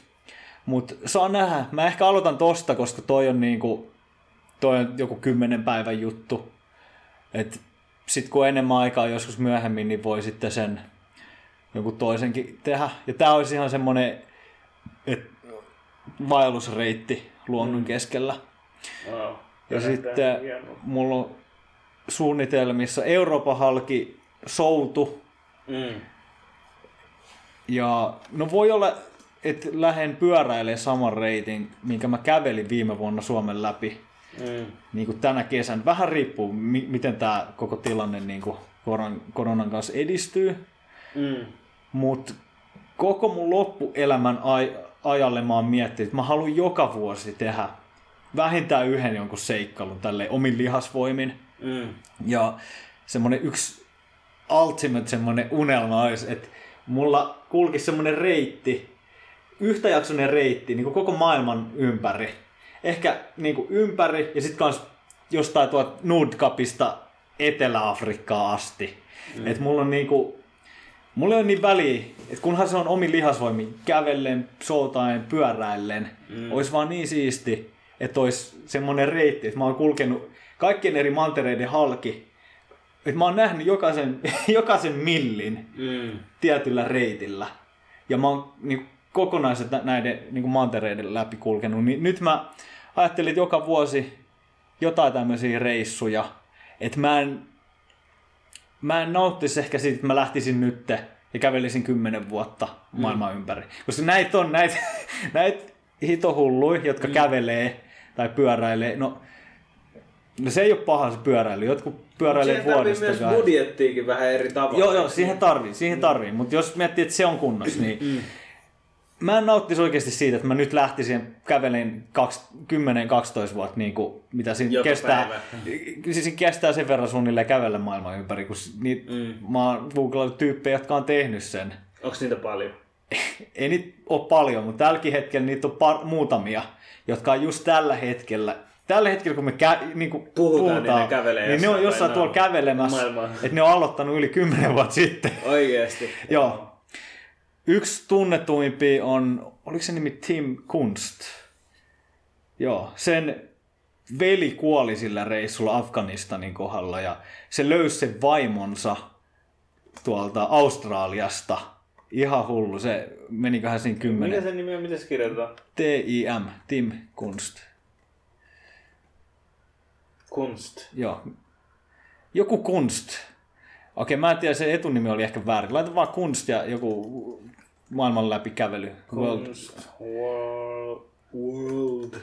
Mutta saa nähdä. Mä ehkä aloitan tosta, koska toi on niinku, toi on joku kymmenen päivän juttu. Et sit kun enemmän aikaa joskus myöhemmin, niin voi sitten sen joku toisenkin tehdä. Ja tää olisi ihan semmonen et, vaellusreitti luonnon keskellä. Oh. Ja sitten mulla on suunnitelmissa Euroopan halki soutu. Mm. Ja no voi olla, että lähden pyöräilemään saman reitin, minkä mä kävelin viime vuonna Suomen läpi. Mm. Niin kuin tänä kesän. Vähän riippuu, mi- miten tämä koko tilanne niin kuin koron, koronan kanssa edistyy. Mm. Mutta koko mun loppuelämän aj- ajalle mä oon miettinyt, että mä haluan joka vuosi tehdä vähintään yhden jonkun seikkailun tälle omin lihasvoimin. Mm. Ja semmonen yksi ultimate semmonen unelma olisi, että mulla kulkisi semmonen reitti, yhtäjaksoinen reitti niin kuin koko maailman ympäri. Ehkä niin kuin ympäri ja sitten kans jostain tuolta Nordkapista Etelä-Afrikkaan asti. Mm. Että mulla on niinku, mulla ei ole niin väliä, että kunhan se on omin lihasvoimin kävellen, soutaen, pyöräillen, mm. olisi vaan niin siisti, että olisi semmoinen reitti, että mä oon kulkenut kaikkien eri mantereiden halki, että mä oon nähnyt jokaisen, jokaisen millin Mm. tietyllä reitillä. Ja mä oon niin kokonaiset nä- näiden niin mantereiden läpi kulkenut. Niin nyt mä ajattelin, että joka vuosi jotain tämmöisiä reissuja. Että mä en, mä en nauttisi ehkä siitä, että mä lähtisin nyt ja kävelisin kymmenen vuotta maailman mm. ympäri. Koska näitä on näitä, näitä hitohulluja, jotka mm. kävelee tai pyöräilee. No, no se ei ole paha se pyöräily. Jotkut pyöräilee Siihen tarvii vuodesta. myös kahdesta. budjettiikin vähän eri tavalla. Joo, joo, siihen tarvii, siihen tarvii. Mutta jos miettii, että se on kunnossa, niin Mm. Mä en nauttisi oikeasti siitä, että mä nyt lähtisin kävelen 10-12 vuotta, niin kuin, mitä siinä Joka kestää. Siis siinä kestää sen verran suunnilleen kävellä maailman ympäri, kun niitä, Mm. mä oon googlannut tyyppejä, jotka on tehnyt sen. Onko niitä paljon? Ei niitä ole paljon, mutta tälläkin hetkellä niitä on par- muutamia, jotka on just tällä hetkellä Tällä hetkellä, kun me kä- niin kuin Puhutaan, niin ne kävelee niin ne on jossain tuolla kävelemässä, että ne on aloittanut yli 10 vuotta sitten. Oikeesti. Joo. Yksi tunnetuimpi on, oliko se nimi Tim Kunst? Joo, sen veli kuoli sillä reissulla Afganistanin kohdalla ja se löysi sen vaimonsa tuolta Australiasta. Ihan hullu, se meniköhän siinä Mikä kymmenen. sen nimi on, miten se kirjoitetaan? T-I-M, Tim Kunst. Kunst. Joo. Joku Kunst. Okei, mä en tiedä, se etunimi oli ehkä väärin. Laita vaan Kunst ja joku maailman läpi kävely. World. World, world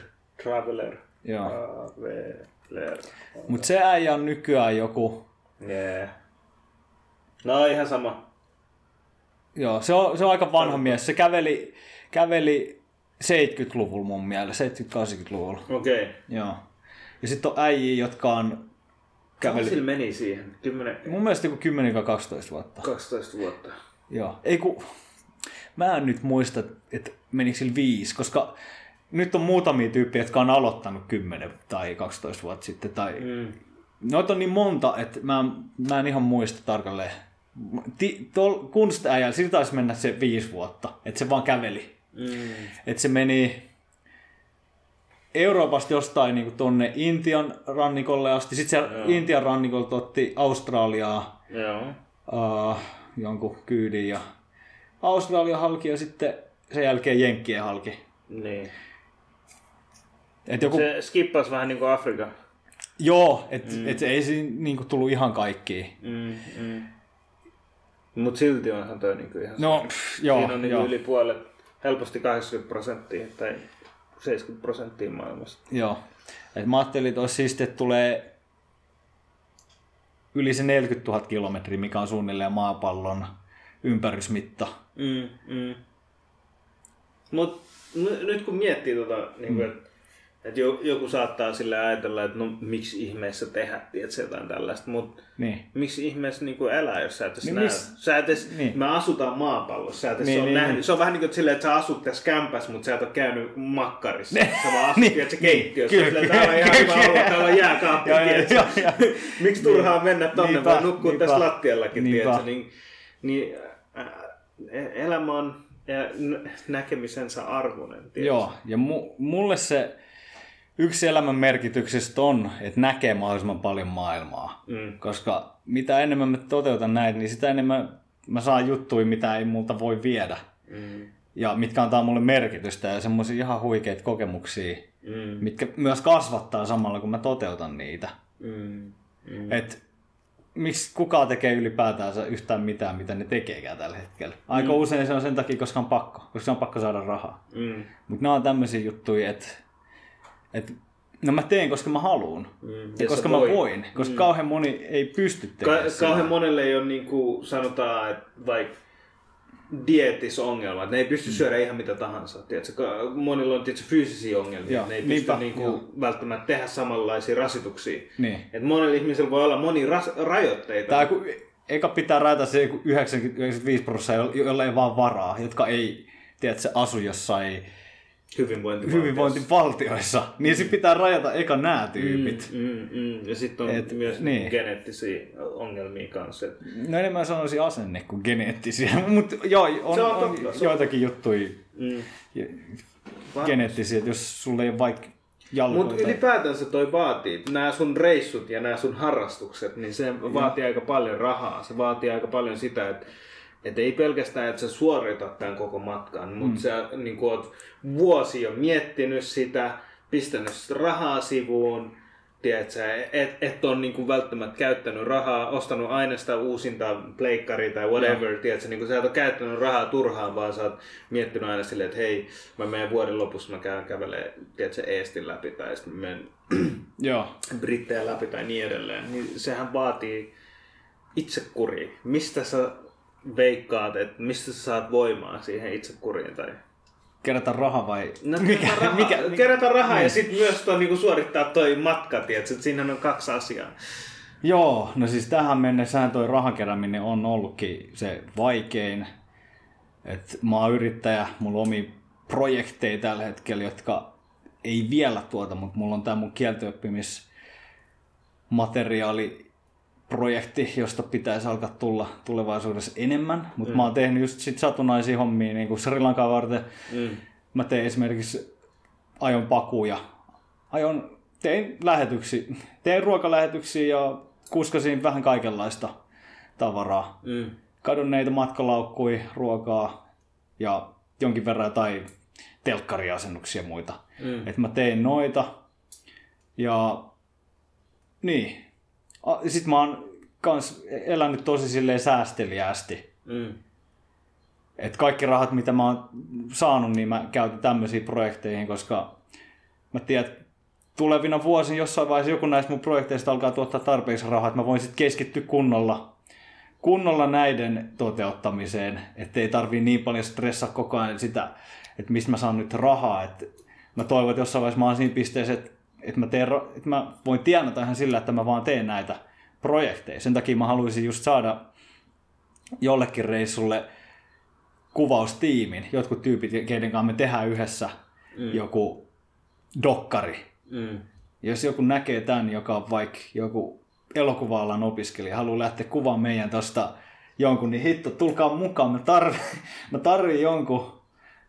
Traveler. Joo. Traveler. Mutta se äijä on nykyään joku, Yeah. No ihan sama. joo, se on, se on aika vanha mies. Se käveli, käveli 70-luvulla mun mielestä, 70-80-luvulla. Okei. Okay. Joo. Ja sitten on äijiä, jotka on Käveli. sillä meni siihen? 10, mun mielestä joku 10-12 vuotta. 12 vuotta. Joo. Ei ku, mä en nyt muista, että menikö sillä viisi, koska nyt on muutamia tyyppejä, jotka on aloittanut 10 tai 12 vuotta sitten. Tai... Mm. Noita on niin monta, että mä, en- mä en ihan muista tarkalleen. ti, tol, kunstäjällä, sillä taisi mennä se viisi vuotta, että se vaan käveli. Mm. Että se meni Euroopasta jostain niin tuonne Intian rannikolle asti. Sitten se Joo. Intian rannikolta otti Australiaa Joo. uh, jonkun kyydin ja Australia halki ja sitten sen jälkeen Jenkkien halki. Niin. Et joku, Se skippasi vähän niin kuin Afrika. Joo, että mm. et ei siinä niinku tullut ihan kaikkiin. Mm, mm. Mutta silti onhan toi niinku ihan... No, pff, joo, Siinä on niinku joo, yli puolet, helposti 80 prosenttia tai 70 prosenttia maailmasta. joo. Et mä ajattelin, että olisi siistiä, että tulee yli se 40 000 kilometriä, mikä on suunnilleen maapallon ympärysmitta. Mm, mm. Mut n- nyt kun miettii tota, niin kuin, että et jo- joku saattaa sille ajatella, että no miksi ihmeessä tehdä, tiedätkö, jotain tällaista, mutta Niin. miksi ihmeessä niin kuin elää, jos sä et Niin näe? Sä et edes, Niin. Me asutaan maapallossa, sä et Niin, niin, niin, nähnyt. niin. Se on vähän niin kuin silleen, että sä asut tässä kämpässä, mutta sä et ole käynyt makkarissa. Niin. Sä vaan asut, Niin. tiedätkö, keittiössä. Kyllä, Silleen, täällä on ihan hyvä olla, täällä on jääkaappi, tiedätkö? Miksi turhaa mennä tonne, Niinpä, vaan niinpä. tässä lattiallakin, tiedätkö? Niin, niin elämä on nä- näkemisensä arvoinen, tiedätkö? Joo, ja mu, mulle se yksi elämän merkityksistä on, että näkee mahdollisimman paljon maailmaa. Mm. Koska mitä enemmän mä toteutan näitä, niin sitä enemmän mä saan juttuja, mitä ei multa voi viedä. Mm. Ja mitkä antaa mulle merkitystä ja semmoisia ihan huikeita kokemuksia, Mm. mitkä myös kasvattaa samalla, kun mä toteutan niitä. Mm. Mm. Et miksi kukaan tekee ylipäätään yhtään mitään, mitä ne tekeekään tällä hetkellä. Aika mm. usein se on sen takia, koska on pakko, koska on pakko saada rahaa. Mm. Mutta nämä on tämmöisiä juttuja, että et, no mä teen, koska mä haluun. Mm. Ja koska sä mä voin. Koska mm. kauhean moni ei pysty Ka- tekemään sitä. kauhean monelle ei ole niin kuin sanotaan, että vaikka dieettisongelma, että ne ei pysty syödä ihan mitä tahansa. Tiedätkö? Monilla on tietysti fyysisiä ongelmia, Joo, ne ei niinpä, pysty niin kuin välttämättä tehdä samanlaisia rasituksia. Niin. Et monella ihmisellä voi olla moni ras- rajoitteita. Tää kun, eka pitää rajata se joku 90-95 prosenttia, jolla ei vaan varaa, jotka ei tiedätkö, asu jossain hyvinvointivaltiossa. hyvinvointivaltioissa. Niin sit pitää rajata eka nämä tyypit. Mm, mm, mm. Ja sitten on Et, myös niin. geneettisiä ongelmia kanssa. No enemmän sanoisin asenne kuin geneettisiä, mutta joo, on, on on, totta, se on joitakin juttuja Mm. geneettisiä, jos sulla ei ole vaikka jalkoja. Mutta ylipäätänsä toi vaatii, nämä sun reissut ja nämä sun harrastukset, niin se vaatii aika paljon rahaa. Se vaatii aika paljon sitä, että et ei pelkästään, että sä suoritat tämän koko matkan, mutta mm. sä niin kun, oot vuosi jo miettinyt sitä, pistänyt rahaa sivuun, tiedätkö, et, et on niin kuin välttämättä käyttänyt rahaa, ostanut aina sitä uusinta pleikkaria tai whatever, tiedätkö, niin kuin sä et ole käyttänyt rahaa turhaan, vaan sä oot miettinyt aina silleen, että hei, mä menen vuoden lopussa, mä käyn kävelee, tiedätkö, Eestin läpi tai sitten menen Joo. Brittejä läpi tai niin edelleen, niin sehän vaatii itsekuri. Mistä sä veikkaat, että mistä sä saat voimaa siihen itsekuriin? Tai... Kerätä raha vai... No, mikä, rahaa, mikä, kerätä rahaa ja Niin. sitten myös toi, niinku suorittaa toi matka, tiedätkö? että siinä on kaksi asiaa. Joo, no siis tähän mennessähän toi rahakerääminen on ollutkin se vaikein. Et mä oon yrittäjä, mulla on omia projekteja tällä hetkellä, jotka ei vielä tuota, mutta mulla on tää mun kieltooppimismateriaaliprojekti, josta pitäisi alkaa tulla tulevaisuudessa enemmän. Mutta mm. mä oon tehnyt just sit satunnaisia hommia niin kuin Sri Lankaa varten. Mm. Mä tein esimerkiksi ajon pakuja. Ajon, tein lähetyksiä, tein ruokalähetyksiä ja kuskasin vähän kaikenlaista tavaraa. Mm. Kadonneita matkalaukkuja, ruokaa ja jonkin verran tai telkkariasennuksia ja muita. Mm. Et mä tein noita ja niin. Sitten mä oon kans elänyt tosi silleen säästeliäästi. Mm. Et kaikki rahat, mitä mä oon saanut, niin mä käytän tämmöisiin projekteihin, koska mä tiedän, että tulevina vuosina jossain vaiheessa joku näistä mun projekteista alkaa tuottaa tarpeeksi rahaa, että mä voin sitten keskittyä kunnolla, kunnolla näiden toteuttamiseen, ettei tarvii niin paljon stressaa koko ajan sitä, että mistä mä saan nyt rahaa. Et mä toivon, että jossain vaiheessa mä oon siinä pisteessä, että, että, mä, teen, että mä voin tienata ihan sillä, että mä vaan teen näitä projekteja. Sen takia mä haluaisin just saada jollekin reissulle kuvaustiimin, jotkut tyypit, keiden kanssa me tehdään yhdessä mm. joku dokkari. Mm. Jos joku näkee tämän, joka on vaikka joku elokuva-alan opiskelija, haluaa lähteä kuvaamaan meidän tuosta jonkun, niin hitto, tulkaa mukaan. Mä, tarvi, mä tarvin jonkun,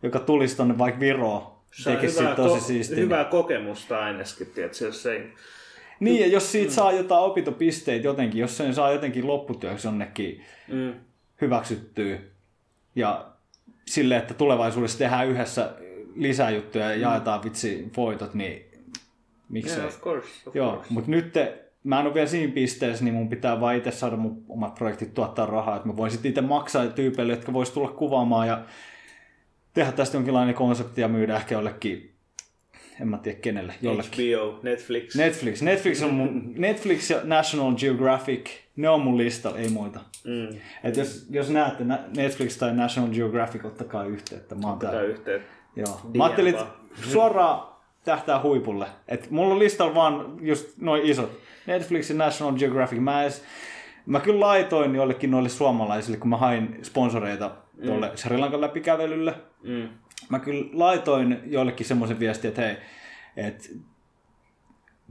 joka tulisi tonne vaikka Viroon. Tekisi siitä tosi ko- siistiä. Hyvää kokemusta ainakin, tiedätkö, jos ei... Niin, ja jos siitä mm. saa jotain opintopisteitä jotenkin, jos sen saa jotenkin lopputyöksi jonnekin mm. hyväksyttyä, ja sille, että tulevaisuudessa tehdään yhdessä lisäjuttuja ja mm. jaetaan vitsi voitot, niin miksei. Yeah, of course, of Joo, course. mutta nyt te, mä en ole vielä siinä pisteessä, niin mun pitää vaan itse saada mun omat projektit tuottaa rahaa, että mä voin sitten itse maksaa tyypeille, jotka vois tulla kuvaamaan ja tehdä tästä jonkinlainen konsepti ja myydä ehkä jollekin, en mä tiedä kenelle, jollekin. HBO, Netflix. Netflix. Netflix, on mun, Netflix ja National Geographic, ne on mun listalla, ei muita. Mm. Et jos, jos näette Netflix tai National Geographic, ottakaa yhteyttä. Mä oon täällä. yhteyttä. Joo. Mä ajattelin, että suoraan tähtää huipulle. Et mulla on listalla vaan just noin isot. Netflix ja National Geographic. Mä, edes, mä kyllä laitoin jollekin noille suomalaisille, kun mä hain sponsoreita tuolle mm. Sri Lankan läpikävelylle. Mm. Mä kyllä laitoin joillekin semmoisen viestin, että hei, että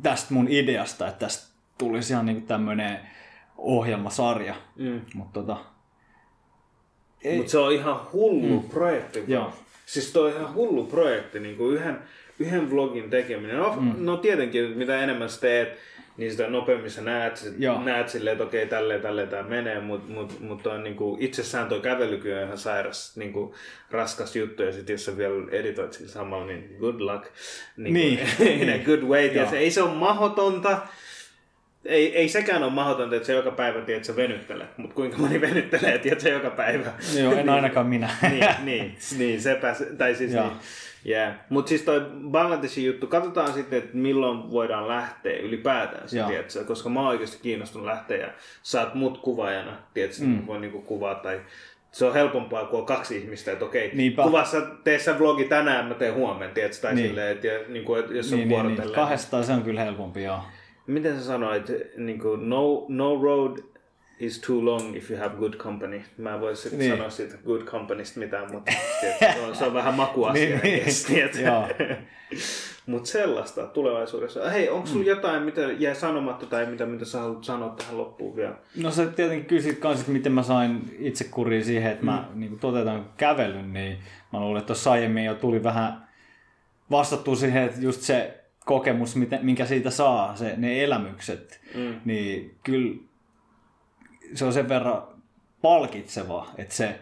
tästä mun ideasta, että tästä tulisi ihan niinku tämmönen ohjelmasarja. Mm. Mutta tota, Mut se on ihan hullu mm. projekti. Joo. Siis toi on ihan hullu projekti, niin kuin yhden, yhden vlogin tekeminen. No, mm. no tietenkin, mitä enemmän sä teet, niin sitä nopeammin sä näet, näet silleen, että okei, tälleen, tälleen tämä menee, mutta mut, mut on niin kuin, itsessään toi kävelykyy on ihan sairas, niin kuin, raskas juttu, ja sitten jos sä vielä editoit sillä samalla, niin good luck. Niin, niin. in a good way. Se, ei se ole mahdotonta, ei, ei sekään ole mahdotonta, että se joka päivä tiedät, että sä venyttelet, mutta kuinka moni venyttelee, tiedät se joka päivä. Joo, en ainakaan minä. niin, niin, niin, sepä, tai siis niin, Yeah. Mutta siis toi Bangladeshin juttu, katsotaan sitten, että milloin voidaan lähteä ylipäätään, tiedätkö? koska mä oon oikeasti kiinnostunut lähteä ja saat mut kuvaajana, tiedätkö, mm. voi niinku kuvaa tai se on helpompaa, kun on kaksi ihmistä, että okei, Niinpä. kuvassa tee sä vlogi tänään, mä teen huomenna, tiedätkö, tai niin. silleen, että, niin kuin, jos on niin, niin, niin. Kahdestaan se on kyllä helpompi, joo. Miten sä sanoit, niin kuin, no, no road is too long if you have good company. Mä en voi niin. sanoa siitä good companysta mitään, mutta se on, se on vähän makuasia. niin, niin. mutta sellaista tulevaisuudessa. Hei, onko sulla mm. jotain, mitä jäi sanomatta tai mitä, mitä sä haluat sanoa tähän loppuun vielä? No sä tietenkin kysyt kans, että miten mä sain itse kuriin siihen, että mm. mä niin toteutan kävelyn, niin mä luulen, että tuossa aiemmin jo tuli vähän vastattua siihen, että just se kokemus, minkä siitä saa, se, ne elämykset, mm. niin kyllä se on sen verran palkitseva, että se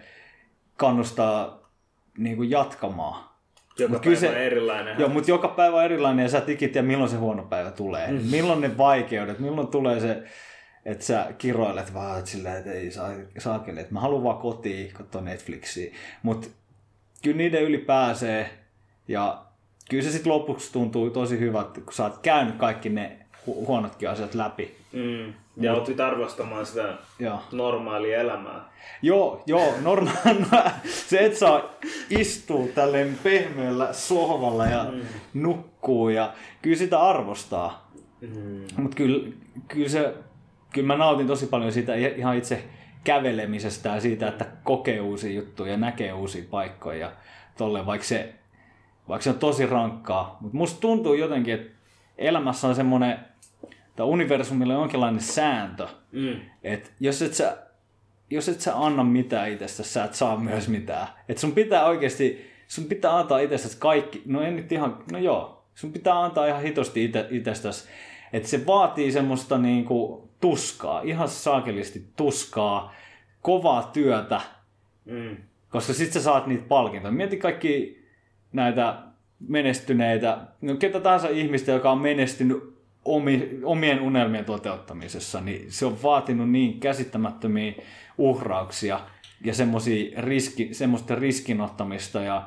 kannustaa niin kuin jatkamaan. Joka mut päivä se, on erilainen. Joo, mutta joka päivä on erilainen ja sä tikit tiedä milloin se huono päivä tulee. Mm. Milloin ne vaikeudet, milloin tulee se, että sä kiroilet vaan että sillä, että ei saa, saakeli, että mä haluan vaan kotiin katsoa Netflixiä. Mutta kyllä niiden yli pääsee ja kyllä se sitten lopuksi tuntuu tosi hyvältä, kun sä oot käynyt kaikki ne hu- huonotkin asiat läpi. Mm. Ja opit arvostamaan sitä joo. normaalia elämää. Joo, joo, normaali. se, että saa istua tälleen pehmeällä sohvalla ja mm. nukkuu ja kyllä sitä arvostaa. Mm. Mutta kyllä, kyllä, se, kyllä mä nautin tosi paljon siitä ihan itse kävelemisestä ja siitä, että kokee uusia juttuja ja näkee uusia paikkoja ja tolleen, vaikka se, vaikka se on tosi rankkaa. Mutta musta tuntuu jotenkin, että elämässä on semmoinen tai universumilla on jonkinlainen sääntö, mm. että jos et sä jos et sä anna mitään itsestä, sä et saa myös mitään. Et sun pitää oikeasti, sun pitää antaa itsestäsi kaikki, no en nyt ihan, no joo, sun pitää antaa ihan hitosti ite, itsestäsi. Että se vaatii semmoista niinku tuskaa, ihan saakelisti tuskaa, kovaa työtä, mm. koska sit sä saat niitä palkintoja. Mieti kaikki näitä menestyneitä, no ketä tahansa ihmistä, joka on menestynyt omien unelmien toteuttamisessa, niin se on vaatinut niin käsittämättömiä uhrauksia ja semmoisia riski, semmoista riskinottamista ja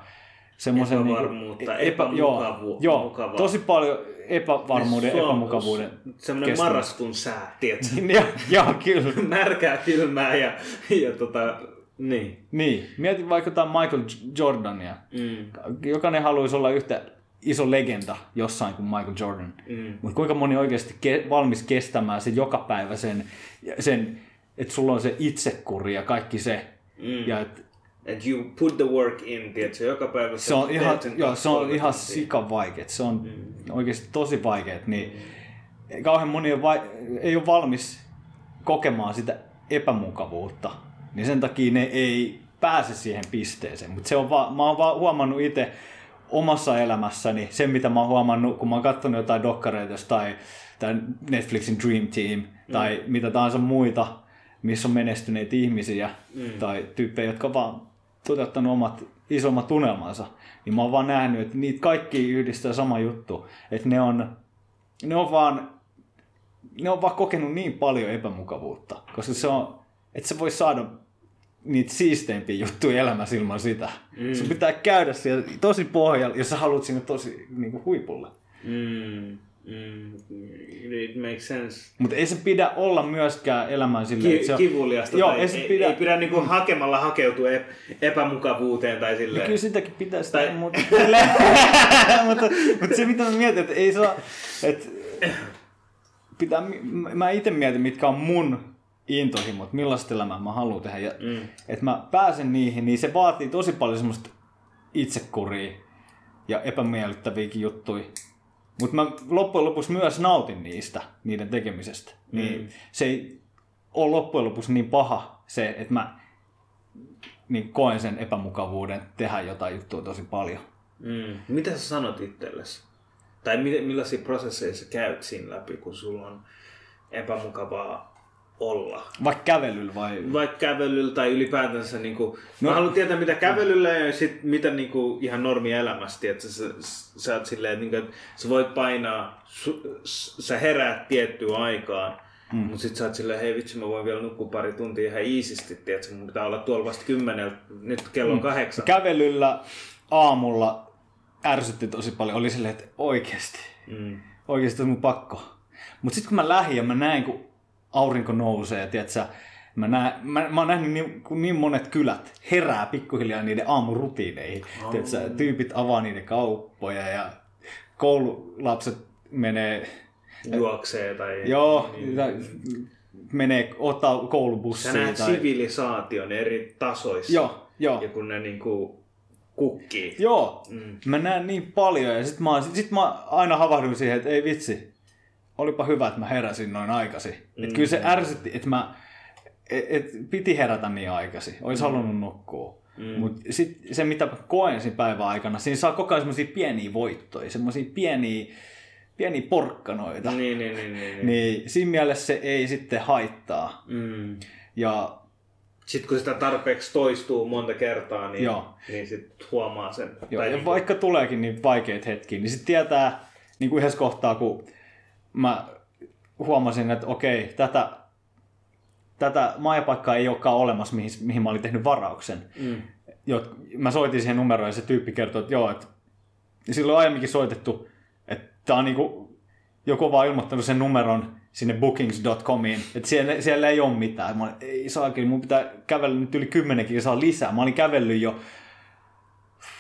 semmoisen niinku Epävarmuutta, niin, epä, joo, joo, tosi paljon epävarmuuden, niin epämukavuuden. Semmoinen marraskun sää, tiedätkö? joo, joo, kyllä. Märkää, kylmää ja, ja tota, niin. Niin. Mieti vaikka jotain Michael Jordania. Mm. Jokainen haluaisi olla yhtä iso legenda jossain kuin Michael Jordan. Mm. Mutta kuinka moni oikeasti ke- valmis kestämään sen joka päivä sen, sen että sulla on se itsekuri ja kaikki se. Mm. Ja et, And you put the work in, tiedätkö, joka päivä se on ihan, joo, se on ihan sika vaikeet. Se on mm. oikeasti tosi vaikeet. Niin kauhean moni ei, vai, ei ole valmis kokemaan sitä epämukavuutta niin sen takia ne ei pääse siihen pisteeseen. Mutta se on vaan, mä oon vaan huomannut itse omassa elämässäni, sen mitä mä oon huomannut, kun mä oon katsonut jotain dokkareita tai, tai Netflixin Dream Team tai mm. mitä tahansa muita, missä on menestyneitä ihmisiä mm. tai tyyppejä, jotka on vaan toteuttanut omat isommat tunnelmansa, niin mä oon vaan nähnyt, että niitä kaikki yhdistää sama juttu, että ne on, ne on vaan ne on vaan kokenut niin paljon epämukavuutta, koska se on, että se voi saada niitä siisteimpiä juttuja elämässä ilman sitä. Mm. Sun pitää käydä siellä tosi pohjalla, jos sä haluat sinne tosi niin kuin huipulle. Mm. Mm, it makes sense. Mutta ei se pidä olla myöskään elämän silleen, Ki- että se on... kivuliasta. Joo, ei se pidä- ei pidä niinku hakemalla hakeutua ep- epämukavuuteen tai No silleen. kyllä sitäkin pitäisi Tai- mutta, mutta, mutta se mitä mä mietin, että ei saa, että pitää, mä itse mietin, mitkä on mun intohimot, millaista elämää mä haluan tehdä. Ja, Mm. että mä pääsen niihin, niin se vaatii tosi paljon semmoista itsekuria ja epämiellyttäviäkin juttuja. Mutta mä loppujen lopuksi myös nautin niistä, niiden tekemisestä. Mm. Niin se ei ole loppujen lopuksi niin paha se, että mä niin koen sen epämukavuuden tehdä jotain juttua tosi paljon. Mm. Mitä sä sanot itsellesi? Tai mi- millaisia prosesseja sä käyt siinä läpi, kun sulla on epämukavaa olla? Vaikka kävelyllä vai... Vaikka kävelyllä tai ylipäätänsä, niin kuin, no. Mä haluan tietää mitä kävelyllä ja sit mitä niin kuin, ihan normielämässä, että sä, sä, sä oot silleen, niin kuin, että sä voit painaa, su, sä heräät tiettyyn aikaan, mm. mutta sit sä oot silleen, hei vitsi mä voin vielä nukkua pari tuntia ihan iisisti, tiedätkö, mun pitää olla tuolla vasta kymmeneltä, nyt kello on kahdeksan. Kävelyllä aamulla ärsytti tosi paljon. Oli silleen, että oikeasti. Mm. Oikeasti on mun pakko. Mutta sitten kun mä lähdin ja mä näin, kun aurinko nousee, tiedätkö, mä, näen, mä, mä oon nähnyt niin, kun niin monet kylät herää pikkuhiljaa niiden aamurutiineihin. Oh. Tiedätkö, tyypit avaa niiden kauppoja ja koululapset menee, Juoksee tai... joo, niin. tai menee ottaa Sä koulubussia. näet tai... sivilisaation eri tasoissa. Joo, joo. Ja kun ne niinku kukkii. Joo, Mm. mä näen niin paljon ja sit mä, sit mä aina havahduin siihen, että ei vitsi, olipa hyvä, että mä heräsin noin aikaisin. Mm. Et kyllä se ärsytti, että mä, et, et piti herätä niin aikaisin, olisi mm. halunnut nukkua. Mm. Mutta sitten se, mitä koen siinä päivän aikana, siinä saa koko ajan semmoisia pieniä voittoja, semmoisia pieniä, pieniä porkkanoita. Niin, niin, niin, niin, niin. Niin siinä mielessä se ei sitten haittaa. Mm. Ja Sitten kun sitä tarpeeksi toistuu monta kertaa, niin, Joo. niin sit huomaa sen. Joo, Tai ja niinku- vaikka tuleekin niin vaikeita hetkiä, niin sitten tietää niin kuin yhdessä kohtaa, kun mä huomasin, että okei, tätä, tätä majapaikkaa ei olekaan olemassa, mihin, mihin mä olin tehnyt varauksen. Mm. Jot, mä soitin siihen numeroon ja se tyyppi kertoi, että joo, että silloin aiemminkin soitettu, että tää on niinku, joku on vaan ilmoittanut sen numeron sinne bookings.comiin, että siellä, siellä ei ole mitään. Mä olin, ei saa kyllä, mun pitää kävellä nyt yli 10 kilsaa lisää. Mä olin kävellyt jo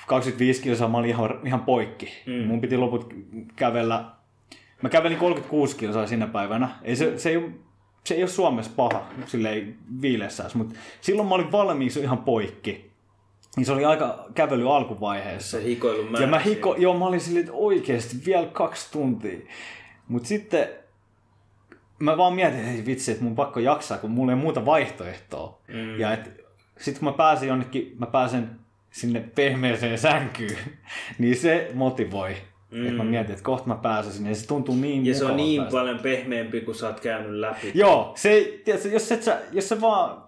25 kilsaa, mä olin ihan, ihan poikki. Mm. Mun piti loput kävellä, mä kävelin 36 kilsaa sinä päivänä. Ei se, se, ei, se ei ole Suomessa paha, silleen viilessä, mutta silloin mä olin valmiiksi ihan poikki. Niin se oli aika kävely alkuvaiheessa. Se hikoilun määrä. Ja mä hiko, joo, mä olin silleen, että oikeesti vielä kaksi tuntia. Mut sitten mä vaan mietin, että vitsi, että mun pakko jaksaa, kun mulla ei muuta vaihtoehtoa. Mm. Ja et, sit kun mä pääsen jonnekin, mä pääsen sinne pehmeeseen sänkyyn, niin se motivoi. Mm. Että mä mietin, että kohta mä pääsen sinne, ja se tuntuu niin Ja se on niin päästä. paljon pehmeämpi, kun sä oot käynyt läpi. Joo, se tiedätkö, jos, et sä, jos sä vaan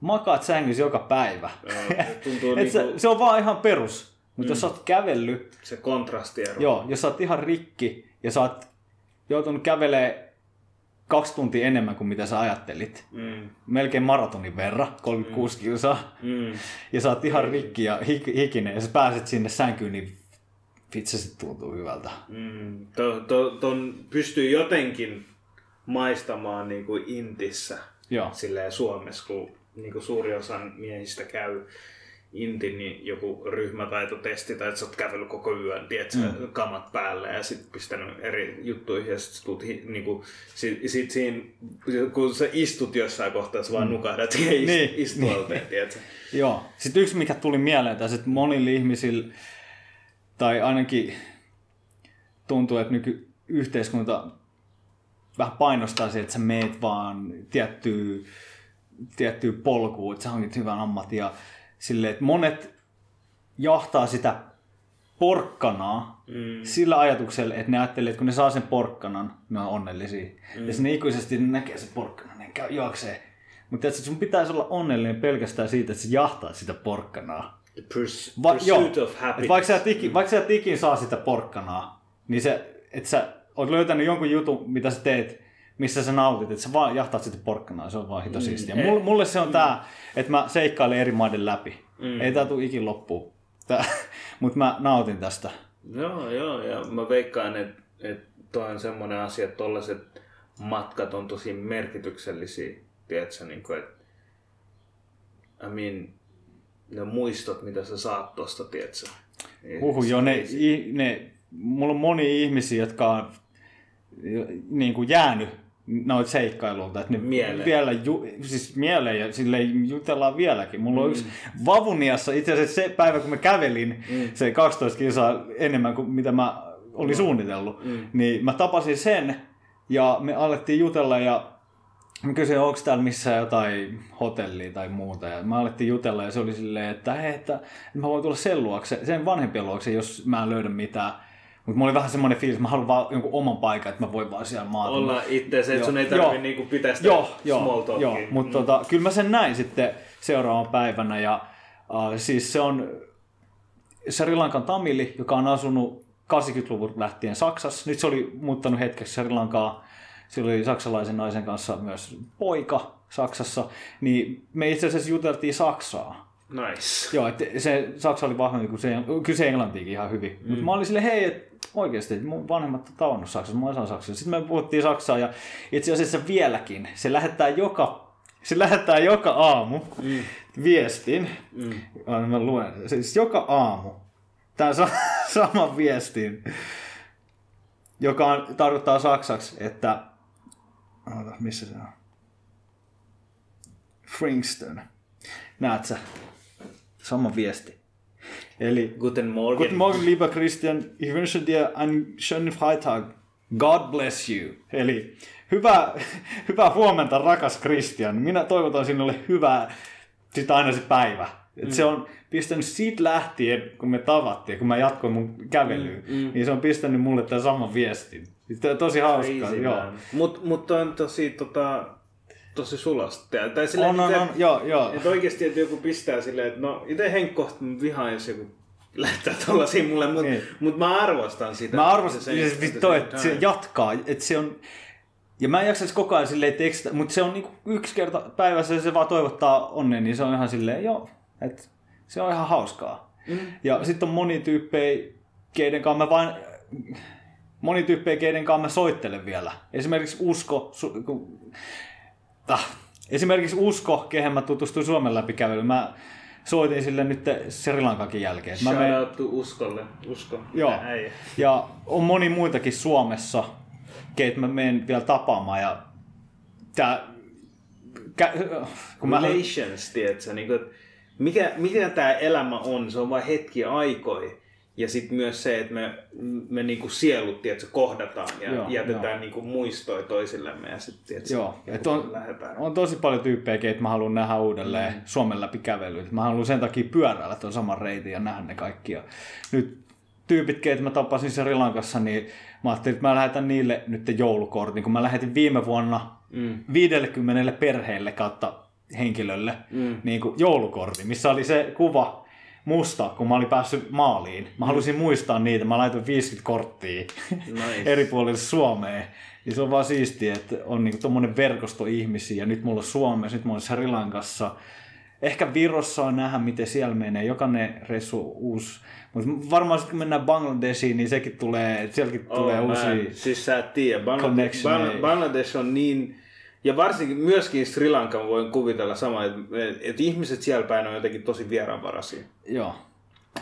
makaat sängyssä joka päivä, Joo, tuntuu et niinku sä, se on vaan ihan perus. Mutta mm. jos sä oot kävellyt se kontrastiero. Joo, jos sä oot ihan rikki ja sä oot joutunut kävelee kaksi tuntia enemmän kuin mitä sä ajattelit, Mm. melkein maratonin verran, 36 mm. kilsaa, Mm. ja sä oot ihan rikki ja hik- hikinen, ja sä pääset sinne sänkyyn, niin vitsi se tuntuu hyvältä. Mm. To, to, ton pystyy jotenkin maistamaan niin kuin Intissä, Joo. silleen Suomessa, kun niin kuin suuri osa miehistä käy Intin niin joku ryhmätaitotesti tai että sä oot kävellyt koko yön, tiedätkö, mm. kamat päälle ja sit pistänyt eri juttuihin ja sit, tuut, niinku, sit, sit siinä, kun sä istut jossain kohtaa, sä vaan nukahdat ja ist, Niin, istualteen, niin. Joo. Sitten yksi, mikä tuli mieleen että monilla ihmisillä, tai ainakin tuntuu, että nykyyhteiskunta vähän painostaa siihen, että sä meet vaan tiettyyn tiettyä polkua, että sä hankit hyvän ammatin ja silleen, että monet jahtaa sitä porkkanaa mm. sillä ajatuksella, että ne ajattelee, että kun ne saa sen porkkanan, ne on onnellisia. Mm. Ja sinne ikuisesti ne näkee sen porkkanan, ne käy juoksee. Mutta sun pitäisi olla onnellinen pelkästään siitä, että sä jahtaa sitä porkkanaa. The purs- Va- pursuit joo, of happiness. Vaikka sä, ikin, vaikka sä et ikin saa sitä porkkanaa, niin se, että sä oot löytänyt jonkun jutun, mitä sä teet, missä sä nautit, että sä vaan jahtaat sitä porkkanaa, se on vaan hito mm. siistiä. Mulle, mulle se on mm. tää, että mä seikkailen eri maiden läpi. Mm. Ei tää tule ikin loppuun. Mutta mä nautin tästä. Joo, joo, ja mä veikkaan, että et toi on semmoinen asia, että tollaiset matkat on tosi merkityksellisiä, tiedätkö, niin kuin, että I mean, ne muistot, mitä sä saat tosta, tiedätkö? Niin Huhu, joo, ne, ne, mulla on moni ihmisiä, jotka on niin kuin jäänyt noita seikkailulta. Että ne mieleen. Vielä ju, siis mieleen ja sille jutellaan vieläkin. Mulla mm. on yksi Vavuniassa, itse asiassa se päivä kun mä kävelin mm. se 12 kilsaa enemmän kuin mitä mä olin mm. suunnitellut, mm. niin mä tapasin sen ja me alettiin jutella ja Mä kysyin, onko täällä missään jotain hotellia tai muuta. Ja mä alettiin jutella ja se oli silleen, että hei, että mä voin tulla sen luokse, sen vanhempien luokse, jos mä en löydä mitään. Mutta mulla oli vähän semmoinen fiilis, että mä haluan vaan jonkun oman paikan, että mä voin vaan siellä maata. Olla itse se, että sun ei tarvitse niinku pitää sitä joo, small talkia. Joo, mutta mm. tota, kyllä mä sen näin sitten seuraavan päivänä. Ja uh, siis se on Sri Lankan Tamili, joka on asunut 80-luvun lähtien Saksassa. Nyt se oli muuttanut hetkeksi Sri Lankaa sillä oli saksalaisen naisen kanssa myös poika Saksassa, niin me itse asiassa juteltiin Saksaa. Nice. Joo, että se Saksa oli vahvempi kuin se, kyllä se englantiikin ihan hyvin. Mm. Mutta mä olin silleen, hei, että oikeasti, että mun vanhemmat on tavannut Saksassa, mä osaan Saksaa. Sitten me puhuttiin Saksaa ja itse asiassa vieläkin, se lähettää joka, se lähettää joka aamu mm. viestin. Mm. Mä luen, siis joka aamu. Tämä sama viestin, joka on, tarkoittaa saksaksi, että Oota, missä se on? Fringston. Näet sä? Sama viesti. Eli Guten Morgen. Guten Morgen, lieber Christian. Ich wünsche dir einen schönen Freitag. God bless you. Eli hyvää, hyvää huomenta, rakas Christian. Minä toivotan sinulle hyvää, sitä aina se päivä. Et mm. Se on pistänyt siitä lähtien, kun me tavattiin, kun mä jatkoin mun kävelyä, mm, mm. niin se on pistänyt mulle tämän saman viestin. Tosi hauskaa, joo. Mutta mut on tosi tota, tosi sulasta. Tai silleen, on, on, on, joo, joo. Että oikeasti, että joku pistää silleen, että no itse Henkko vihaan, jos joku lähettää tollasia mulle, mutta niin. mut mä arvostan sitä. Mä arvostan, se, se, se, toi, että se jatkaa, että se on, ja mä en jaksaisi koko ajan silleen tekstä, mutta se on niinku yksi kerta päivässä se vaan toivottaa onnen, niin se on ihan silleen, joo, että se on ihan hauskaa. Mm. Ja sitten on moni tyyppejä, keiden kanssa mä vain moni tyyppejä, keiden kanssa mä soittelen vielä. Esimerkiksi Usko, su, ku, ah, esimerkiksi Usko, kehen mä tutustuin Suomen läpi kävelyyn. Mä soitin sille nyt Sri Lankankin jälkeen. Mä to Uskolle. Usko. Joo. Äijä. Ja on moni muitakin Suomessa, keitä mä menen vielä tapaamaan. Ja tää, kä, kun Relations, mä... tiedätkö? Niin kuin, mikä, mikä tämä elämä on? Se on vain hetki aikoi. Ja sitten myös se, että me, me niinku sielut tiedätkö, kohdataan ja joo, jätetään joo. Niinku muistoja toisillemme ja sitten Joo, et on, lähdetään. on tosi paljon tyyppejä, että mä haluan nähdä uudelleen mm. Suomen läpi kävelyä. Mä haluan sen takia pyöräillä tuon saman reitin ja nähdä ne kaikki. Ja nyt tyypit, keitä mä tapasin Sri Lankassa, niin mä ajattelin, että mä lähetän niille nyt joulukortin, kun mä lähetin viime vuonna mm. 50 perheelle kautta henkilölle mm. niin kuin joulukortin, missä oli se kuva musta, kun mä olin päässyt maaliin. Mä halusin muistaa niitä, mä laitoin 50 korttia nice. eri puolille Suomeen. Ja se on vaan siistiä, että on niinku tommonen verkosto ihmisiä. Ja nyt mulla on Suomessa, nyt mulla on Sri Lankassa. Ehkä Virossa on nähdä, miten siellä menee. Jokainen reissu uusi. Mutta varmaan sitten kun mennään Bangladesiin, niin sekin tulee, sielläkin oh, tulee uusia Siis sä et tiedä. Bangladesh, Bangladesh on niin ja varsinkin myöskin Sri Lankan voin kuvitella sama, että, että ihmiset siellä päin on jotenkin tosi vieraanvaraisia. Joo.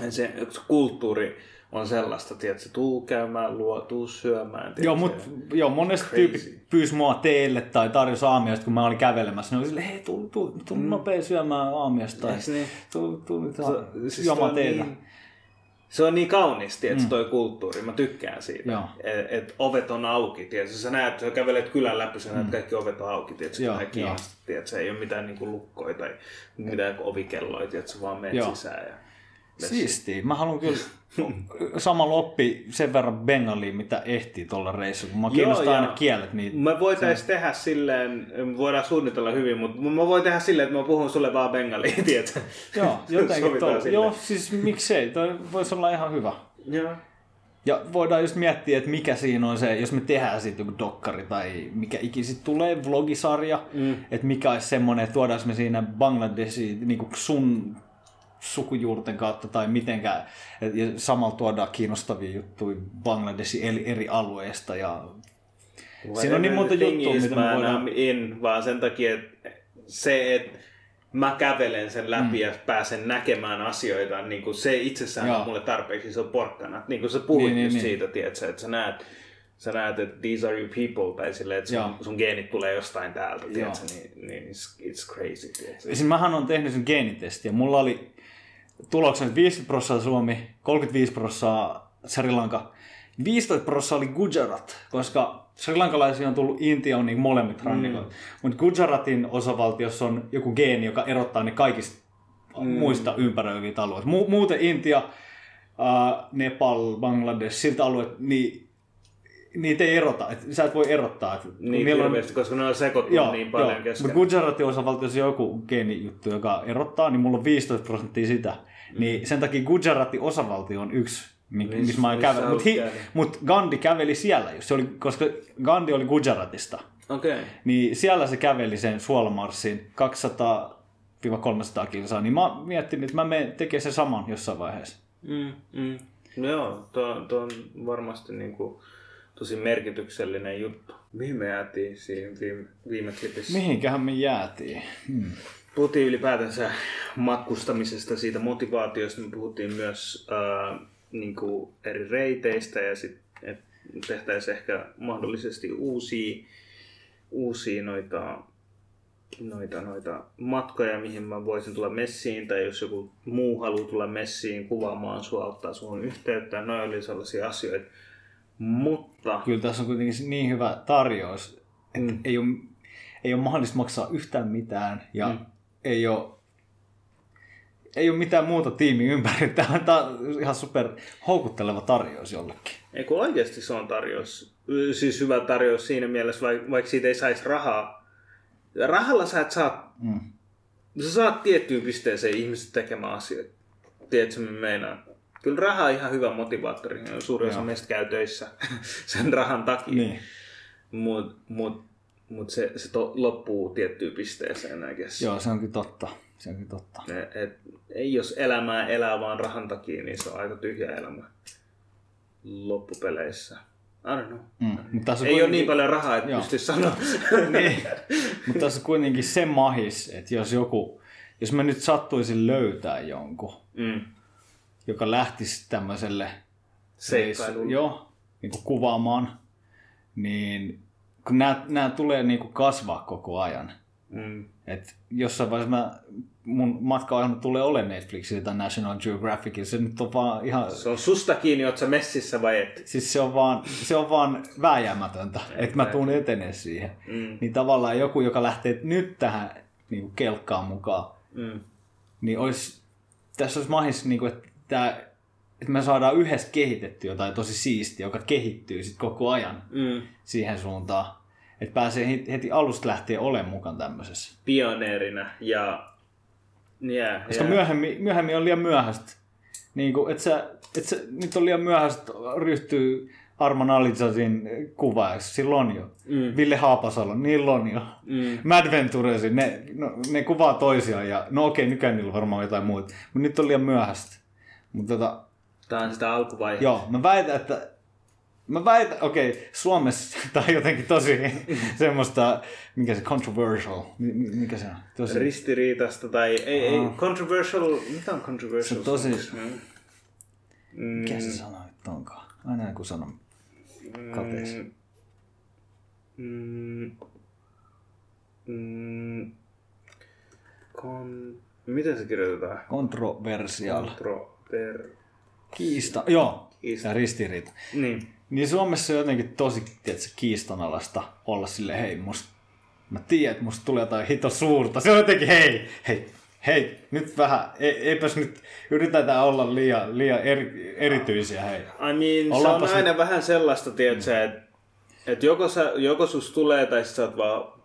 Se, se kulttuuri on sellaista, että tuu käymään, luo, tuu syömään. Tiedätkö? Joo, mut, joo, monesti tyyppi pyysi mua teille tai tarjosi aamiasta, kun mä olin kävelemässä. Ne oli silleen, hei, tuu, tuu, tuu mm. nopea syömään aamiasta. Tai niin? tuu, tuu, tuu, tuu siis juomaan teille. Niin, Se on niin kaunis, tiedätkö, toi kulttuuri. Mä tykkään siitä. Joo. Et, et ovet on auki, tiedätkö. Sä näet, sä kävelet kylän läpi, sä näet kaikki ovet on auki, tiedätkö. Joo, tiedätkö. Se ei ole mitään niinku lukkoja tai mitään ovikelloja, tiedätkö. Vaan menet sisään ja... Siistiä. Mä haluan kyllä samalla oppi sen verran bengaliin, mitä ehtii tuolla reissulla. Mä kiinnostaa Joo, aina joo. kielet. Niin... Me voitais tehdä silleen, me voidaan suunnitella hyvin, mutta mä voin tehdä silleen, että mä puhun sulle vaan bengaliin, tiedätkö? Joo, jotenkin silleen. Joo, siis miksei. Toi voisi olla ihan hyvä. Joo. Ja voidaan just miettiä, että mikä siinä on se, jos me tehdään siitä joku dokkari tai mikä ikinä sit tulee, vlogisarja, mm. että mikä olisi semmoinen, että tuodaanko me siinä Bangladesiin niin sun sukujuurten kautta tai mitenkään, ja samalla tuodaan kiinnostavia juttuja Bangladesin eri, eri alueista ja Siinä on niin monta juttua, mitä man, voidaan- in, vaan sen takia, että se, että mä kävelen sen läpi mm. ja pääsen näkemään asioita, niin kuin se itsessään Joo. on mulle tarpeeksi, se on porkkana. Niin kuin sä puhuit Niin, niin, niin, just niin. siitä, tiedätkö, että sä näet, sä näet, että these are your people, tai silleen, että Joo. sun, sun geenit tulee jostain täältä, tiedätkö, niin, niin it's, it's crazy, tiedätkö. Siis mähän on tehnyt sen geenitesti ja mulla oli tuloksena 50 prosenttia Suomi, 35 prosenttia Sri Lanka, 15 prosenttia oli Gujarat, koska Sri Lankalaisia on tullut Intiaan niin molemmat rannikot. Mm. Mutta Gujaratin osavaltiossa on joku geeni, joka erottaa ne kaikista mm. muista ympäröivistä alueista. Mu- muuten Intia, äh, Nepal, Bangladesh, siltä alueet, niin niitä ei erota. Et sä et voi erottaa. Et Niin niillä on- hirveästi, koska ne on sekoittunut Joo, niin paljon joo. keskenään. Mutta Gujaratin osavaltiossa on joku geenijuttu, joka erottaa, niin mulla on 15 prosenttia sitä. Mm. Niin sen takia Gujaratin osavaltio on yksi, mi- Miss- missä mä missä kävellyt. oot Mutta hi- mut Gandhi käveli siellä, just. se oli, koska Gandhi oli Gujaratista. Okei. Okay. Niin siellä se käveli sen suolamarssin 200-300 kilsaa. Niin mä oon miettinyt, että mä menen tekemään sen saman jossain vaiheessa. Mm, mm. No joo, tuo, tuo on varmasti niin kuin, tosi merkityksellinen juttu. Mihin me jäätiin siinä viime, viime klipissä? Mihinkähän me jäätiin? Hmm. Puhuttiin ylipäätänsä matkustamisesta, siitä motivaatiosta. Me puhuttiin myös ää, niin kuin eri reiteistä ja sitten tehtäisiin ehkä mahdollisesti uusia, uusia noita, noita, noita matkoja, mihin mä voisin tulla messiin, tai jos joku muu haluaa tulla messiin kuvaamaan sua, ottaa suhun yhteyttä. Noin oli sellaisia asioita. Mutta Kyllä tässä on kuitenkin niin hyvä tarjous, että mm. ei, ole, ei ole mahdollista maksaa yhtään mitään ja mm. Ei ole ei ole mitään muuta tiimi ympäri. Tämä on, tämä on ihan super houkutteleva tarjous jollekin. Ei kun oikeasti se on tarjous. Siis hyvä tarjous siinä mielessä, vaikka, siitä ei saisi rahaa. Rahalla sä et saa, Mm. sä saat tiettyyn pisteeseen ihmiset tekemään asioita. Tiedätkö, mitä meinaan? Kyllä raha on ihan hyvä motivaattori. Suurin osa meistä käy töissä sen rahan takia. Niin. Mutta mut, mut se, se to, loppuu tiettyyn pisteeseen, guess. Joo, se onkin totta. Se onkin totta. Et, et, ei jos elämää elää vaan rahan takia, niin se on aika tyhjä elämä loppupeleissä. I don't know. Mm. Mutta tässä Ei ole kuitenkin- niin paljon rahaa, että pystyisi sanoa. niin. Mutta tässä on kuitenkin se mahis, että jos joku, jos mä nyt sattuisin löytää jonkun, mm. joka lähtisi tämmöiselle Seikkailulle. joo, niin kuin kuvaamaan, niin kun nämä, nämä tulee niin kuin kasvaa koko ajan. Mm. Et jossain vaiheessa mä, mun matkaohjelma tulee olemaan Netflixillä tai National Geographicilla. Se nyt on vaan ihan... Se on susta kiinni, oot sä messissä vai et? Siis se on vaan, se on vaan vääjäämätöntä, että mä tuun etenee siihen. Mm. Niin tavallaan joku, joka lähtee nyt tähän niin kuin kelkkaan mukaan, Mm. niin olisi, tässä olisi mahis, niin kuin, että, tämä, että me saadaan yhdessä kehitettyä jotain tosi siistiä, joka kehittyy sit koko ajan Mm. siihen suuntaan. Että pääsee heti- alusta lähtien olemaan mukana tämmöisessä. Pioneerina ja... Yeah, Koska yeah. myöhemmin, myöhemmin on liian myöhäistä. Niin kuin, että sä, että sä, nyt on liian myöhäistä ryhtyy Arman Alitsasin kuvaajaksi. Silloin on jo. Mm. Ville Haapasalo, niillä on jo. Mm. Mad Venturesin, ne, no, ne kuvaa toisiaan ja no okei, nykyään niillä on varmaan jotain muuta. Mutta nyt on liian myöhäistä. Mutta tota, Tää on sitä alkuvaihetta. joo, mä väitän, että Mä väitän, okei, okay, Suomessa tää on jotenkin tosi semmoista, mikä se controversial, mi- mi- mikä se on? Tosi, Ristiriitasta tai ei, ei Aa. controversial, mitä on controversial? Se on tosi-? Mm. mikä se sana nyt onkaan? Aina joku sana kateessa. Mm. Mm. Kon... Miten se kirjoitetaan? Kontroversial. Controver... Kiista, joo, Kiista. ja ristiriita. Niin. Niin Suomessa on jotenkin tosi tiedätkö, kiistanalasta olla sille hei, musta, mä tiedän, että musta tulee jotain hito suurta. Se on jotenkin, hei, hei, hei, nyt vähän, e, eipäs nyt yritetään olla liian, liian eri, erityisiä, hei. I mean, se Ollaanpa on se- aina vähän sellaista, tiedätkö, että et joko, sä, joko sus tulee tai sä oot vaan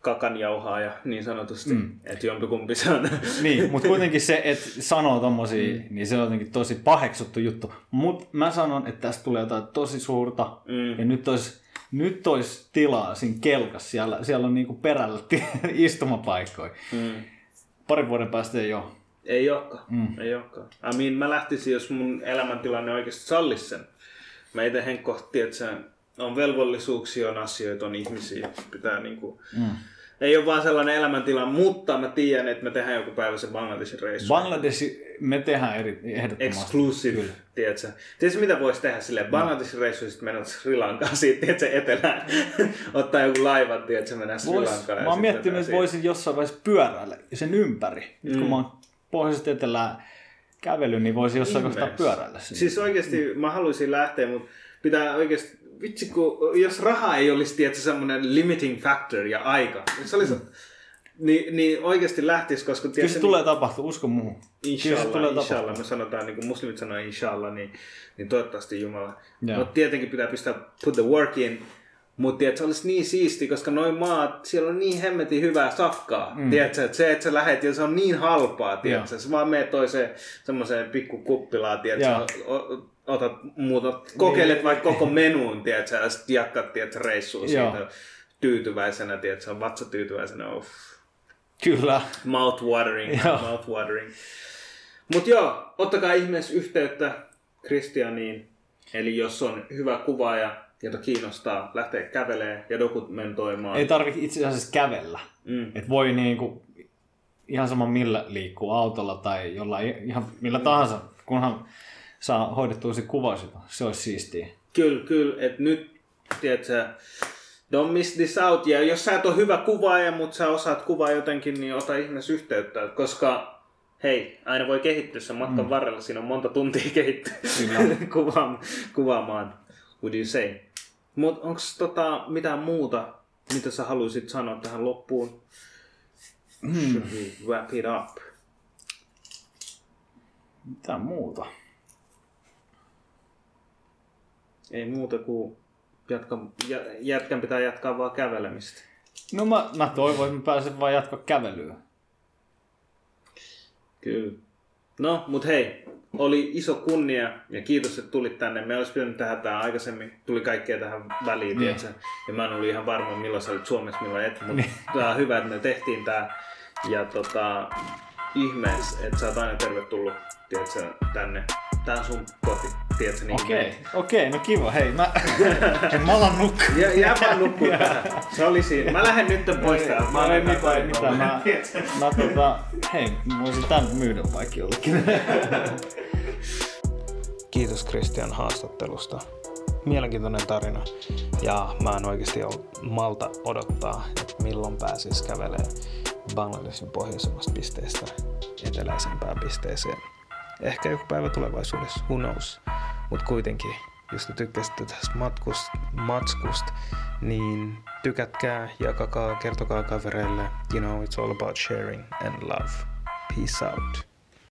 kakanjauhaaja niin sanotusti. Mm. Että jompikumpi se on. Niin, mutta kuitenkin se, että sanoo tommosia, mm. niin se on jotenkin tosi paheksuttu juttu. Mutta mä sanon, että tästä tulee jotain tosi suurta, Mm. ja nyt olisi nyt olis tilaa siinä kelkassa, siellä, siellä on niinku perällä istumapaikkoja. Mm. Parin vuoden päästä ei ole. Ei olekaan. Mm. Ei olekaan. I mean, mä lähtisin, jos mun elämäntilanne oikeasti sallisi sen. Mä itse Henkko, että on velvollisuuksia, on asioita, on ihmisiä. Pitää niinku... Mm. Ei ole vaan sellainen elämäntila, mutta mä tiedän, että me tehdään joku päivä se Bangladesin reissu. Bangladeshi me tehdään eri, ehdottomasti. Exclusive, Kyllä. tiedätkö? Tiedätkö mitä voisi tehdä silleen? Bangladesin reissu, ja sitten mennä Sri Lankaan siitä, tiedätkö, etelään. Ottaa joku laivan, tiedätkö, mennä Sri Lankaan. mä oon miettinyt, että voisin jossain vaiheessa pyöräillä sen ympäri. Nyt kun Mm. mä oon pohjoisesta etelään kävely, niin voisin jossain kohtaa pyöräillä sinne. Siis oikeasti mä haluaisin lähteä, mutta pitää oikeasti, vitsi kun, jos raha ei olisi tietysti semmoinen limiting factor ja aika, niin se olisi, niin, niin oikeasti lähtisi, koska Kyllä tiedätkö, se tulee tapahtua, usko muuhun. Kyllä se Inshallah, tulee inshallah, tapahtua. me sanotaan, niin kuin muslimit sanoo inshallah, niin, niin toivottavasti Jumala. Joo. Mutta tietenkin pitää pistää put the work in, mutta se olisi niin siisti, koska noin maat, siellä on niin hemmetin hyvää sakkaa. Mm. Tiedätkö, että se, että sä lähet ja se on niin halpaa, tiedätkö, sä vaan meet toiseen semmoiseen pikku kuppilaan, tiedätkö, Joo. Otat muuta, kokeilet vaikka koko menuun, tiedätkö, ja sitten jatkat, tiedätkö, reissua Joo. siitä tyytyväisenä, tiedätkö, vatsa tyytyväisenä, uff Kyllä. mouth watering, Joo. mouth watering. Mut joo, ottakaa ihmeessä yhteyttä Kristianiin. Eli jos on hyvä kuvaaja, jota kiinnostaa lähteä kävelee ja dokumentoimaan. Ei tarvitse itse asiassa kävellä. Mm. Et voi niinku, ihan sama millä liikkuu autolla tai jollain ihan millä tahansa, kunhan saa hoidettua se kuva. Se olisi siistiä. Kyllä, kyllä, että nyt, tiedätkö, don't miss this out. Ja jos sä et ole hyvä kuvaaja, mutta sä osaat kuvaa jotenkin, niin ota ihmeessä yhteyttä. Koska hei, aina voi kehittyä sen matkan mm. varrella. Siinä on monta tuntia kehittyä kuvaamaan, kuvaamaan, would you say. Mutta onko tota mitään muuta, mitä sä haluaisit sanoa tähän loppuun? Should we wrap it up? Mitä muuta? Ei muuta kuin jatka, jä- jätkän pitää jatkaa vaan kävelemistä. No mä, mä toivon, että mä pääsen vaan jatkaa kävelyä. Kyllä. No, mut hei, oli iso kunnia ja kiitos, että tulit tänne. Me olisi pitänyt tehdä tämä aikaisemmin. Tuli kaikkea tähän väliin, Niin. tiedätkö? Ja mä en ollut ihan varma, milloin sä olit Suomessa, milloin et. Mutta tää on hyvä, että me tehtiin tää. Ja tota, ihmeessä, että sä oot aina tervetullut, tiedätkö, tänne. Tää on sun koti, tiedätkö? Niin Okei, okei, no kiva. Hei, mä, mä alan nukkua. Ja, jää vaan nukkuu tähän. Se oli siinä. Mä lähden nyt pois täältä. Mä en mitään, mitään. Mä, mä tota, hei, mä voisin tän myydä vaikka jollekin. Kiitos Christian haastattelusta. Mielenkiintoinen tarina. Ja mä en oikeasti ole malta odottaa, että milloin pääsis kävelee Bangladesin pohjoisemmasta pisteestä eteläisempään pisteeseen. Ehkä joku päivä tulevaisuudessa, who knows. Mutta kuitenkin, jos te tykkäsitte tästä matkusta, matskusta, niin tykätkää, jakakaa, kertokaa kavereille. You know, it's all about sharing and love. Peace out.